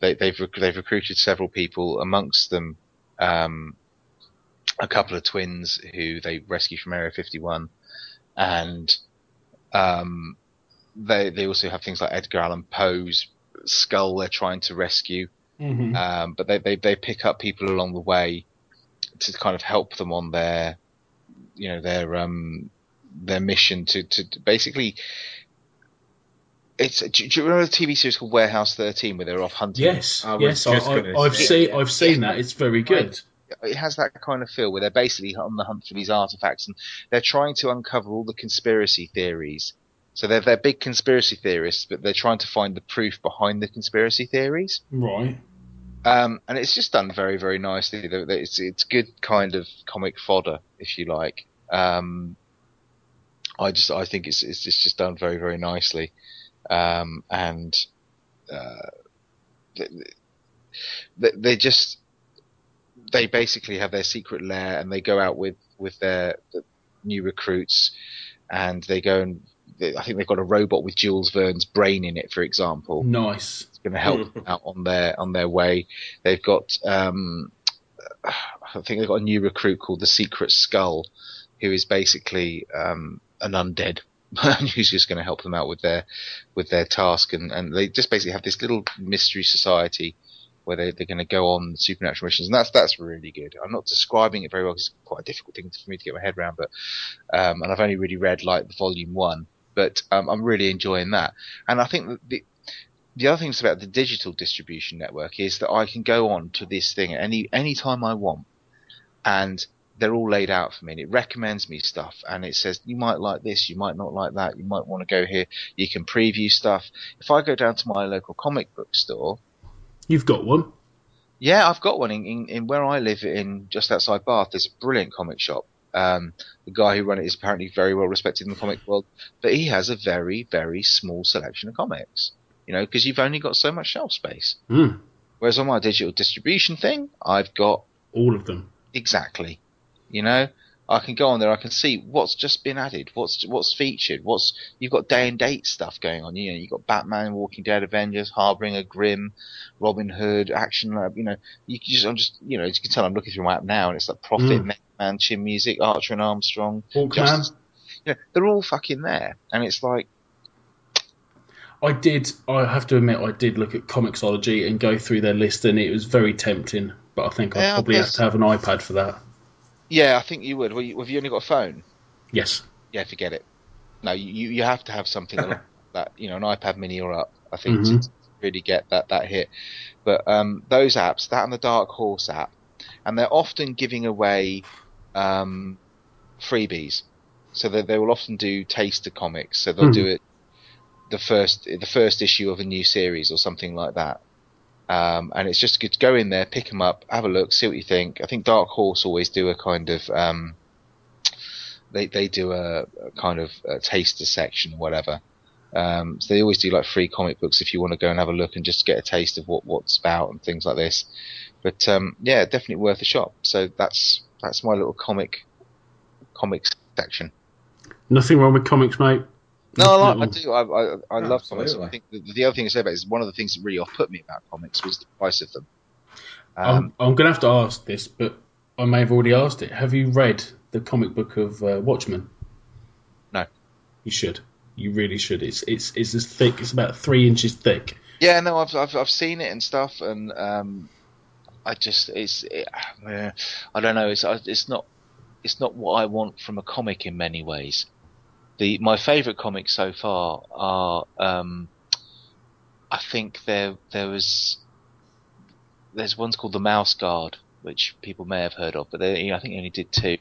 Speaker 3: they, they've rec- they've recruited several people, amongst them um, a couple of twins who they rescue from Area 51, and um, they they also have things like Edgar Allan Poe's skull they're trying to rescue.
Speaker 1: Mm-hmm.
Speaker 3: Um, but they, they they pick up people along the way to kind of help them on their you know their um their mission to to basically it's do you remember the TV series called Warehouse 13 where they're off hunting
Speaker 1: Yes,
Speaker 2: I
Speaker 1: yes, I, I, I've,
Speaker 2: say-
Speaker 1: seen I've seen that. It's very good.
Speaker 3: it has that kind of feel where they're basically on the hunt for these artifacts and they're trying to uncover all the conspiracy theories. So they're they're big conspiracy theorists, but they're trying to find the proof behind the conspiracy theories.
Speaker 1: Right.
Speaker 3: Um, and it's just done very very nicely. It's it's good kind of comic fodder, if you like. Um, I just I think it's it's just, just done very very nicely, um, and uh, they, they, they just they basically have their secret lair and they go out with with their the new recruits and they go and they, I think they've got a robot with Jules Verne's brain in it, for example.
Speaker 1: Nice.
Speaker 3: It's going to help them out on their on their way. They've got um, I think they've got a new recruit called the Secret Skull, who is basically um, an undead. who's just going to help them out with their with their task. And, and they just basically have this little mystery society where they, they're going to go on supernatural missions. And that's that's really good. I'm not describing it very well because it's quite a difficult thing for me to get my head around but um, and I've only really read like the volume one but um, I'm really enjoying that. And I think the the other things about the digital distribution network is that I can go on to this thing at any any time I want, and they're all laid out for me. And it recommends me stuff, and it says you might like this, you might not like that, you might want to go here. You can preview stuff. If I go down to my local comic book store,
Speaker 1: You've got one.
Speaker 3: yeah, I've got one in, in, in where I live in just outside Bath. There's a brilliant comic shop. Um, the guy who runs it is apparently very well respected in the comic world, but he has a very, very small selection of comics. You know, because you've only got so much shelf space.
Speaker 1: Mm.
Speaker 3: Whereas on my digital distribution thing, I've got
Speaker 1: All of them.
Speaker 3: exactly. You know, I can go on there. I can see what's just been added, what's what's featured, what's you've got day and date stuff going on. You know, you've got Batman, Walking Dead, Avengers, Harbinger, Grimm, Robin Hood, Action Lab. You know, you can just I'm just you know as you can tell I'm looking through my app now and it's like Prophet,
Speaker 1: Mm.
Speaker 3: Man, Chin Music, Archer and Armstrong.
Speaker 1: Hawkman.
Speaker 3: You know, they're all fucking there, and it's like
Speaker 1: I did. I have to admit, I did look at Comixology and go through their list, and it was very tempting. But I think I probably have to have an iPad for that.
Speaker 3: Yeah, I think you would. Well, you, have you only got a phone?
Speaker 1: Yes.
Speaker 3: yeah, forget it. No, you you have to have something like that. You know, an iPad Mini or up. I think
Speaker 1: Mhm.
Speaker 3: to, to really get that that hit. But um, those apps, that and the Dark Horse app, and they're often giving away um, freebies. So that they will often do taster comics. So they'll
Speaker 1: Mhm.
Speaker 3: do it the first the first issue of a new series or something like that. Um, and it's just good to go in there, pick them up, have a look, see what you think. I think Dark Horse always do a kind of um, they they do a, a kind of a taster section, whatever. Um, so they always do like free comic books if you want to go and have a look and just get a taste of what what's about and things like this. But um, yeah, definitely worth a shot. So that's that's my little comic comics section.
Speaker 1: Nothing wrong with comics, mate.
Speaker 3: No, I, like, I do. I, I, I love comics. I think the, the other thing to say about it is one of the things that really off put me about comics was the price of them. Um,
Speaker 1: I'm, I'm going to have to ask this, but I may have already asked it. Have you read the comic book of uh, Watchmen?
Speaker 3: No.
Speaker 1: You should. You really should. It's it's it's as thick. It's about three inches thick.
Speaker 3: Yeah, no, I've I've, I've seen it and stuff, and um, I just it's it, I don't know. It's it's not it's not what I want from a comic in many ways. The my favourite comics so far are um, I think there there was there's one's called the Mouse Guard, which people may have heard of, but they, I think they only did two,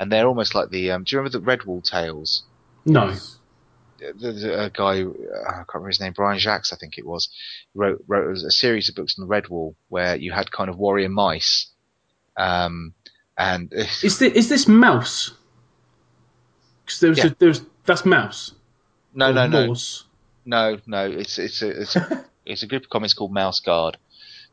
Speaker 3: and they're almost like the um, do you remember the Redwall Tales?
Speaker 1: No.
Speaker 3: There's a guy, uh, I can't remember his name, Brian Jacques, I think it was, wrote wrote a series of books on the Redwall where you had kind of warrior mice, um, and
Speaker 1: Is this, is this Maus? Because there's
Speaker 3: Yeah.
Speaker 1: a, there's that's Maus.
Speaker 3: no,
Speaker 1: Or
Speaker 3: no, no,
Speaker 1: Morse.
Speaker 3: no, no, it's it's a it's a, it's a group of comics called Mouse Guard,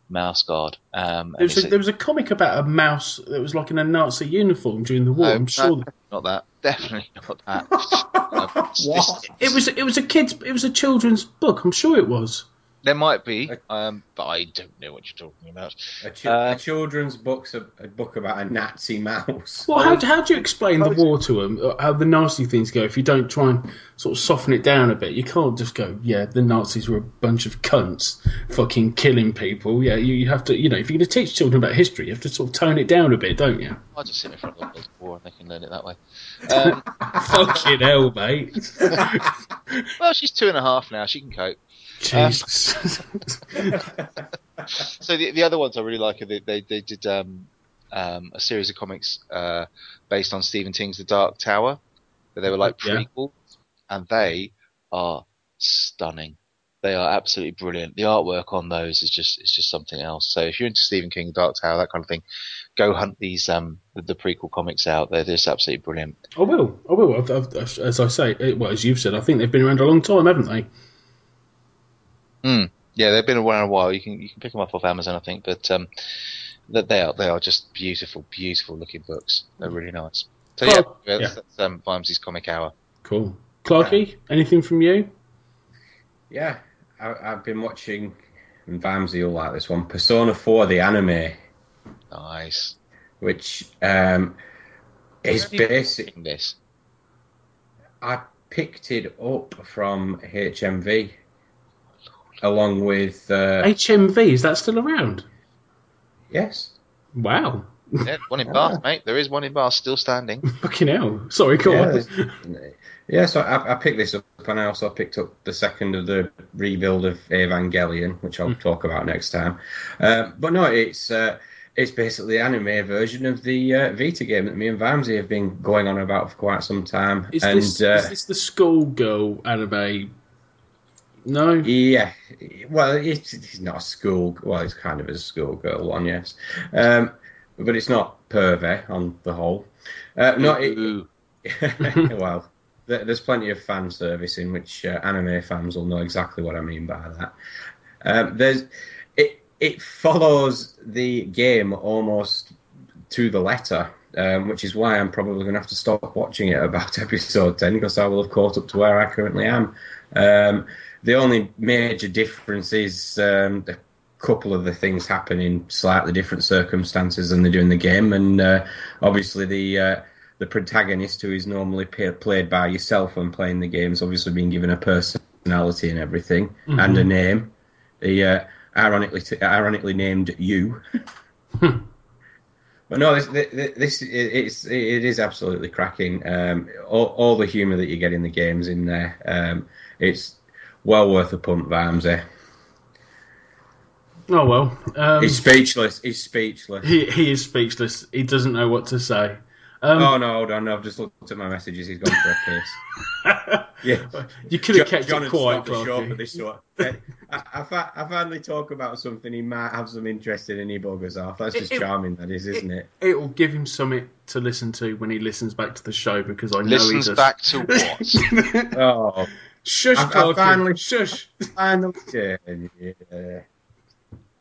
Speaker 3: Mouse Guard. Um,
Speaker 1: There was,
Speaker 3: it's
Speaker 1: a, there was a comic about a mouse that was like in a Nazi uniform during the war.
Speaker 3: No,
Speaker 1: I'm sure
Speaker 3: no.
Speaker 1: that-
Speaker 3: not that, definitely not that.
Speaker 2: What?
Speaker 1: it was. It was a kids. It was a children's book. I'm sure it was.
Speaker 3: There might be, um, but I don't know what you're talking about.
Speaker 2: A, ch-
Speaker 3: Uh,
Speaker 2: a children's book's a, a book about a Nazi mouse.
Speaker 1: Well, how, how do you explain the war to them? How the nasty things go? If you don't try and sort of soften it down a bit, you can't just go, "Yeah, the Nazis were a bunch of cunts, fucking killing people." Yeah, you, you have to, you know, if you're going to teach children about history, you have to sort of tone it down a bit, don't you?
Speaker 3: I'll just sit in front of the World War and they can learn it that way. Um,
Speaker 1: fucking hell, mate.
Speaker 3: well, she's two and a half now; she can cope.
Speaker 1: Jesus.
Speaker 3: So the the other ones I really like are they they, they did um, um, a series of comics uh, based on Stephen King's The Dark Tower, but they were like
Speaker 1: Yeah.
Speaker 3: and they are stunning. They are absolutely brilliant. The artwork on those is just is just something else. So if you're into Stephen King, Dark Tower, that kind of thing, go hunt these um the, the prequel comics out. They're just absolutely brilliant.
Speaker 1: I will. I will. I've, I've, as I say, well, as you've said, I think they've been around a long time, haven't they?
Speaker 3: Yeah, they've been around a while. You can you can pick them up off Amazon, I think, but um, that they are they are just beautiful, beautiful looking books. They're really nice. So yeah,
Speaker 1: Well,
Speaker 3: that's,
Speaker 1: yeah.
Speaker 3: that's um, Vimesy's Comic Hour.
Speaker 1: Cool. Clarky, anything from you?
Speaker 2: Yeah, I, I've been watching, and Vamsy will like this one, Persona 4, the anime,
Speaker 3: Nice.
Speaker 2: which um, is
Speaker 3: Where have you
Speaker 2: basic.
Speaker 3: This.
Speaker 2: I picked it up from HMV along with. Uh,
Speaker 1: HMV, is that still around?
Speaker 2: yes.
Speaker 1: Wow.
Speaker 3: Yeah, one in Bath, mate. There is one in Bath still standing.
Speaker 1: Fucking hell. Sorry, go
Speaker 2: Yeah,
Speaker 1: on.
Speaker 2: yeah, so I, I picked this up, and I also picked up the second of the rebuild of Evangelion, which I'll talk about next time. Uh, but no, it's uh, it's basically the anime version of the uh, Vita game that me and Vamsy have been going on about for quite some time.
Speaker 1: Is,
Speaker 2: and
Speaker 1: this,
Speaker 2: uh,
Speaker 1: is this the schoolgirl anime? No?
Speaker 2: yeah, well, it's, it's not a school. Well, it's kind of a schoolgirl one, yes, um, but it's not pervy on the whole. Uh, no, it, well, there's plenty of fan service in which uh, anime fans will know exactly what I mean by that. Um, there's it. It follows the game almost to the letter, um, which is why I'm probably going to have to stop watching it about episode ten because I will have caught up to where I currently am. Um, the only major difference is um, a couple of the things happen in slightly different circumstances than they do in the game, and uh, obviously the uh, the protagonist, who is normally pa played by yourself when playing the game, has obviously been given a personality and everything and a name. The uh, ironically t- ironically named you. But no, this, this, it's it is absolutely cracking. Um, all, all the humour that you get in the games in there, um, it's well worth a punt, Vamsy.
Speaker 1: Oh, well. Um,
Speaker 2: He's speechless. He's speechless.
Speaker 1: he, he is speechless. He doesn't know what to say. Um,
Speaker 2: oh no, hold on! I've just looked at my messages. He's gone for a piss. Yeah,
Speaker 1: you could have kept
Speaker 2: John
Speaker 1: it quiet,
Speaker 2: stopped the show for this sort. I, I, I finally talk about something he might have some interest in, and he buggers off. That's just
Speaker 1: It- it-
Speaker 2: charming, that is, isn't it?
Speaker 1: It will give him something to listen to when he listens back to the show because I know
Speaker 3: Listens
Speaker 1: he does.
Speaker 3: back to what?
Speaker 2: Oh,
Speaker 1: Shush,
Speaker 2: I- I finally-
Speaker 1: Shush.
Speaker 2: finally, yeah.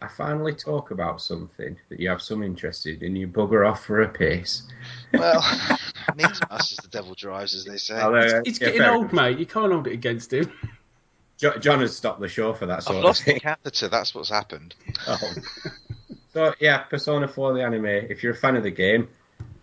Speaker 2: I finally talk about something that you have some interest in, and you bugger off for a piss.
Speaker 3: well, needs must as the devil drives, as they say.
Speaker 2: Oh, there-
Speaker 1: He's
Speaker 2: yeah,
Speaker 1: getting old,
Speaker 2: enough.
Speaker 1: mate. You can't hold it against him.
Speaker 2: Jo- John has stopped the show for that
Speaker 3: I've
Speaker 2: sort of
Speaker 3: lost the
Speaker 2: thing.
Speaker 3: catheter. That's what's happened.
Speaker 2: Oh. So yeah, Persona 4 the anime. If you're a fan of the game,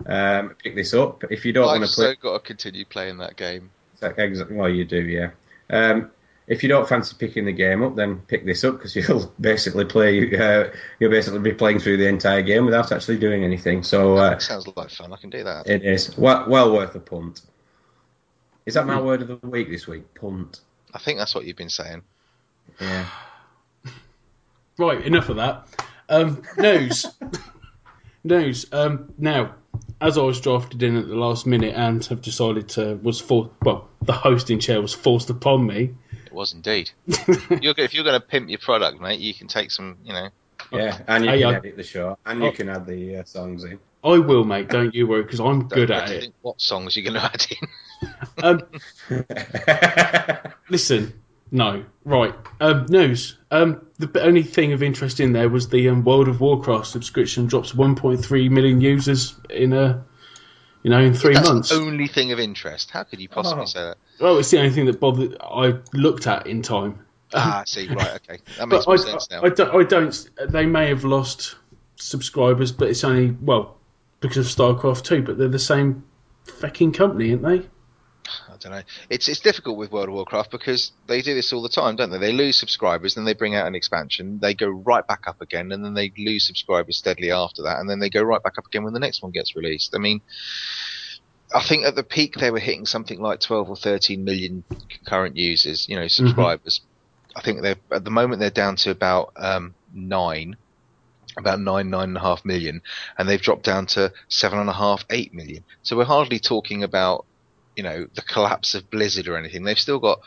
Speaker 2: um, pick this up. If you don't want
Speaker 3: I've
Speaker 2: to play,
Speaker 3: so got to continue playing that game.
Speaker 2: Exactly. Well, you do, yeah. Um, if you don't fancy picking the game up, then pick this up because you'll basically play. Uh, you'll basically be playing through the entire game without actually doing anything. So uh,
Speaker 3: Sounds like fun. I can do that.
Speaker 2: it is well, well worth a punt. Is that my word of the week this week? Punt.
Speaker 3: I think that's what you've been saying.
Speaker 2: Yeah.
Speaker 1: Right, enough of that. Um, news. news. Um, now, as I was drafted in at the last minute and have decided to was for well, the hosting chair was forced upon me.
Speaker 3: It was indeed. you're, if you're going to pimp your product, mate, you can take some, you know.
Speaker 2: Yeah, and you
Speaker 1: Hey,
Speaker 2: can
Speaker 1: I-
Speaker 2: edit the show, and you
Speaker 1: Oh.
Speaker 2: can add the uh, songs in.
Speaker 1: I will, mate. Don't you worry, because I'm good
Speaker 3: Don't-
Speaker 1: at it.
Speaker 3: What songs you're going to add in?
Speaker 1: Um, listen, no, right. Um, news. Um, the only thing of interest in there was the um, World of Warcraft subscription drops 1.3 million users in a, you know, in three
Speaker 3: That's
Speaker 1: months.
Speaker 3: the only thing of interest. How could you possibly
Speaker 2: Oh.
Speaker 3: say that?
Speaker 1: Well, it's the only thing that bothered I looked at in time.
Speaker 3: Ah, I see, right, okay. That makes
Speaker 1: But
Speaker 3: more
Speaker 1: I,
Speaker 3: sense now.
Speaker 1: I, I don't, I don't. They may have lost subscribers, but it's only well because of StarCraft 2. But they're the same fucking company, aren't they?
Speaker 3: Don't know. It's it's difficult with World of Warcraft because they do this all the time, don't they? They lose subscribers, then they bring out an expansion, they go right back up again, and then they lose subscribers steadily after that, and then they go right back up again when the next one gets released. I mean, I think at the peak they were hitting something like 12 or 13 million concurrent users, you know, subscribers. I think they're at the moment they're down to about um, nine, about nine, nine and a half million, and they've dropped down to seven and a half, eight million. So we're hardly talking about, you know, the collapse of Blizzard or anything. They've still got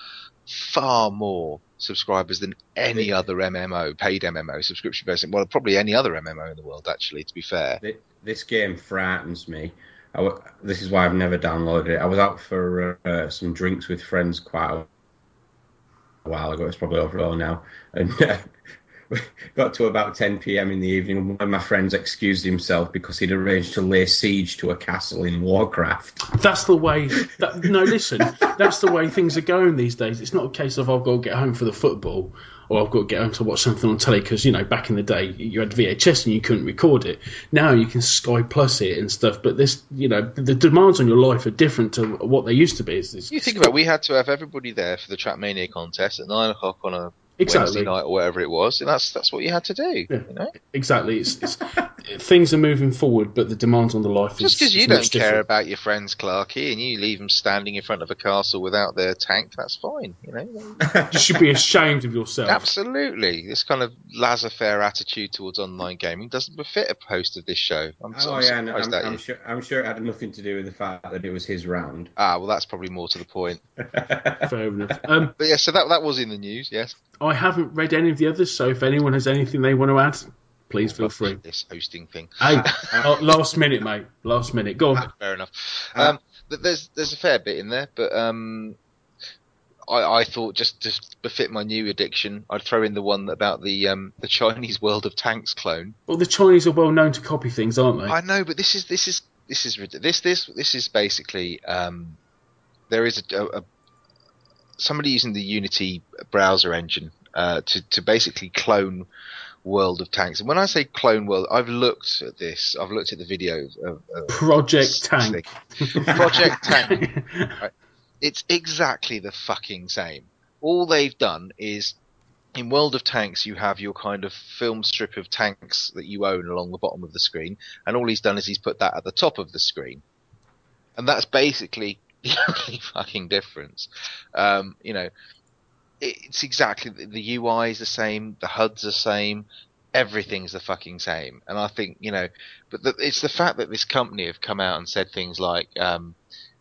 Speaker 3: far more subscribers than any other MMO, paid MMO, subscription based. Well, probably any other MMO in the world, actually. To be fair,
Speaker 2: this game frightens me. W- this is why I've never downloaded it. I was out for uh, some drinks with friends quite a while ago. It's probably over now, and uh, got to about 10 p.m. in the evening. and One of my friends excused himself because he'd arranged to lay siege to a castle in Warcraft.
Speaker 1: That's the way. That, no, listen. That's the way things are going these days. It's not a case of I've got to get home for the football or I've got to get home to watch something on telly because you know back in the day you had VHS and you couldn't record it. Now you can Sky Plus it and stuff. But this, you know, the demands on your life are different to what they used to be. It's, it's,
Speaker 3: you think about it, we had to have everybody there for the Trackmania contest at nine o'clock on a
Speaker 1: exactly.
Speaker 3: Wednesday night or whatever it was, and that's that's what you had to do.
Speaker 1: Yeah.
Speaker 3: You know,
Speaker 1: Exactly. It's, it's, things are moving forward, but the demands on the life is
Speaker 3: just because you don't
Speaker 1: much
Speaker 3: care
Speaker 1: different.
Speaker 3: about your friends Clarky and you leave them standing in front of a castle without their tank, that's fine. You know,
Speaker 1: You should be ashamed of yourself.
Speaker 3: absolutely. This kind of laissez-faire attitude towards online gaming doesn't befit a host of this show. I'm,
Speaker 2: Oh
Speaker 3: I'm
Speaker 2: yeah, and
Speaker 3: surprised
Speaker 2: I'm,
Speaker 3: at
Speaker 2: I'm sure. I'm sure it had nothing to do with the fact that it was his round.
Speaker 3: Ah, well, that's probably more to the point.
Speaker 1: Fair enough. Um,
Speaker 3: But yeah, so that that was in the news. Yes,
Speaker 1: I haven't read any of the others, so if anyone has anything they want to add, please feel free.
Speaker 3: This hosting thing.
Speaker 1: Hey, oh, last minute, mate. Last minute. Go on.
Speaker 3: Fair enough. Um, th- there's there's a fair bit in there, but um, I, I thought just to befit my new addiction, I'd throw in the one about the um, the Chinese World of Tanks clone.
Speaker 1: Well, the Chinese are well known to copy things, aren't they?
Speaker 3: I know, but this is this is this is this this this is basically um, there is a, a somebody using the Unity browser engine uh, to to basically clone World of Tanks. And when I say clone World, I've looked at this. I've looked at the video of, of
Speaker 1: Project Tank.
Speaker 3: Project Tank. It's exactly the fucking same. All they've done is in World of Tanks you have your kind of film strip of tanks that you own along the bottom of the screen, and all he's done is he's put that at the top of the screen. And that's basically the only fucking difference. Um, you know, it's exactly the- UI is the same, the HUD's the same, everything's the fucking same. And I think you know, but the, it's the fact that this company have come out and said things like, um,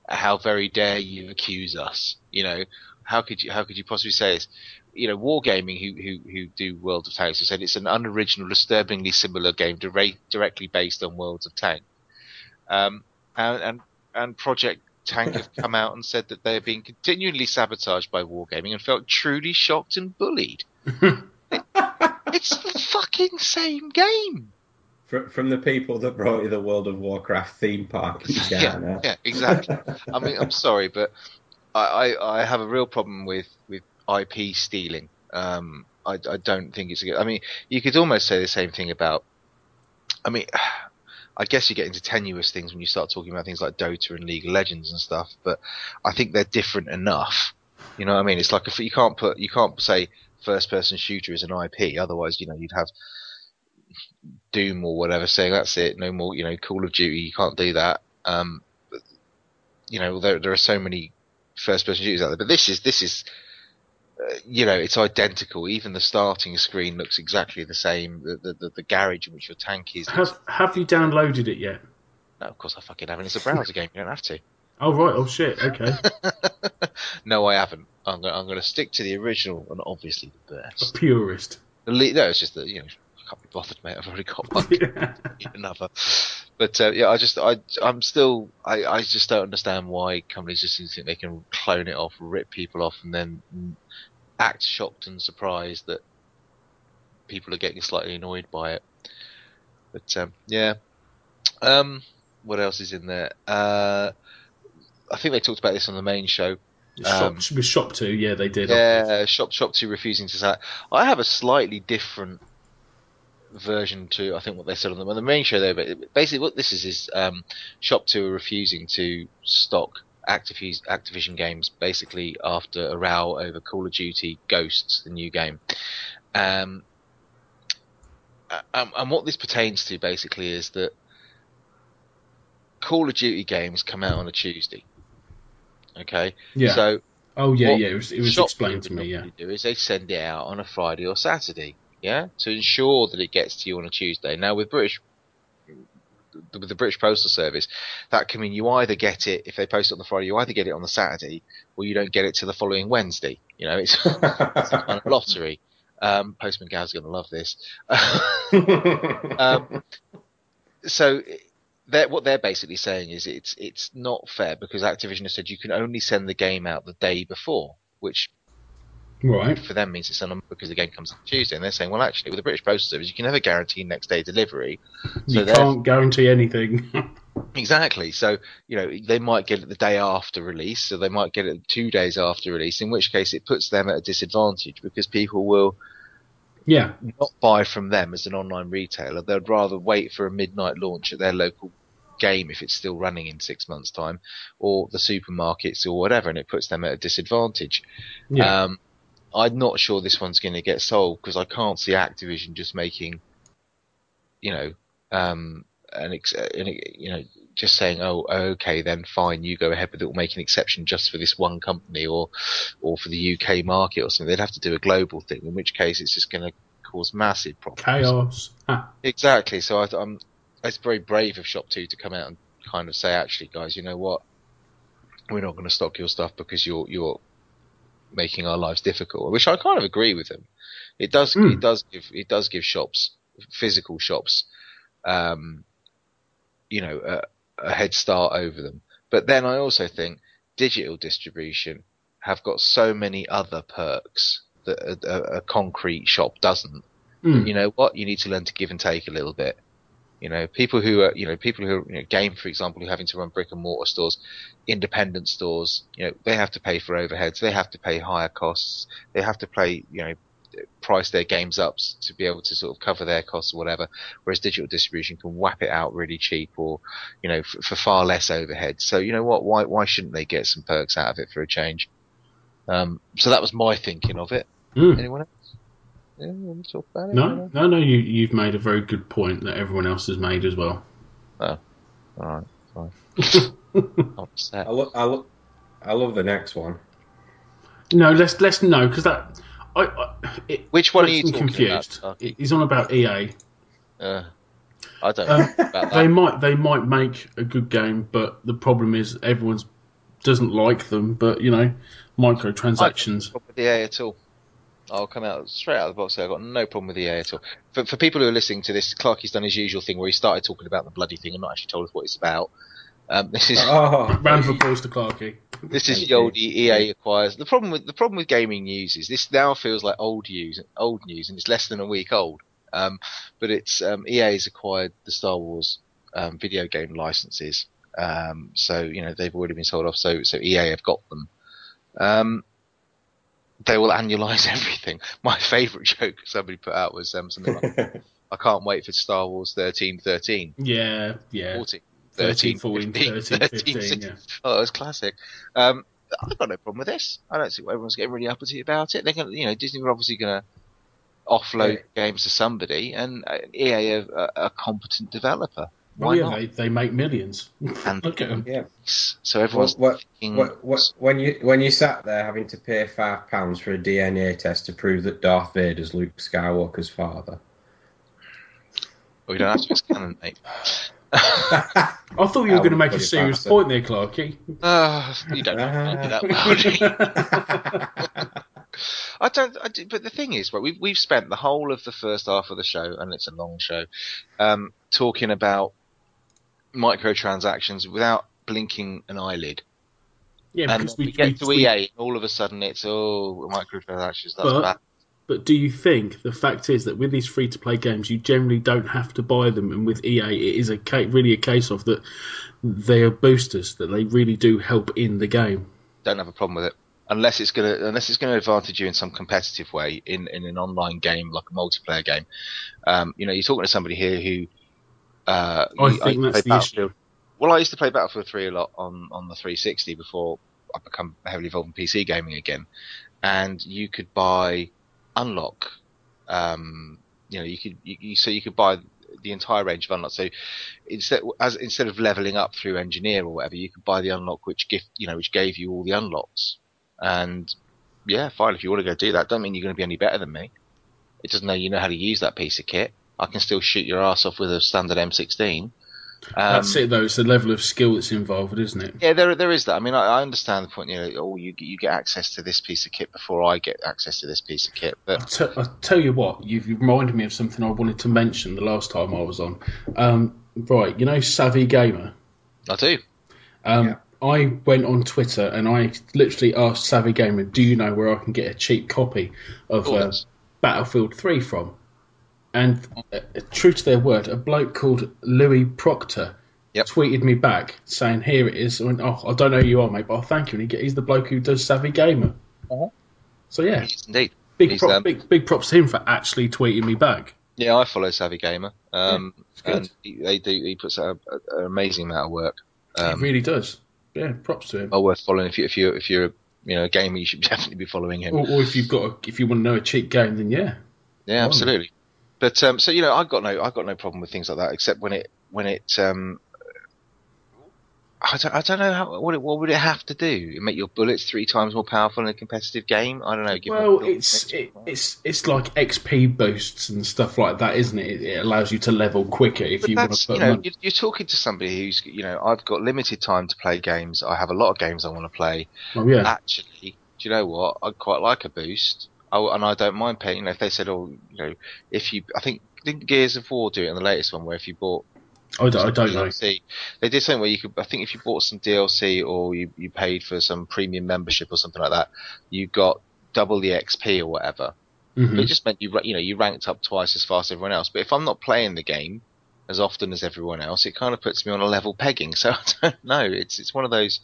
Speaker 3: "How very dare you accuse us?" You know, how could you how could you possibly say this? You know, Wargaming, who who who do World of Tanks, have said it's an unoriginal, disturbingly similar game dire- directly based on Worlds of Tank. Um, and and and Project Tank have come out and said that they are being continually sabotaged by Wargaming and felt truly shocked and bullied. It- it's the fucking same game.
Speaker 2: Fr- From the people that brought you the World of Warcraft theme park China.
Speaker 3: Yeah, exactly. I mean, I'm sorry, but I, I, I have a real problem with, with IP stealing. Um, I, I don't think it's a good. I mean, you could almost say the same thing about. I mean, I guess you get into tenuous things when you start talking about things like Dota and League of Legends and stuff. But I think they're different enough. You know what I mean? It's like if you can't put you can't say first person shooter is an IP. Otherwise, you know, you'd have Doom or whatever saying that's it. No more. You know, Call of Duty. You can't do that. Um, you know, there there are so many first person shooters out there, but this is this is. Uh, you know, it's identical. Even the starting screen looks exactly the same. The, the, the, garage in which your tank is.
Speaker 1: Have Have you downloaded it yet?
Speaker 3: No, of course I fucking haven't. It's a browser game. You don't have to.
Speaker 1: Oh right. Oh shit. Okay.
Speaker 3: No, I haven't. I'm going. I'm going to stick to the original and obviously the best.
Speaker 1: A purist.
Speaker 3: The le- no, it's just that you know I can't be bothered, mate. I've already got one.
Speaker 1: yeah.
Speaker 3: another. But uh, yeah, I just I I'm still I, I just don't understand why companies just seem to think they can clone it off, rip people off, and then act shocked and surprised that people are getting slightly annoyed by it. But um, yeah, um, what else is in there? Uh, I think they talked about this on the main show. Um,
Speaker 1: Shop, with ShopTo, yeah, they did.
Speaker 3: Yeah, Shop ShopTo refusing to sell. I have a slightly different version to I think what they said on the, on the main show there. But basically, what this is is um, ShopTo are refusing to stock Activision, Activision games basically after a row over Call of Duty Ghosts, the new game. Um, um, and what this pertains to basically is that Call of Duty games come out on a Tuesday. Okay,
Speaker 1: Yeah.
Speaker 3: so
Speaker 1: oh yeah, yeah. It was, it was explained to me. Yeah.
Speaker 3: Do is they send it out on a Friday or Saturday, yeah, to ensure that it gets to you on a Tuesday. Now with British, with the British Postal Service, that can mean you either get it if they post it on the Friday, you either get it on the Saturday, or you don't get it till the following Wednesday. You know, it's, it's a kind of lottery. Um, Postman Gav's going to love this. um, so they're, what they're basically saying is it's it's not fair because Activision has said you can only send the game out the day before, which
Speaker 1: Right.
Speaker 3: for them means it's on because the game comes on Tuesday. And they're saying, well, actually, with the British Postal Service, you can never guarantee next day delivery. So
Speaker 1: you can't guarantee anything.
Speaker 3: Exactly. So you know they might get it the day after release, so they might get it two days after release. In which case, it puts them at a disadvantage because people will
Speaker 1: yeah.
Speaker 3: not buy from them as an online retailer. They'd rather wait for a midnight launch at their local game if it's still running in six months' time, or the supermarkets or whatever, and it puts them at a disadvantage.
Speaker 1: Yeah.
Speaker 3: Um, I'm not sure this one's going to get sold because I can't see Activision just making, you know, um, an, ex- an you know, just saying, oh, okay, then fine, you go ahead with it. We'll make an exception just for this one company or, or for the UK market or something. They'd have to do a global thing, in which case it's just going to cause massive problems.
Speaker 1: Chaos.
Speaker 3: Exactly. So I, I'm, it's very brave of ShopTo to come out and kind of say, actually, guys, you know what? We're not going to stock your stuff because you're you're making our lives difficult. Which I kind of agree with them. It does
Speaker 1: Hmm.
Speaker 3: it does give it does give shops physical shops, um, you know, a, a head start over them. But then I also think digital distribution have got so many other perks that a, a, a concrete shop doesn't
Speaker 1: mm.
Speaker 3: you know what? You need to learn to give and take a little bit. You know, people who are, you know, people who are, you know, game, for example, who are having to run brick and mortar stores, independent stores, you know, they have to pay for overheads, they have to pay higher costs, they have to pay, you know, price their games up to be able to sort of cover their costs or whatever. Whereas digital distribution can whap it out really cheap or, you know, for, for far less overhead. So you know what? Why why shouldn't they get some perks out of it for a change? Um, so that was my thinking of it.
Speaker 1: Mm.
Speaker 3: Anyone else? Yeah, you want to talk about it?
Speaker 1: No, no, no. You you've made a very good point that everyone else has made as well.
Speaker 3: All right, fine. I'm upset.
Speaker 2: I, lo- I, lo- I love the next one.
Speaker 1: No, let's let's no because that I, I it,
Speaker 3: Which one are you talking
Speaker 1: confused.
Speaker 3: about? Okay.
Speaker 1: He's on about EA.
Speaker 3: Uh, I don't
Speaker 1: Um,
Speaker 3: know about
Speaker 1: They might they might make a good game, but the problem is everyone's doesn't like them. But you know, microtransactions.
Speaker 3: problem with EA at all. I'll come out straight out of the box. There. I've got no problem with EA at all. For, for people who are listening to this, Clarky's done his usual thing where he started talking about the bloody thing and not actually told us what it's about. Um, this is
Speaker 2: Oh,
Speaker 1: Round of applause to Clarky.
Speaker 3: this is
Speaker 2: Thank
Speaker 3: the old. EA acquires. The problem with the problem with gaming news is this now feels like old news, old news, and it's less than a week old. Um, but it's um, EA's acquired the Star Wars um, video game licenses, um, so you know they've already been sold off. So so EA have got them. They will annualize everything. My favourite joke somebody put out was um, something like, "I can't wait for Star Wars 13, 13,
Speaker 1: Yeah, yeah.
Speaker 3: 14,
Speaker 1: 13,
Speaker 3: 13,
Speaker 1: 14,
Speaker 3: 15,
Speaker 1: 13, 15,
Speaker 3: 16.
Speaker 1: yeah.
Speaker 3: Oh, it was classic. Um, I've got no problem with this. I don't see why everyone's getting really uppity about it. They're going, you know, Disney are obviously going to offload
Speaker 2: Yeah.
Speaker 3: games to somebody, and uh, EA are a, a competent developer.
Speaker 1: Well,
Speaker 3: Why
Speaker 1: yeah,
Speaker 3: not?
Speaker 1: they, they make millions.
Speaker 3: And-
Speaker 1: Look at them.
Speaker 2: yeah.
Speaker 3: So everyone's
Speaker 2: What,
Speaker 3: thinking,
Speaker 2: what, what, when you when you sat there having to pay five pounds for a DNA test to prove that Darth Vader's Luke Skywalker's father.
Speaker 3: well, we don't have to. It's canon, mate.
Speaker 1: I thought you were going to make a serious point there, Clarky.
Speaker 3: Uh, you don't know me that well. I don't. I do, but the thing is, right, we've we've spent the whole of the first half of the show, and it's a long show, um, talking about microtransactions without blinking an eyelid.
Speaker 1: Yeah,
Speaker 3: And
Speaker 1: because
Speaker 3: we,
Speaker 1: we,
Speaker 3: get
Speaker 1: we-
Speaker 3: to EA, and all of a sudden it's oh microtransactions. That's
Speaker 1: But-
Speaker 3: bad.
Speaker 1: But do you think the fact is that with these free to play games, you generally don't have to buy them, and with EA, it is a really a case of that they are boosters that they really do help in the game.
Speaker 3: Don't have a problem with it. Unless it's gonna, unless it's gonna advantage you in some competitive way in, in an online game like a multiplayer game. Um, you know, you're talking to somebody here who. Uh,
Speaker 1: I think
Speaker 3: to
Speaker 1: that's the issue.
Speaker 3: Well, I used to play Battlefield 3 a lot on, on the 360 before I become heavily involved in PC gaming again. And you could buy unlock. Um, you know, you could you, you, so you could buy the entire range of unlocks. So instead as instead of leveling up through engineer or whatever, you could buy the unlock which gift you know which gave you all the unlocks. And yeah, fine if you want to go do that. Don't mean you're going to be any better than me. It doesn't know you know how to use that piece of kit. I can still shoot your ass off with a standard M16. Um,
Speaker 1: That's it, though. It's the level of skill that's involved, isn't it?
Speaker 3: yeah, there there is that. I mean, I, I understand the point. You know, oh, you you get access to this piece of kit before I get access to this piece of kit. But
Speaker 1: t- I'll tell you what, you've you've reminded me of something I wanted to mention the last time I was on. Um, right, you know Savvy Gamer?
Speaker 3: I do.
Speaker 1: Um,
Speaker 2: Yeah.
Speaker 1: I went on Twitter and I literally asked Savvy Gamer, "Do you know where I can get a cheap copy of uh, Battlefield 3 from?" And uh, true to their word, a bloke called Louis Proctor
Speaker 3: Yep.
Speaker 1: tweeted me back saying, "Here it is." I went, "Oh, I don't know who you are, mate, but I'll thank you." And he, he's the bloke who does Savvy Gamer.
Speaker 3: Uh-huh.
Speaker 1: So yeah,
Speaker 3: Yes, indeed.
Speaker 1: big,
Speaker 3: He's,
Speaker 1: prop,
Speaker 3: um,
Speaker 1: big big props to him for actually tweeting me back.
Speaker 3: Yeah, I follow Savvy Gamer. Um,
Speaker 1: good.
Speaker 3: and he, they do. He puts out an amazing amount of work. Um,
Speaker 1: he really does. Yeah, props to him.
Speaker 3: well worth following. If you if you if you're a, you know a gamer, you should definitely be following him.
Speaker 1: Or, or if you've got, a, if you want to know a cheap game, then yeah.
Speaker 3: Yeah, absolutely. But um, so you know, I've got no, I've got no problem with things like that, except when it, when it, um, I don't, I don't know how, what, it, what would it have to do? Make your bullets three times more powerful in a competitive game? I don't know. give
Speaker 1: Well, it's it, it's it's like XP boosts and stuff like that, isn't it? It, allows you to level quicker if
Speaker 3: But
Speaker 1: you want to
Speaker 3: you know, you're, you're talking to somebody who's, you know, I've got limited time to play games. I have a lot of games I want to play.
Speaker 1: Oh yeah,
Speaker 3: Actually, do you know what? I'd quite like a boost. Oh, and I don't mind paying. You know, if they said, oh, you know, if you, I think, didn't Gears of War do it in the latest one, where if you bought
Speaker 1: I don't, I don't know.
Speaker 3: DLC. They did something where you could, I think, if you bought some DLC or you, you paid for some premium membership or something like that, you got double the XP or whatever.
Speaker 1: Mhm.
Speaker 3: It just meant you, you know, you ranked up twice as fast as everyone else. But if I'm not playing the game as often as everyone else, it kind of puts me on a level pegging. So I don't know. It's it's one of those.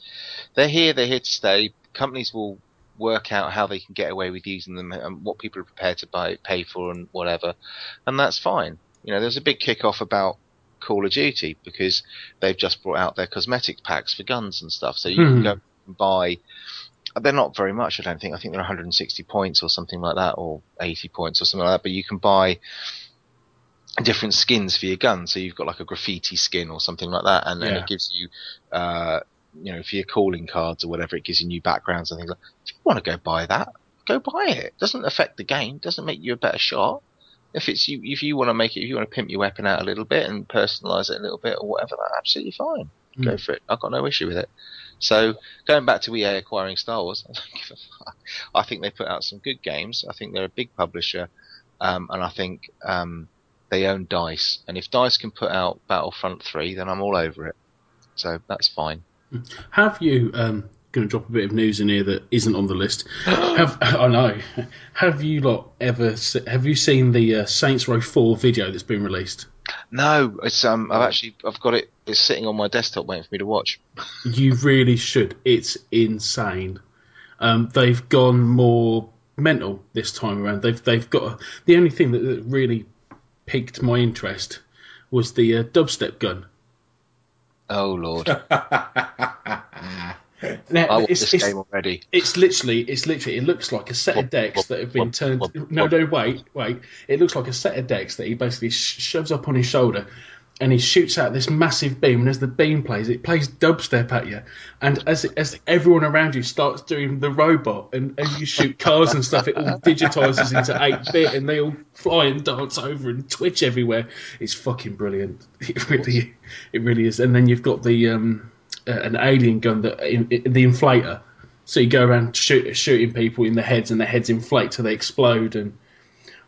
Speaker 3: They're here. They're here to stay. Companies will work out how they can get away with using them and what people are prepared to buy, pay for, and whatever, and that's fine. You know, there's a big kick-off about Call of Duty because they've just brought out their cosmetic packs for guns and stuff. So you
Speaker 1: Hmm.
Speaker 3: can go and buy. They're not very much, I don't think. I think they're 160 points or something like that, or 80 points or something like that. But you can buy different skins for your gun. So you've got like a graffiti skin or something like that, and, and
Speaker 1: Yeah.
Speaker 3: it gives you, uh, you know, for your calling cards or whatever, it gives you new backgrounds and things like. If you want to go buy that, go buy it. Doesn't affect the game. Doesn't make you a better shot. If it's you, if you want to make it, if you want to pimp your weapon out a little bit and personalize it a little bit or whatever, that's absolutely fine. Go
Speaker 1: Mm.
Speaker 3: for it. I've got no issue with it. So going back to EA acquiring Star Wars, I don't give a fuck. I think they put out some good games. I think they're a big publisher, um, and I think um, they own Dice. And if Dice can put out Battlefront three, then I'm all over it. So that's fine.
Speaker 1: Have you? Um, going to drop a bit of news in here that isn't on the list. have I know? Have you lot ever? se- Have you seen the uh, Saints Row Four video that's been released?
Speaker 3: No, it's um, I've actually I've got it. It's sitting on my desktop waiting for me to watch.
Speaker 1: You really should. It's insane. Um, they've gone more mental this time around. They've they've got the only thing that, that really piqued my interest was the uh, dubstep gun.
Speaker 3: Oh lord,
Speaker 1: Now,
Speaker 3: I want
Speaker 1: it's,
Speaker 3: this
Speaker 1: it's,
Speaker 3: game already.
Speaker 1: it's literally it's literally it looks like a set of decks
Speaker 3: whoop,
Speaker 1: that have been
Speaker 3: whoop,
Speaker 1: turned.
Speaker 3: whoop,
Speaker 1: No,
Speaker 3: whoop.
Speaker 1: no, wait, wait. It looks like a set of decks that he basically sh- shoves up on his shoulder, and he shoots out this massive beam, and as the beam plays, it plays dubstep at you, and as as everyone around you starts doing the robot, and as you shoot cars and stuff, it all digitizes into eight bit, and they all fly and dance over and twitch everywhere. It's fucking brilliant. It really, it really is. And then you've got the um, uh, an alien gun that in, in- the inflator. So you go around shoot, shooting people in the heads, and the heads inflate till they explode, and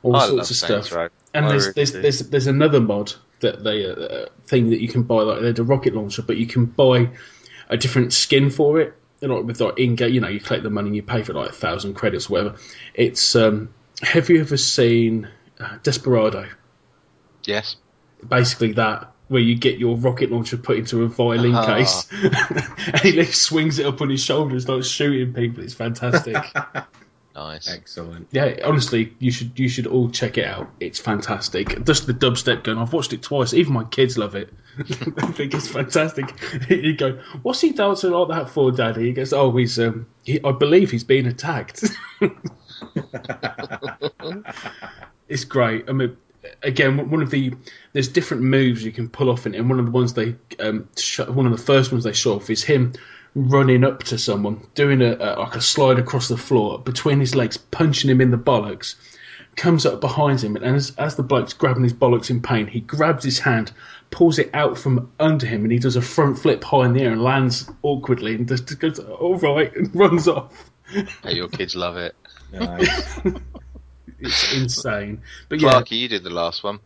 Speaker 1: all
Speaker 3: I
Speaker 1: sorts of stuff. And
Speaker 3: I
Speaker 1: there's
Speaker 3: really
Speaker 1: there's,
Speaker 3: do.
Speaker 1: there's there's another mod that they uh, uh, thing that you can buy like they're a rocket launcher, but you can buy a different skin for it. You know, with like in game, you know, you collect the money and you pay for like a thousand credits or whatever. It's um, have you ever seen uh, Desperado?
Speaker 3: Yes.
Speaker 1: Basically that. Where you get your rocket launcher put into a violin
Speaker 3: Ah.
Speaker 1: case, and he like, swings it up on his shoulder and starts shooting people. It's fantastic.
Speaker 3: Nice.
Speaker 2: Excellent.
Speaker 1: Yeah, honestly, you should you should all check it out. It's fantastic. Just the dubstep gun. I've watched it twice. Even my kids love it. they think it's fantastic. you go, what's he dancing like that for, Daddy? He goes, oh, he's um, he, I believe he's being attacked. it's great. I mean, again, one of the there's different moves you can pull off, in it, and one of the ones they um, sh- one of the first ones they show off is him running up to someone, doing a, a like a slide across the floor between his legs, punching him in the bollocks. Comes up behind him, and as, as the bloke's grabbing his bollocks in pain, he grabs his hand, pulls it out from under him, and he does a front flip high in the air and lands awkwardly, and just, just goes, "All right," and runs off.
Speaker 3: Hey, your kids love it.
Speaker 2: Nice.
Speaker 1: It's insane. But yeah,
Speaker 3: Clarky, you did the last one.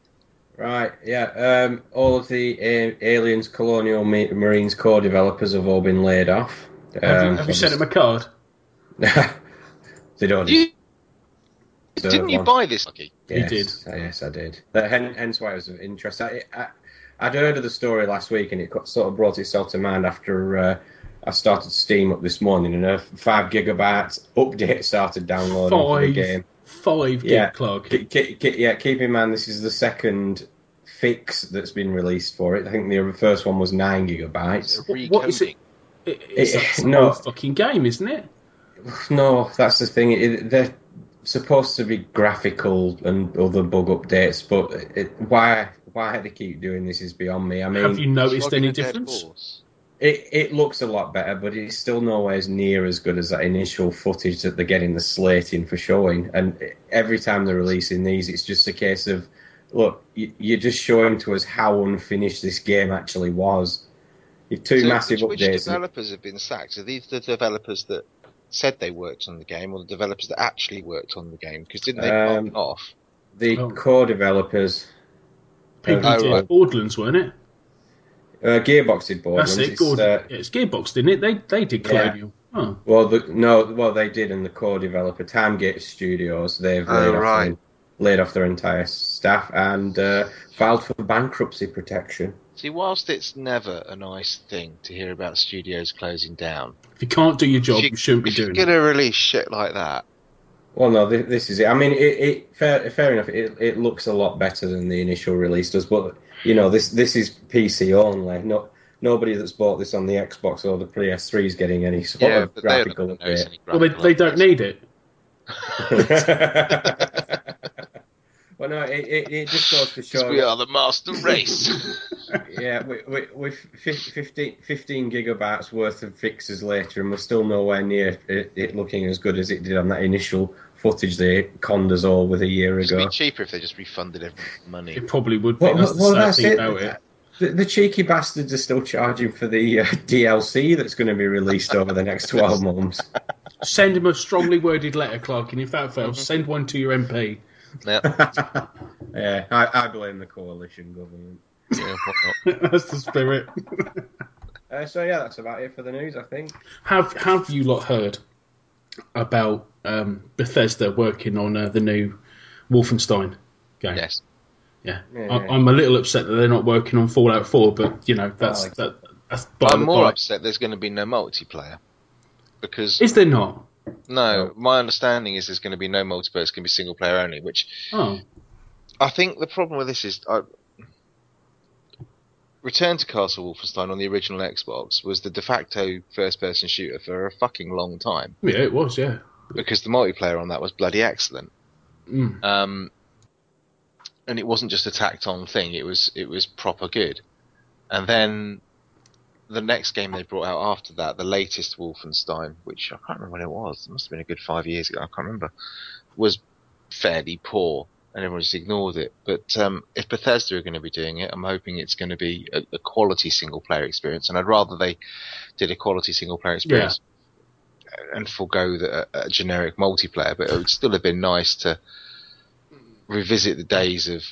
Speaker 2: Right, yeah. Um, all of the a- Aliens Colonial Ma- Marines core developers have all been laid off.
Speaker 1: have, you,
Speaker 2: Um,
Speaker 1: have you sent him a card?
Speaker 2: they don't.
Speaker 3: You, didn't you
Speaker 2: one.
Speaker 3: buy this, Lucky?
Speaker 2: Yes,
Speaker 1: did.
Speaker 2: uh, Yes, I did. That, hence why it was of interest. I, I, I'd heard of the story last week, and it sort of brought itself to mind after uh, I started Steam up this morning, and a five gigabyte update started downloading for the game.
Speaker 1: Five gig
Speaker 2: Yeah.
Speaker 1: clock.
Speaker 2: Ke- ke- ke- yeah, keep in mind this is the second fix that's been released for it. I think the first one was nine gigabytes.
Speaker 1: What- what is it? It- It's
Speaker 2: It-
Speaker 1: a
Speaker 2: no.
Speaker 1: no. fucking game, isn't it?
Speaker 2: No, that's the thing. It, they're supposed to be graphical and other bug updates, but it, why why they keep doing this is beyond me. I mean,
Speaker 1: Have you noticed any
Speaker 3: a dead
Speaker 1: difference?
Speaker 3: Horse.
Speaker 2: It, it looks a lot better, but it's still nowhere as near as good as that initial footage that they're getting the slating for showing. And every time they're releasing these, it's just a case of, look, you- you're just showing to us how unfinished this game actually was. You've two
Speaker 3: So
Speaker 2: massive
Speaker 3: which, which
Speaker 2: updates.
Speaker 3: developers have been sacked? Are these the developers that said they worked on the game, or the developers that actually worked on the game? Because didn't they
Speaker 2: Um,
Speaker 3: um, off?
Speaker 2: the
Speaker 1: Oh.
Speaker 2: core developers,
Speaker 1: People
Speaker 2: Oh,
Speaker 1: did
Speaker 3: right.
Speaker 1: Borderlands, weren't it?
Speaker 2: Uh, Gearbox did
Speaker 1: That's
Speaker 2: Borderlands.
Speaker 1: it.
Speaker 2: It's,
Speaker 1: Gordon.
Speaker 2: uh,
Speaker 1: it's Gearbox, didn't it? They they did
Speaker 2: Yeah.
Speaker 1: Colonial. Oh,
Speaker 2: well, the, no, well they did, and the core developer Timegate Studios, they've
Speaker 3: Oh,
Speaker 2: laid, off
Speaker 3: right.
Speaker 2: their, laid off their entire staff and uh, filed for bankruptcy protection.
Speaker 3: See, whilst it's never a nice thing to hear about studios closing down,
Speaker 1: if you can't do your job,
Speaker 3: if
Speaker 1: you, shouldn't be
Speaker 3: if you're
Speaker 1: doing it.
Speaker 3: going to release shit like that,
Speaker 2: Well, no, this, this is it. I mean, it, it fair, fair enough. It, it looks a lot better than the initial release does, but you know, this this is PC only. No, nobody that's bought this on the Xbox or the PS3 is getting any sort
Speaker 3: yeah,
Speaker 2: of
Speaker 3: but they're not
Speaker 2: graphical
Speaker 3: going
Speaker 2: update.
Speaker 3: any
Speaker 1: Well, they they don't need it.
Speaker 2: well, no, it, it, it just goes to
Speaker 3: 'Cause
Speaker 2: show.
Speaker 3: we are the master race.
Speaker 2: Yeah, with, with, with fif- 15, 15 gigabytes worth of fixes later, and we're still nowhere near it, it looking as good as it did on that initial footage they conned us all with a year
Speaker 3: It'd
Speaker 2: ago.
Speaker 3: be cheaper if they just refunded everyone money.
Speaker 1: It probably would be.
Speaker 2: Well,
Speaker 1: that's the
Speaker 2: well,
Speaker 1: sad
Speaker 2: that's it.
Speaker 1: it.
Speaker 2: The, the cheeky bastards are still charging for the uh, DLC that's going to be released over the next 12 months.
Speaker 1: Send him a strongly worded letter, Clark, and if that fails,
Speaker 2: Mm-hmm.
Speaker 1: send one to your MP.
Speaker 3: Yeah,
Speaker 2: yeah, I, I blame the coalition government.
Speaker 3: yeah, why not?
Speaker 1: That's the spirit.
Speaker 2: Uh, so, yeah, that's about it for the news, I think.
Speaker 1: Have Have you lot heard about um, Bethesda working on uh, the new Wolfenstein game?
Speaker 3: Yes.
Speaker 1: Yeah,
Speaker 2: Yeah.
Speaker 1: I, I'm a little upset that they're not working on Fallout 4, but you know that's
Speaker 2: like-
Speaker 1: that, that's by
Speaker 3: I'm
Speaker 1: the
Speaker 3: more
Speaker 1: by.
Speaker 3: upset there's going to be no multiplayer. Because,
Speaker 1: Is there not?
Speaker 3: no, my understanding is there's going to be no multiplayer, it's going to be single player only, which
Speaker 1: Oh,
Speaker 3: I think the problem with this is. I, Return to Castle Wolfenstein on the original Xbox was the de facto first person shooter for a fucking long time
Speaker 1: yeah, it was. Yeah.
Speaker 3: because the multiplayer on that was bloody excellent.
Speaker 1: Mm.
Speaker 3: Um, and it wasn't just a tacked on thing. It was it was proper good. And then the next game they brought out after that, the latest Wolfenstein, which I can't remember when it was. It must have been a good five years ago. I can't remember. Was fairly poor, and everyone just ignored it. But um, if Bethesda are going to be doing it, I'm hoping it's going to be a, a quality single player experience, and I'd rather they did a quality single player experience and forego the, a, a generic multiplayer. But it would still have been nice to revisit the days of.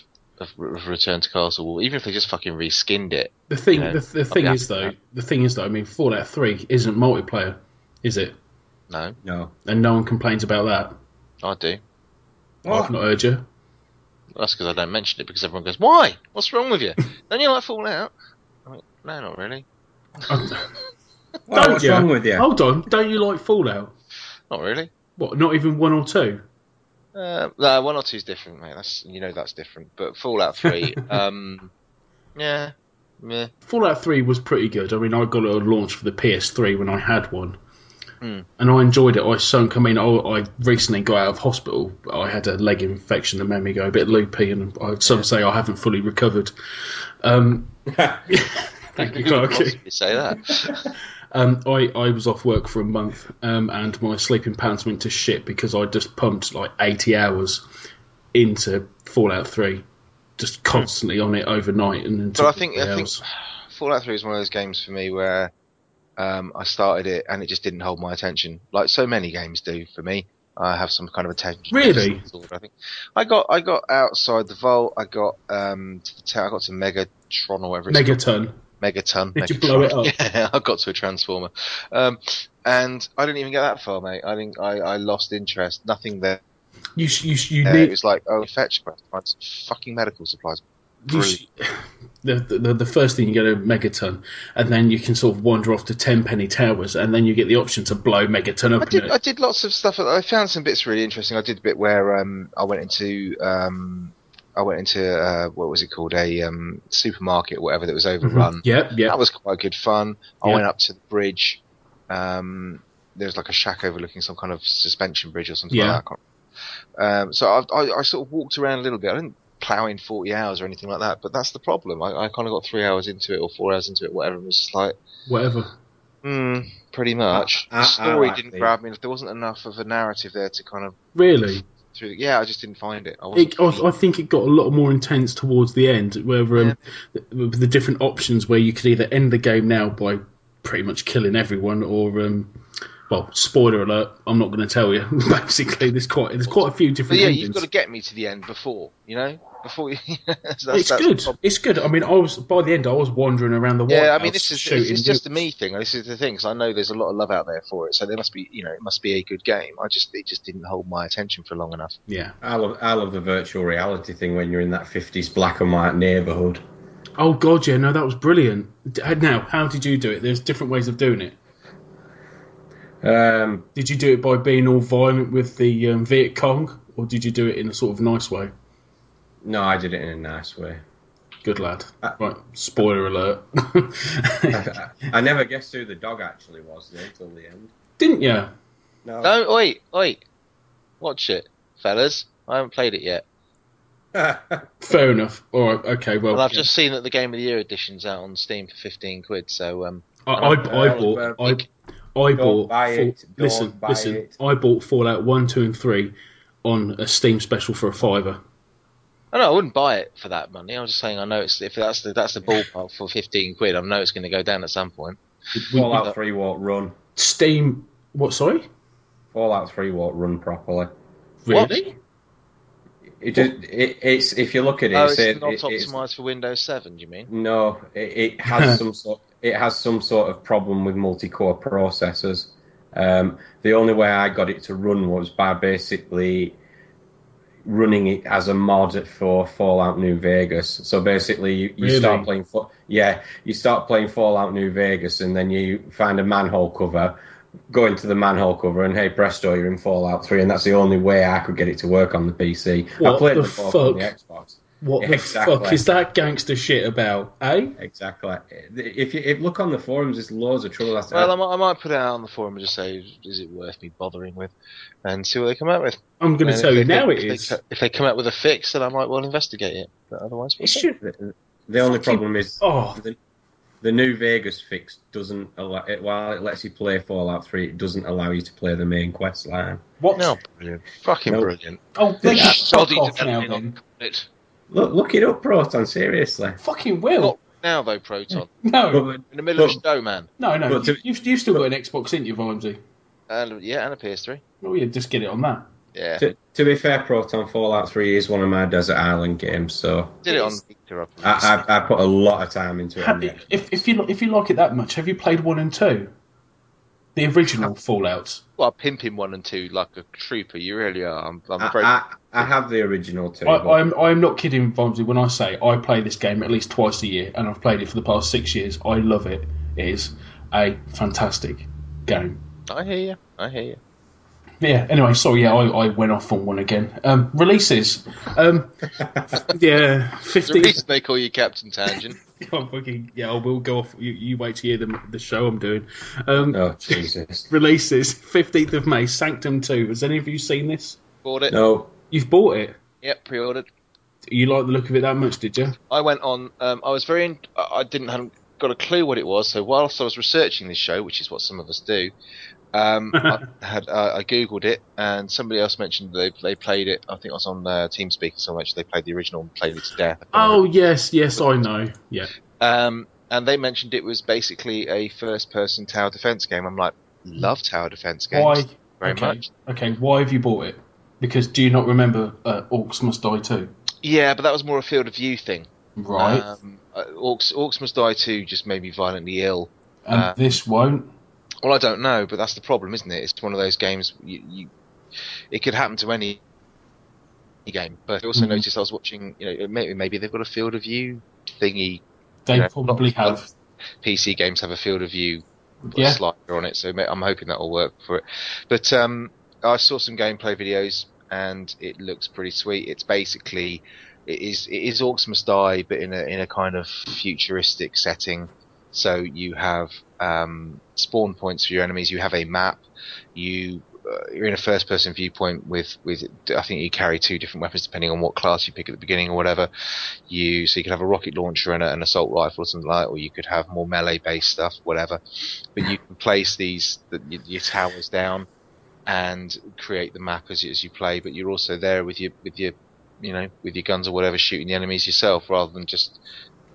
Speaker 3: Of of Return to Castle, Wolf, even if they just fucking reskinned it.
Speaker 1: The thing,
Speaker 3: You know,
Speaker 1: the, the thing is though, the thing is though, I mean, Fallout Three isn't multiplayer, is it?
Speaker 3: No,
Speaker 2: No.
Speaker 1: And no one complains about that.
Speaker 3: I do.
Speaker 1: I've not heard you.
Speaker 3: That's because I don't mention it because everyone goes, "Why? What's wrong with you? don't you like Fallout?" I'm like, "No, not really.
Speaker 2: Well,
Speaker 1: Don't
Speaker 2: what's
Speaker 1: you?
Speaker 2: wrong with you?
Speaker 1: Hold on, don't you like Fallout?
Speaker 3: Not really."
Speaker 1: What? Not even one or two?
Speaker 3: Uh, no, one or two's different, mate. That's you know that's different. But Fallout Three, um, yeah, yeah,
Speaker 1: Fallout 3 was pretty good. I mean, I got it on launch for the PS3 when I had one.
Speaker 3: Hmm.
Speaker 1: And I enjoyed it. I sunk, I mean, I, I recently got out of hospital. I had a leg infection that made me go a bit loopy, and I, some say I haven't fully recovered. Um, thank you, Clarky.
Speaker 3: possibly say that?
Speaker 1: Um, I, I was off work for a month, um, and my sleeping patterns went to shit because I just pumped like 80 hours into Fallout 3, just constantly on it overnight. And
Speaker 3: But I think I think. Fallout Three is one of those games for me where um, I started it and it just didn't hold my attention, like so many games do for me. I have some kind of attention.
Speaker 1: Really?
Speaker 3: disorder, I think I got I got outside the vault. I got um to the town. I got to Megatron or whatever. It's called.
Speaker 1: Megaton.
Speaker 3: Megaton.
Speaker 1: Did you blow it up?
Speaker 3: Yeah, I got to a transformer, um, and I didn't even get that far, mate. I think I, I lost interest. Nothing there.
Speaker 1: You you you
Speaker 3: Uh, it was like, oh, fetch quest, find some fucking medical supplies.
Speaker 1: Sh- the, the the first thing you get a Megaton, and then you can sort of wander off to Tenpenny Towers, and then you get the option to blow Megaton up.
Speaker 3: I did. I did lots of stuff. I found some bits really interesting. I did a bit where um, I went into um, I went into uh, what was it called a um, supermarket, or whatever that was overrun.
Speaker 1: Yep, yep.
Speaker 3: That was quite good fun. I
Speaker 1: Yeah.
Speaker 3: went up to the bridge. Um, there was like a shack overlooking some kind of suspension bridge or something
Speaker 1: Yeah.
Speaker 3: like that. Um, so I, I, I sort of walked around a little bit. I didn't plow in 40 hours or anything like that, but that's the problem. I, I kind of got three hours into it or four hours into it, whatever, and was just like,
Speaker 1: Whatever.
Speaker 3: hmm, pretty much.
Speaker 2: I- I-
Speaker 3: the story
Speaker 2: I like
Speaker 3: didn't
Speaker 2: the-
Speaker 3: grab me. There wasn't enough of a narrative there to kind of
Speaker 1: Really,
Speaker 3: through. Yeah, I just didn't find it. I
Speaker 1: it, I, I think it got a lot more intense towards the end, where um, the, the different options where you could either end the game now by pretty much killing everyone, or um, well, spoiler alert, I'm not going to tell you. Basically, there's quite there's quite a few
Speaker 3: but
Speaker 1: different
Speaker 3: yeah,
Speaker 1: endings.
Speaker 3: you've got to get me to the end before, you know, before you. that's,
Speaker 1: it's
Speaker 3: that's
Speaker 1: good. It's good. I mean, I was by the end, I was wandering around the White
Speaker 3: Yeah, I mean, this is
Speaker 1: shooting.
Speaker 3: it's just a me thing. This is the thing because I know there's a lot of love out there for it, so there must be, you know, it must be a good game. I just it just didn't hold my attention for long enough.
Speaker 1: yeah.
Speaker 2: I love, I love the virtual reality thing when you're in that 50s black and white neighbourhood.
Speaker 1: Oh god, yeah, no, that was brilliant. Now, how did you do it? There's different ways of doing it.
Speaker 2: Um,
Speaker 1: Did you do it by being all violent with the um, Viet Cong, or did you do it in a sort of nice way?
Speaker 2: no, I did it in a nice way.
Speaker 1: Good lad.
Speaker 2: Uh,
Speaker 1: right, spoiler alert.
Speaker 2: I, I never guessed who the dog actually was though, until the end.
Speaker 1: Didn't you?
Speaker 2: No.
Speaker 3: No, wait, wait, watch it, fellas. I haven't played it yet,
Speaker 1: Fair enough. All right. Okay. Well,
Speaker 3: and I've just seen that the Game of the Year edition's out on Steam for fifteen quid. So um,
Speaker 1: I, I, I
Speaker 2: Well,
Speaker 1: bought.
Speaker 2: well,
Speaker 1: I, I
Speaker 2: don't
Speaker 1: bought.
Speaker 2: buy
Speaker 1: Fall-
Speaker 2: it, don't
Speaker 1: listen,
Speaker 2: buy
Speaker 1: listen.
Speaker 2: it.
Speaker 1: I bought Fallout One, Two, and Three on a Steam special for a fiver.
Speaker 3: Oh, I know I wouldn't buy it for that money. I'm just saying I know it's if that's the that's the ballpark for fifteen quid. I know it's going to go down at some point.
Speaker 1: We-
Speaker 2: Fallout 3 won't run.
Speaker 1: Steam. What? Sorry.
Speaker 2: Fallout 3 won't run properly.
Speaker 3: What?
Speaker 1: Really?
Speaker 2: It just, it, it's if you look at it,
Speaker 3: Oh,
Speaker 2: it's,
Speaker 3: it's not
Speaker 2: it- it's-
Speaker 3: optimized for Windows Seven. Do you mean?
Speaker 2: No, it, it has some sort. It has some sort of problem with multi-core processors. Um, the only way I got it to run was by basically running it as a mod for Fallout New Vegas. So basically, you, you
Speaker 1: Really?
Speaker 2: start playing. Yeah, you start playing Fallout New Vegas, and then you find a manhole cover. Go into the manhole cover, and hey presto, you're in Fallout 3, and that's the only way I could get it to work on the PC. I played
Speaker 1: the
Speaker 2: both on the? Xbox.
Speaker 1: What the
Speaker 2: Exactly.
Speaker 1: fuck is that gangster shit about, eh?
Speaker 2: Exactly. If you if look on the forums, there's loads of trouble. That's
Speaker 3: Well, I might, I might put it out on the forum and just say, is it worth me bothering with, and see what they come out with.
Speaker 1: I'm going to tell
Speaker 3: if
Speaker 1: you
Speaker 3: they
Speaker 1: now
Speaker 3: come-
Speaker 1: it
Speaker 3: if they
Speaker 1: is.
Speaker 3: co- If they come out with a fix, then I might well investigate it. But otherwise, we'll
Speaker 1: It
Speaker 3: see.
Speaker 1: should.
Speaker 2: the, the only problem is
Speaker 1: Oh,
Speaker 2: the, the new Vegas fix doesn't allow it. While it lets you play Fallout Three, it doesn't allow you to play the main quest line.
Speaker 1: what?
Speaker 3: No, brilliant, fucking
Speaker 2: No.
Speaker 3: brilliant.
Speaker 1: Oh, they
Speaker 2: Yeah.
Speaker 1: fuck
Speaker 3: Shoddy
Speaker 1: off now then.
Speaker 3: it.
Speaker 2: Look, look it up, Proton. Seriously.
Speaker 1: Fucking will.
Speaker 3: Not now though, Proton.
Speaker 1: No,
Speaker 2: But,
Speaker 3: In the middle of
Speaker 2: But-
Speaker 3: a show, man.
Speaker 1: no, no. You,
Speaker 2: to-
Speaker 1: you've, you've still got an Xbox, ain't you, Vimesy?
Speaker 3: And yeah, and a PS3.
Speaker 1: Oh, yeah, just get it on that.
Speaker 3: Yeah,
Speaker 2: to, to be fair, Proton Fallout Three is one of my desert island games, so
Speaker 3: did it on Victor.
Speaker 2: I, I, I put a lot of time into it.
Speaker 1: Ha- If, if you if you like it that much, have you played one and two? The original Fallout.
Speaker 3: Well, pimping one and two like a trooper. You really are. I'm, I'm
Speaker 2: I,
Speaker 3: very.
Speaker 2: I, I have the original too.
Speaker 1: I,
Speaker 2: but-
Speaker 1: I'm I'm not kidding, Vimesy, when I say I play this game at least twice a year, and I've played it for the past six years. I love it. It is a fantastic game.
Speaker 3: I hear you. I hear you.
Speaker 1: Yeah. Anyway, sorry. Yeah, I, I went off on one again. Um, releases. Um, yeah,
Speaker 3: The reason they call you Captain Tangent.
Speaker 1: I'm fucking, yeah, I will go off. You, you wait to hear the the show I'm doing. Um,
Speaker 2: oh Jesus!
Speaker 1: Releases fifteenth of May. Sanctum Two. Has any of you seen this?
Speaker 3: Bought it.
Speaker 2: No,
Speaker 1: You've bought it.
Speaker 3: Yep, pre-ordered.
Speaker 1: You like the look of it that much, did you?
Speaker 3: I went on. Um, I was very. In, I I didn't have got a clue what it was. So whilst I was researching this show, which is what some of us do, um, I had uh, I googled it, and somebody else mentioned they they played it. I think it was on uh, TeamSpeak so much they played the original and played it to death.
Speaker 1: Oh yes, yes, I know. Yeah.
Speaker 3: Um, and they mentioned it was basically a first-person tower defense game. I'm like, love tower defense games
Speaker 1: Why?
Speaker 3: very
Speaker 1: okay.
Speaker 3: much.
Speaker 1: Okay. Why have you bought it? Because do you not remember uh, Orcs Must Die 2?
Speaker 3: Yeah, but that was more a field of view thing.
Speaker 1: Right.
Speaker 3: Um, uh, Orcs, Orcs Must Die 2 just made me violently ill.
Speaker 1: and
Speaker 3: uh,
Speaker 1: this won't.
Speaker 3: Well, I don't know, but that's the problem, isn't it? It's one of those games you, you it could happen to any game. But I also
Speaker 1: Mhm.
Speaker 3: noticed I was watching, you know, maybe, maybe they've got a field of view thingy.
Speaker 1: They
Speaker 3: you know,
Speaker 1: probably have.
Speaker 3: PC games have a field of view
Speaker 1: Yeah.
Speaker 3: slider on it, so I'm hoping that will work for it. But um, I saw some gameplay videos, and it looks pretty sweet. It's basically it is it is Orcs Must Die, but in a in a kind of futuristic setting. So you have um, spawn points for your enemies. You have a map. You uh, you're in a first person viewpoint with with I think you carry two different weapons depending on what class you pick at the beginning or whatever. You so you could have a rocket launcher and a, an assault rifle or something like, that, or you could have more melee based stuff, whatever. But you can place these the, your, your towers down and create the map as you, as you play. But you're also there with your with your you know with your guns or whatever shooting the enemies yourself rather than just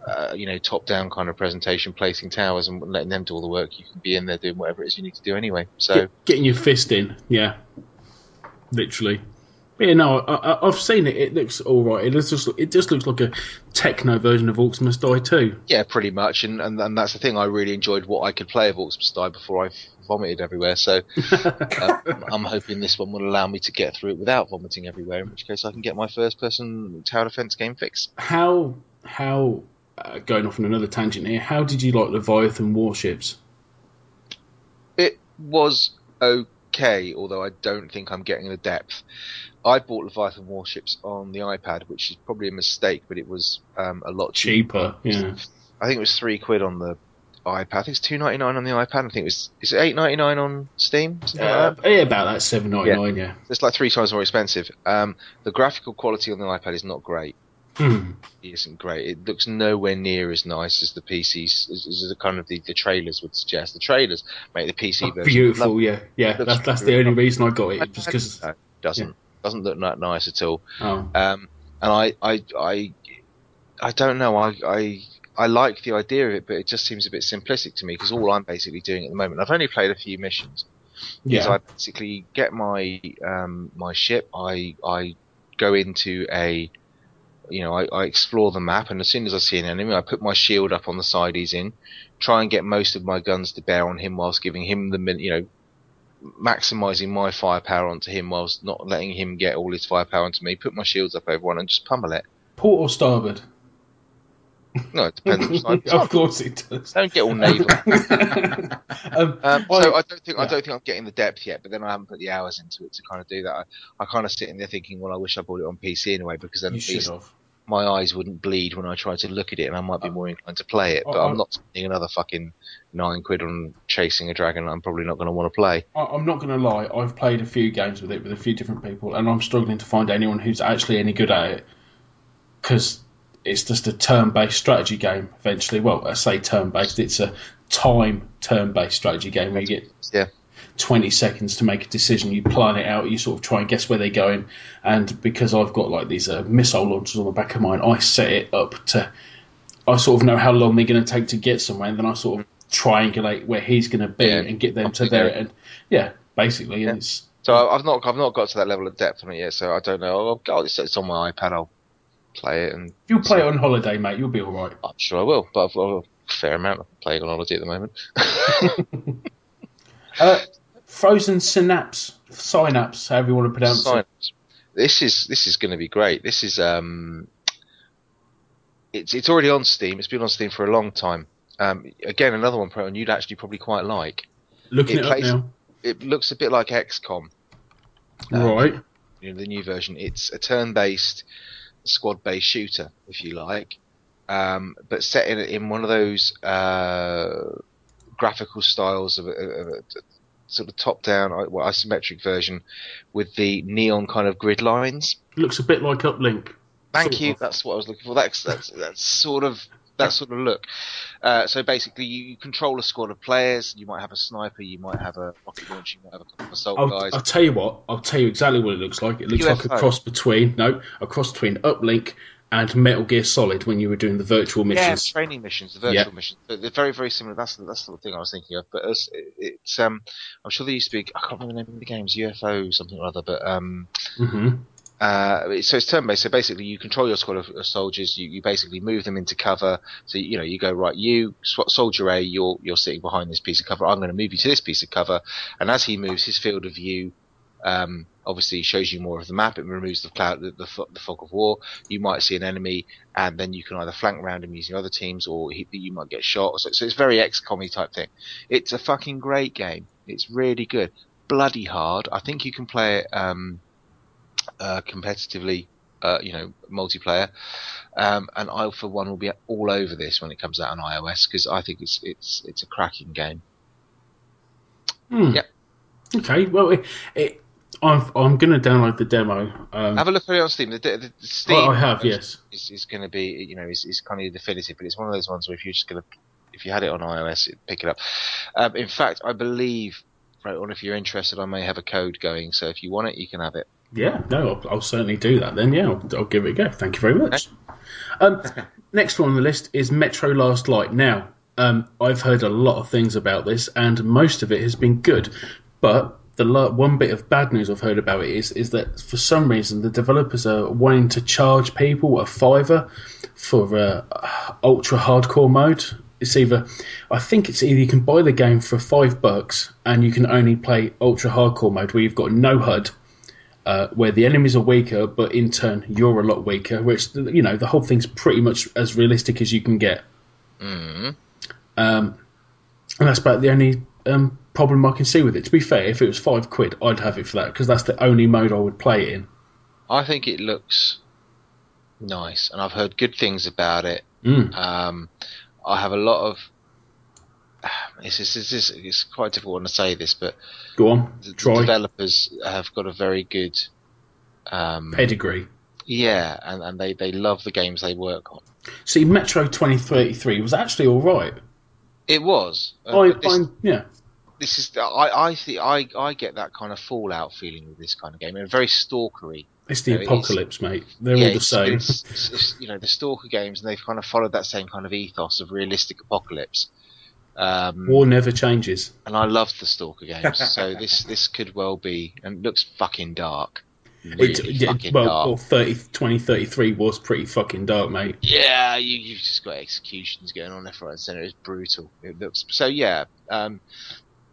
Speaker 3: uh, you know top down kind of presentation placing towers and letting them do all the work. You can be in there doing whatever it is you need to do anyway. So.
Speaker 1: Getting your fist in. Yeah. Literally. But yeah, no, I, I've seen it. It looks all right. It just, it just looks like a techno version of Orcs Must Die too.
Speaker 3: Yeah, pretty much, and, and and that's the thing. I really enjoyed what I could play of Orcs Must Die before I vomited everywhere. So uh, I'm hoping this one will allow me to get through it without vomiting everywhere. In which case, I can get my first-person tower defense game fix.
Speaker 1: how how uh, going off on another tangent here? How did you like Leviathan warships?
Speaker 3: It was okay, although I don't think I'm getting the depth. I bought Leviathan warships on the iPad, which is probably a mistake, but it was um, a lot cheaper.
Speaker 1: Cheaper, yeah.
Speaker 3: I think it was three quid on the iPad. I think it's two ninety nine on the iPad. I think it was is it eight ninety nine on Steam? Like
Speaker 1: Uh,
Speaker 3: that?
Speaker 1: yeah, about that seven ninety nine. Yeah.
Speaker 3: It's like three times more expensive. Um, the graphical quality on the iPad is not great.
Speaker 1: Hmm.
Speaker 3: Isn't great. It looks nowhere near as nice as the PCs, as, as the kind of the, the trailers would suggest. The trailers make the PC version
Speaker 1: Beautiful, yeah, yeah. That's that's the only reason I got it, just because.
Speaker 3: No, doesn't doesn't look that nice at all.
Speaker 1: Oh,
Speaker 3: Um, and I, I, I, I don't know. I, I, I like the idea of it, but it just seems a bit simplistic to me because all I'm basically doing at the moment, I've only played a few missions. Is
Speaker 1: yeah.
Speaker 3: I basically get my um, my ship. I I go into a, you know, I, I explore the map, and as soon as I see an enemy, I put my shield up on the side he's in, try and get most of my guns to bear on him whilst giving him the you know, maximizing my firepower onto him whilst not letting him get all his firepower onto me. Put my shields up everyone and just pummel it.
Speaker 1: Port or starboard?
Speaker 3: No, it depends.
Speaker 1: of course it does.
Speaker 3: Don't get all naval.
Speaker 1: um,
Speaker 3: Um,
Speaker 1: I-
Speaker 3: so I don't think I
Speaker 1: yeah.
Speaker 3: don't think I'm getting the depth yet, but then I haven't put the hours into it to kind of do that. I, I kind of sit in there thinking, well, I wish I bought it on PC anyway because then
Speaker 1: you
Speaker 3: at
Speaker 1: should
Speaker 3: least
Speaker 1: have.
Speaker 3: my eyes wouldn't bleed when I tried to look at it, and I might be more inclined to play it. But
Speaker 1: I-
Speaker 3: I'm not spending another fucking nine quid on chasing a dragon. I'm probably not going to want to play.
Speaker 1: I, I'm not going to lie. I've played a few games with it with a few different people, and I'm struggling to find anyone who's actually any good at it because it's just a turn-based strategy game. Eventually, well, I say turn-based. It's a time turn-based strategy game where you get
Speaker 3: Yeah.
Speaker 1: 20 seconds to make a decision. You plan it out. You sort of try and guess where they're going. And because I've got like these uh, missile launchers on the back of mine, I set it up to. I sort of know how long they're going to take to get somewhere, and then I sort of triangulate where he's going to be
Speaker 3: Yeah.
Speaker 1: and get them to there. And yeah, basically,
Speaker 3: Yeah.
Speaker 1: and it's
Speaker 3: So I've not I've not got to that level of depth on it yet. So I don't know. I'll, I'll, it's, it's on my iPad. I'll play it, and
Speaker 1: If you play it on holiday, mate, you'll be all right.
Speaker 3: I'm sure I will. But I've got a fair amount of playing on holiday at the moment.
Speaker 1: Uh, Frozen Synapse, Synapse, however you want to pronounce it.
Speaker 3: This is this is going to be great. This is um, it's it's already on Steam. It's been on Steam for a long time. Um, again, another one, Proton, you'd actually probably quite like.
Speaker 1: Looking
Speaker 3: It
Speaker 1: it, up
Speaker 3: plays-
Speaker 1: now.
Speaker 3: It looks a bit like XCOM. Um,
Speaker 1: right.
Speaker 3: you know, the new version. It's a turn-based, squad-based shooter, if you like, um, but set in in one of those uh, graphical styles of a, of a sort of top-down, well, isometric version with the neon kind of grid lines.
Speaker 1: Looks a bit like Uplink.
Speaker 3: Thank
Speaker 1: Sort
Speaker 3: you.
Speaker 1: of.
Speaker 3: That's what I was looking for. That's that's that's sort of that sort of look. Uh, so basically, you, control a squad of players. You might have a sniper. You might have a rocket launcher. You might have a couple of assault
Speaker 1: I'll,
Speaker 3: guys.
Speaker 1: I'll tell you what. I'll tell you exactly what it looks like. It looks like a cross between no, a cross between Uplink and Metal Gear Solid when you were doing the virtual missions.
Speaker 3: Yeah, training missions, the virtual missions. They're they're very, very similar. That's the, that's the thing I was thinking of. But it's, it's um, I'm sure they used to be. I can't remember the name of the games, UFO something or other. But um,
Speaker 1: hmm
Speaker 3: uh, so it's turn based. So basically, you control your squad of, of soldiers. You, you basically move them into cover. So you know, you go right. You soldier A, you're you're sitting behind this piece of cover. I'm going to move you to this piece of cover. And as he moves, his field of view. Um, obviously shows you more of the map. It removes the cloud, the, the, the fog of war. You might see an enemy, and then you can either flank around him using other teams, or he, you might get shot. So, so it's very XCOM type thing. It's a fucking great game. It's really good. Bloody hard. I think you can play it um, uh, competitively, uh, you know, multiplayer. Um, and I, for one, will be all over this when it comes out on iOS because I think it's it's it's a cracking game.
Speaker 1: Hmm.
Speaker 3: Yep.
Speaker 1: Okay. Well, it, it, I'm I'm going to download the demo. Um,
Speaker 3: Have a look at it on Steam. The, the, the Steam
Speaker 1: I- I have, yes.
Speaker 3: is, is going to be you know is, is kind of definitive, but it's one of those ones where if you're just going to if you had it on iOS, it'd pick it up. Um, in fact, I believe. Right, or if you're interested, I may have a code going. So if you want it, you can have it.
Speaker 1: Yeah, no, I'll, I'll certainly do that then. Yeah, I'll, I'll give it a go. Thank you very much. Um, next one on the list is Metro Last Light. Now, um, I've heard a lot of things about this, and most of it has been good. But the la- one bit of bad news I've heard about it is is that for some reason the developers are wanting to charge people a fiver for uh, ultra hardcore mode. It's either, I think it's either you can buy the game for five bucks and you can only play ultra hardcore mode where you've got no HUD, uh, where the enemies are weaker, but in turn you're a lot weaker. Which you know the whole thing's pretty much as realistic as you can get.
Speaker 3: Mm.
Speaker 1: Um, and that's about the only um, problem I can see with it. To be fair, if it was five quid, I'd have it for that because that's the only mode I would play it in.
Speaker 3: I think it looks nice, and I've heard good things about it.
Speaker 1: Mm.
Speaker 3: Um, I have a lot of. It's, it's, it's, it's, it's quite difficult one to say this, but
Speaker 1: Go on,
Speaker 3: the, the developers have got a very good. Um,
Speaker 1: pedigree.
Speaker 3: yeah, and, and they, they love the games they work on.
Speaker 1: See, Metro 2033 was actually all right.
Speaker 3: It was. uh,
Speaker 1: I, I'm, yeah,
Speaker 3: this is I I think I I get that kind of Fallout feeling with this kind of game, and very stalkery.
Speaker 1: it's the
Speaker 3: No, it's-
Speaker 1: apocalypse, mate. They're all the
Speaker 3: it's-
Speaker 1: same.
Speaker 3: It's, it's, it's, you know the stalker games, and they've kind of followed that same kind of ethos of realistic apocalypse. Um,
Speaker 1: War never changes.
Speaker 3: and I love the Stalker games, so this this could well be, and looks fucking dark.
Speaker 1: It,
Speaker 3: Really
Speaker 1: yeah,
Speaker 3: fucking
Speaker 1: well,
Speaker 3: dark.
Speaker 1: well 30, 2033 was pretty fucking dark, mate.
Speaker 3: Yeah, you, you've just got executions going on left, right, and centre. It's brutal. It looks so. Yeah, um,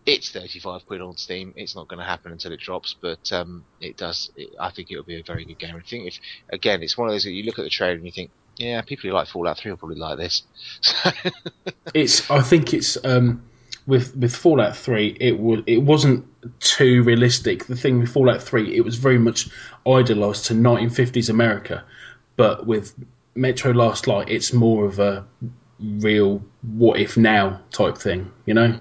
Speaker 3: it's thirty-five quid on Steam. It's not going to happen until it drops, but um, it does. It, I think it'll be a very good game. I think if again, it's one of those that you look at the trailer and you think, yeah, people who like Fallout Three will probably like this.
Speaker 1: It's. I think it's um, with with Fallout Three. It was. It wasn't too realistic. The thing with Fallout Three, it was very much idolized to 1950s America, but with Metro Last Light, it's more of a real what if now type thing, you know.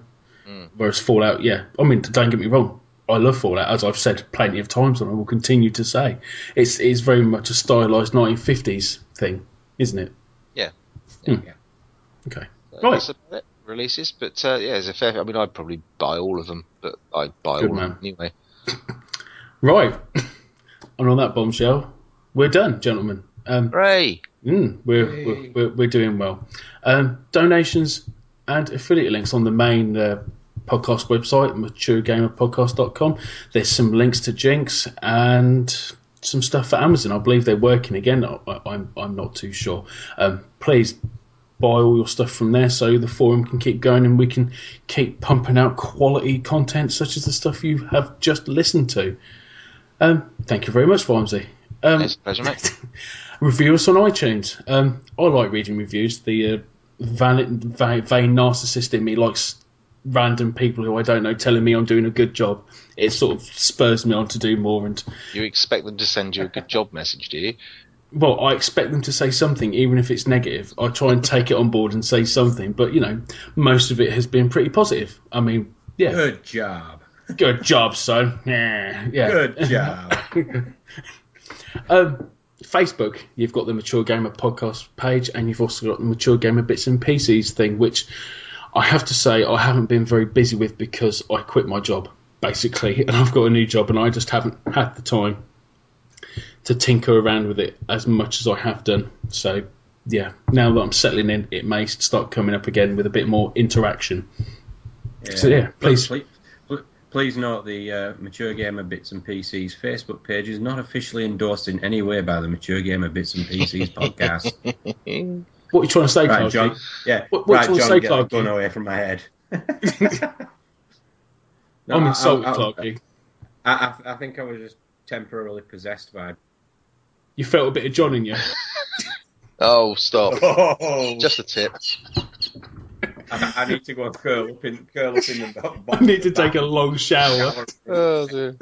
Speaker 1: Whereas Fallout, yeah, I mean, don't get me wrong, I love Fallout, as I've said plenty of times, and I will continue to say. It's it's very much a stylized 1950s thing, isn't it?
Speaker 3: Yeah.
Speaker 1: Hmm.
Speaker 2: Yeah.
Speaker 1: Okay.
Speaker 3: So
Speaker 1: Right.
Speaker 3: that's it, releases, but uh, yeah, there's a fair. I mean, I'd probably buy all of them, but I'd buy
Speaker 1: Good
Speaker 3: all
Speaker 1: man.
Speaker 3: of them anyway.
Speaker 1: Right. and on that bombshell, we're done, gentlemen. Um,
Speaker 3: Hooray!
Speaker 1: Mm, we're,
Speaker 2: Yay.
Speaker 1: we're, we're, we're doing well. Um, donations and affiliate links on the main uh, podcast website, maturegamerpodcast.com. There's some links to Jinx and some stuff for Amazon. I believe they're working again. I, I'm, I'm not too sure. Um, please buy all your stuff from there so the forum can keep going and we can keep pumping out quality content such as the stuff you have just listened to. Um, thank you very much, Vimesy. Um,
Speaker 3: It's a pleasure, mate.
Speaker 1: review us on iTunes. Um, I like reading reviews. The uh, vain, vain, vain narcissist in me likes random people who I don't know telling me I'm doing a good job. It sort of spurs me on to do more. And
Speaker 3: You expect them to send you a good job message, do you?
Speaker 1: well, I expect them to say something, even if it's negative. I try and take it on board and say something. But you know, most of it has been pretty positive. I mean, yeah,
Speaker 2: Good job.
Speaker 1: good job, son. Yeah, yeah.
Speaker 2: Good job.
Speaker 1: Um, Facebook, you've got the Mature Gamer podcast page, and you've also got the Mature Gamer Bits and Pieces thing, which I have to say I haven't been very busy with because I quit my job basically, and I've got a new job, and I just haven't had the time to tinker around with it as much as I have done. So yeah, now that I'm settling in, it may start coming up again with a bit more interaction. So, yeah, please.
Speaker 2: Please, please, please note the uh, Mature Gamer Bits and PCs Facebook page is not officially endorsed in any way by the Mature Gamer Bits and PCs podcast.
Speaker 1: What are you trying to say,
Speaker 2: right,
Speaker 1: Clarky?
Speaker 2: John. Yeah,
Speaker 1: What- what
Speaker 2: right,
Speaker 1: do you
Speaker 2: John.
Speaker 1: wanna say,
Speaker 2: get the
Speaker 1: Clarky?
Speaker 2: gun away from my head. No,
Speaker 1: I'm insulted,
Speaker 2: I, I,
Speaker 1: Clarky.
Speaker 2: I, I, I think I was just temporarily possessed by.
Speaker 1: You felt a bit of John in you.
Speaker 3: Oh, stop.
Speaker 2: Oh,
Speaker 3: Just a tip.
Speaker 2: I, I need to go and curl up in curl up in the.
Speaker 1: I need to take a long shower.
Speaker 3: Oh, dear.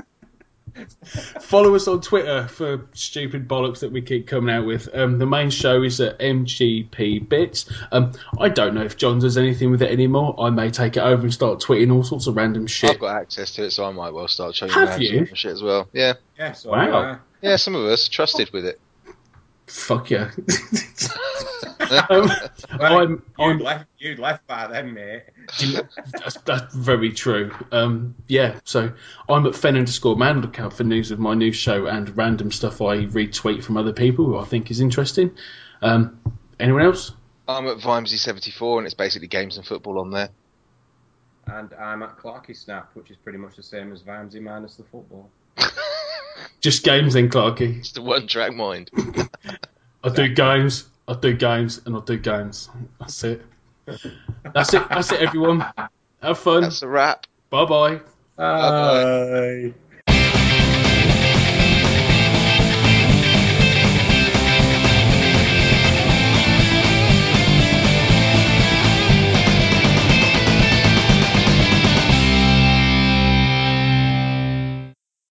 Speaker 1: Follow us on Twitter for stupid bollocks that we keep coming out with. Um, the main show is at MGP Bits. Um, I don't know if John does anything with it anymore. I may take it over and start tweeting all sorts of random shit.
Speaker 3: I've got access to it, so I might well start showing
Speaker 1: Have you?
Speaker 3: some shit as well. Yeah,
Speaker 2: Yeah, so,
Speaker 1: Wow.
Speaker 2: uh,
Speaker 3: yeah. Some of us trusted with it.
Speaker 1: Fuck yeah.
Speaker 3: Uh,
Speaker 1: um,
Speaker 2: well,
Speaker 1: I'm,
Speaker 2: you'd
Speaker 1: I'm
Speaker 2: left you'd left by then, mate.
Speaker 1: that's, that's very true. Um, yeah, so I'm at Fen underscore man. Look out for news of my new show and random stuff I retweet from other people who I think is interesting. Um, anyone else?
Speaker 3: I'm at Vimesy74, and it's basically games and football on there.
Speaker 2: And I'm at Clarky Snap, which is pretty much the same as Vimesy minus the football.
Speaker 1: Just games then, Clarky.
Speaker 3: It's the one track mind.
Speaker 1: I do games, I do games, and I'll do games. That's it. That's it. That's it, everyone. Have fun.
Speaker 3: That's a wrap.
Speaker 1: Bye bye.
Speaker 3: Bye-bye.
Speaker 2: Bye.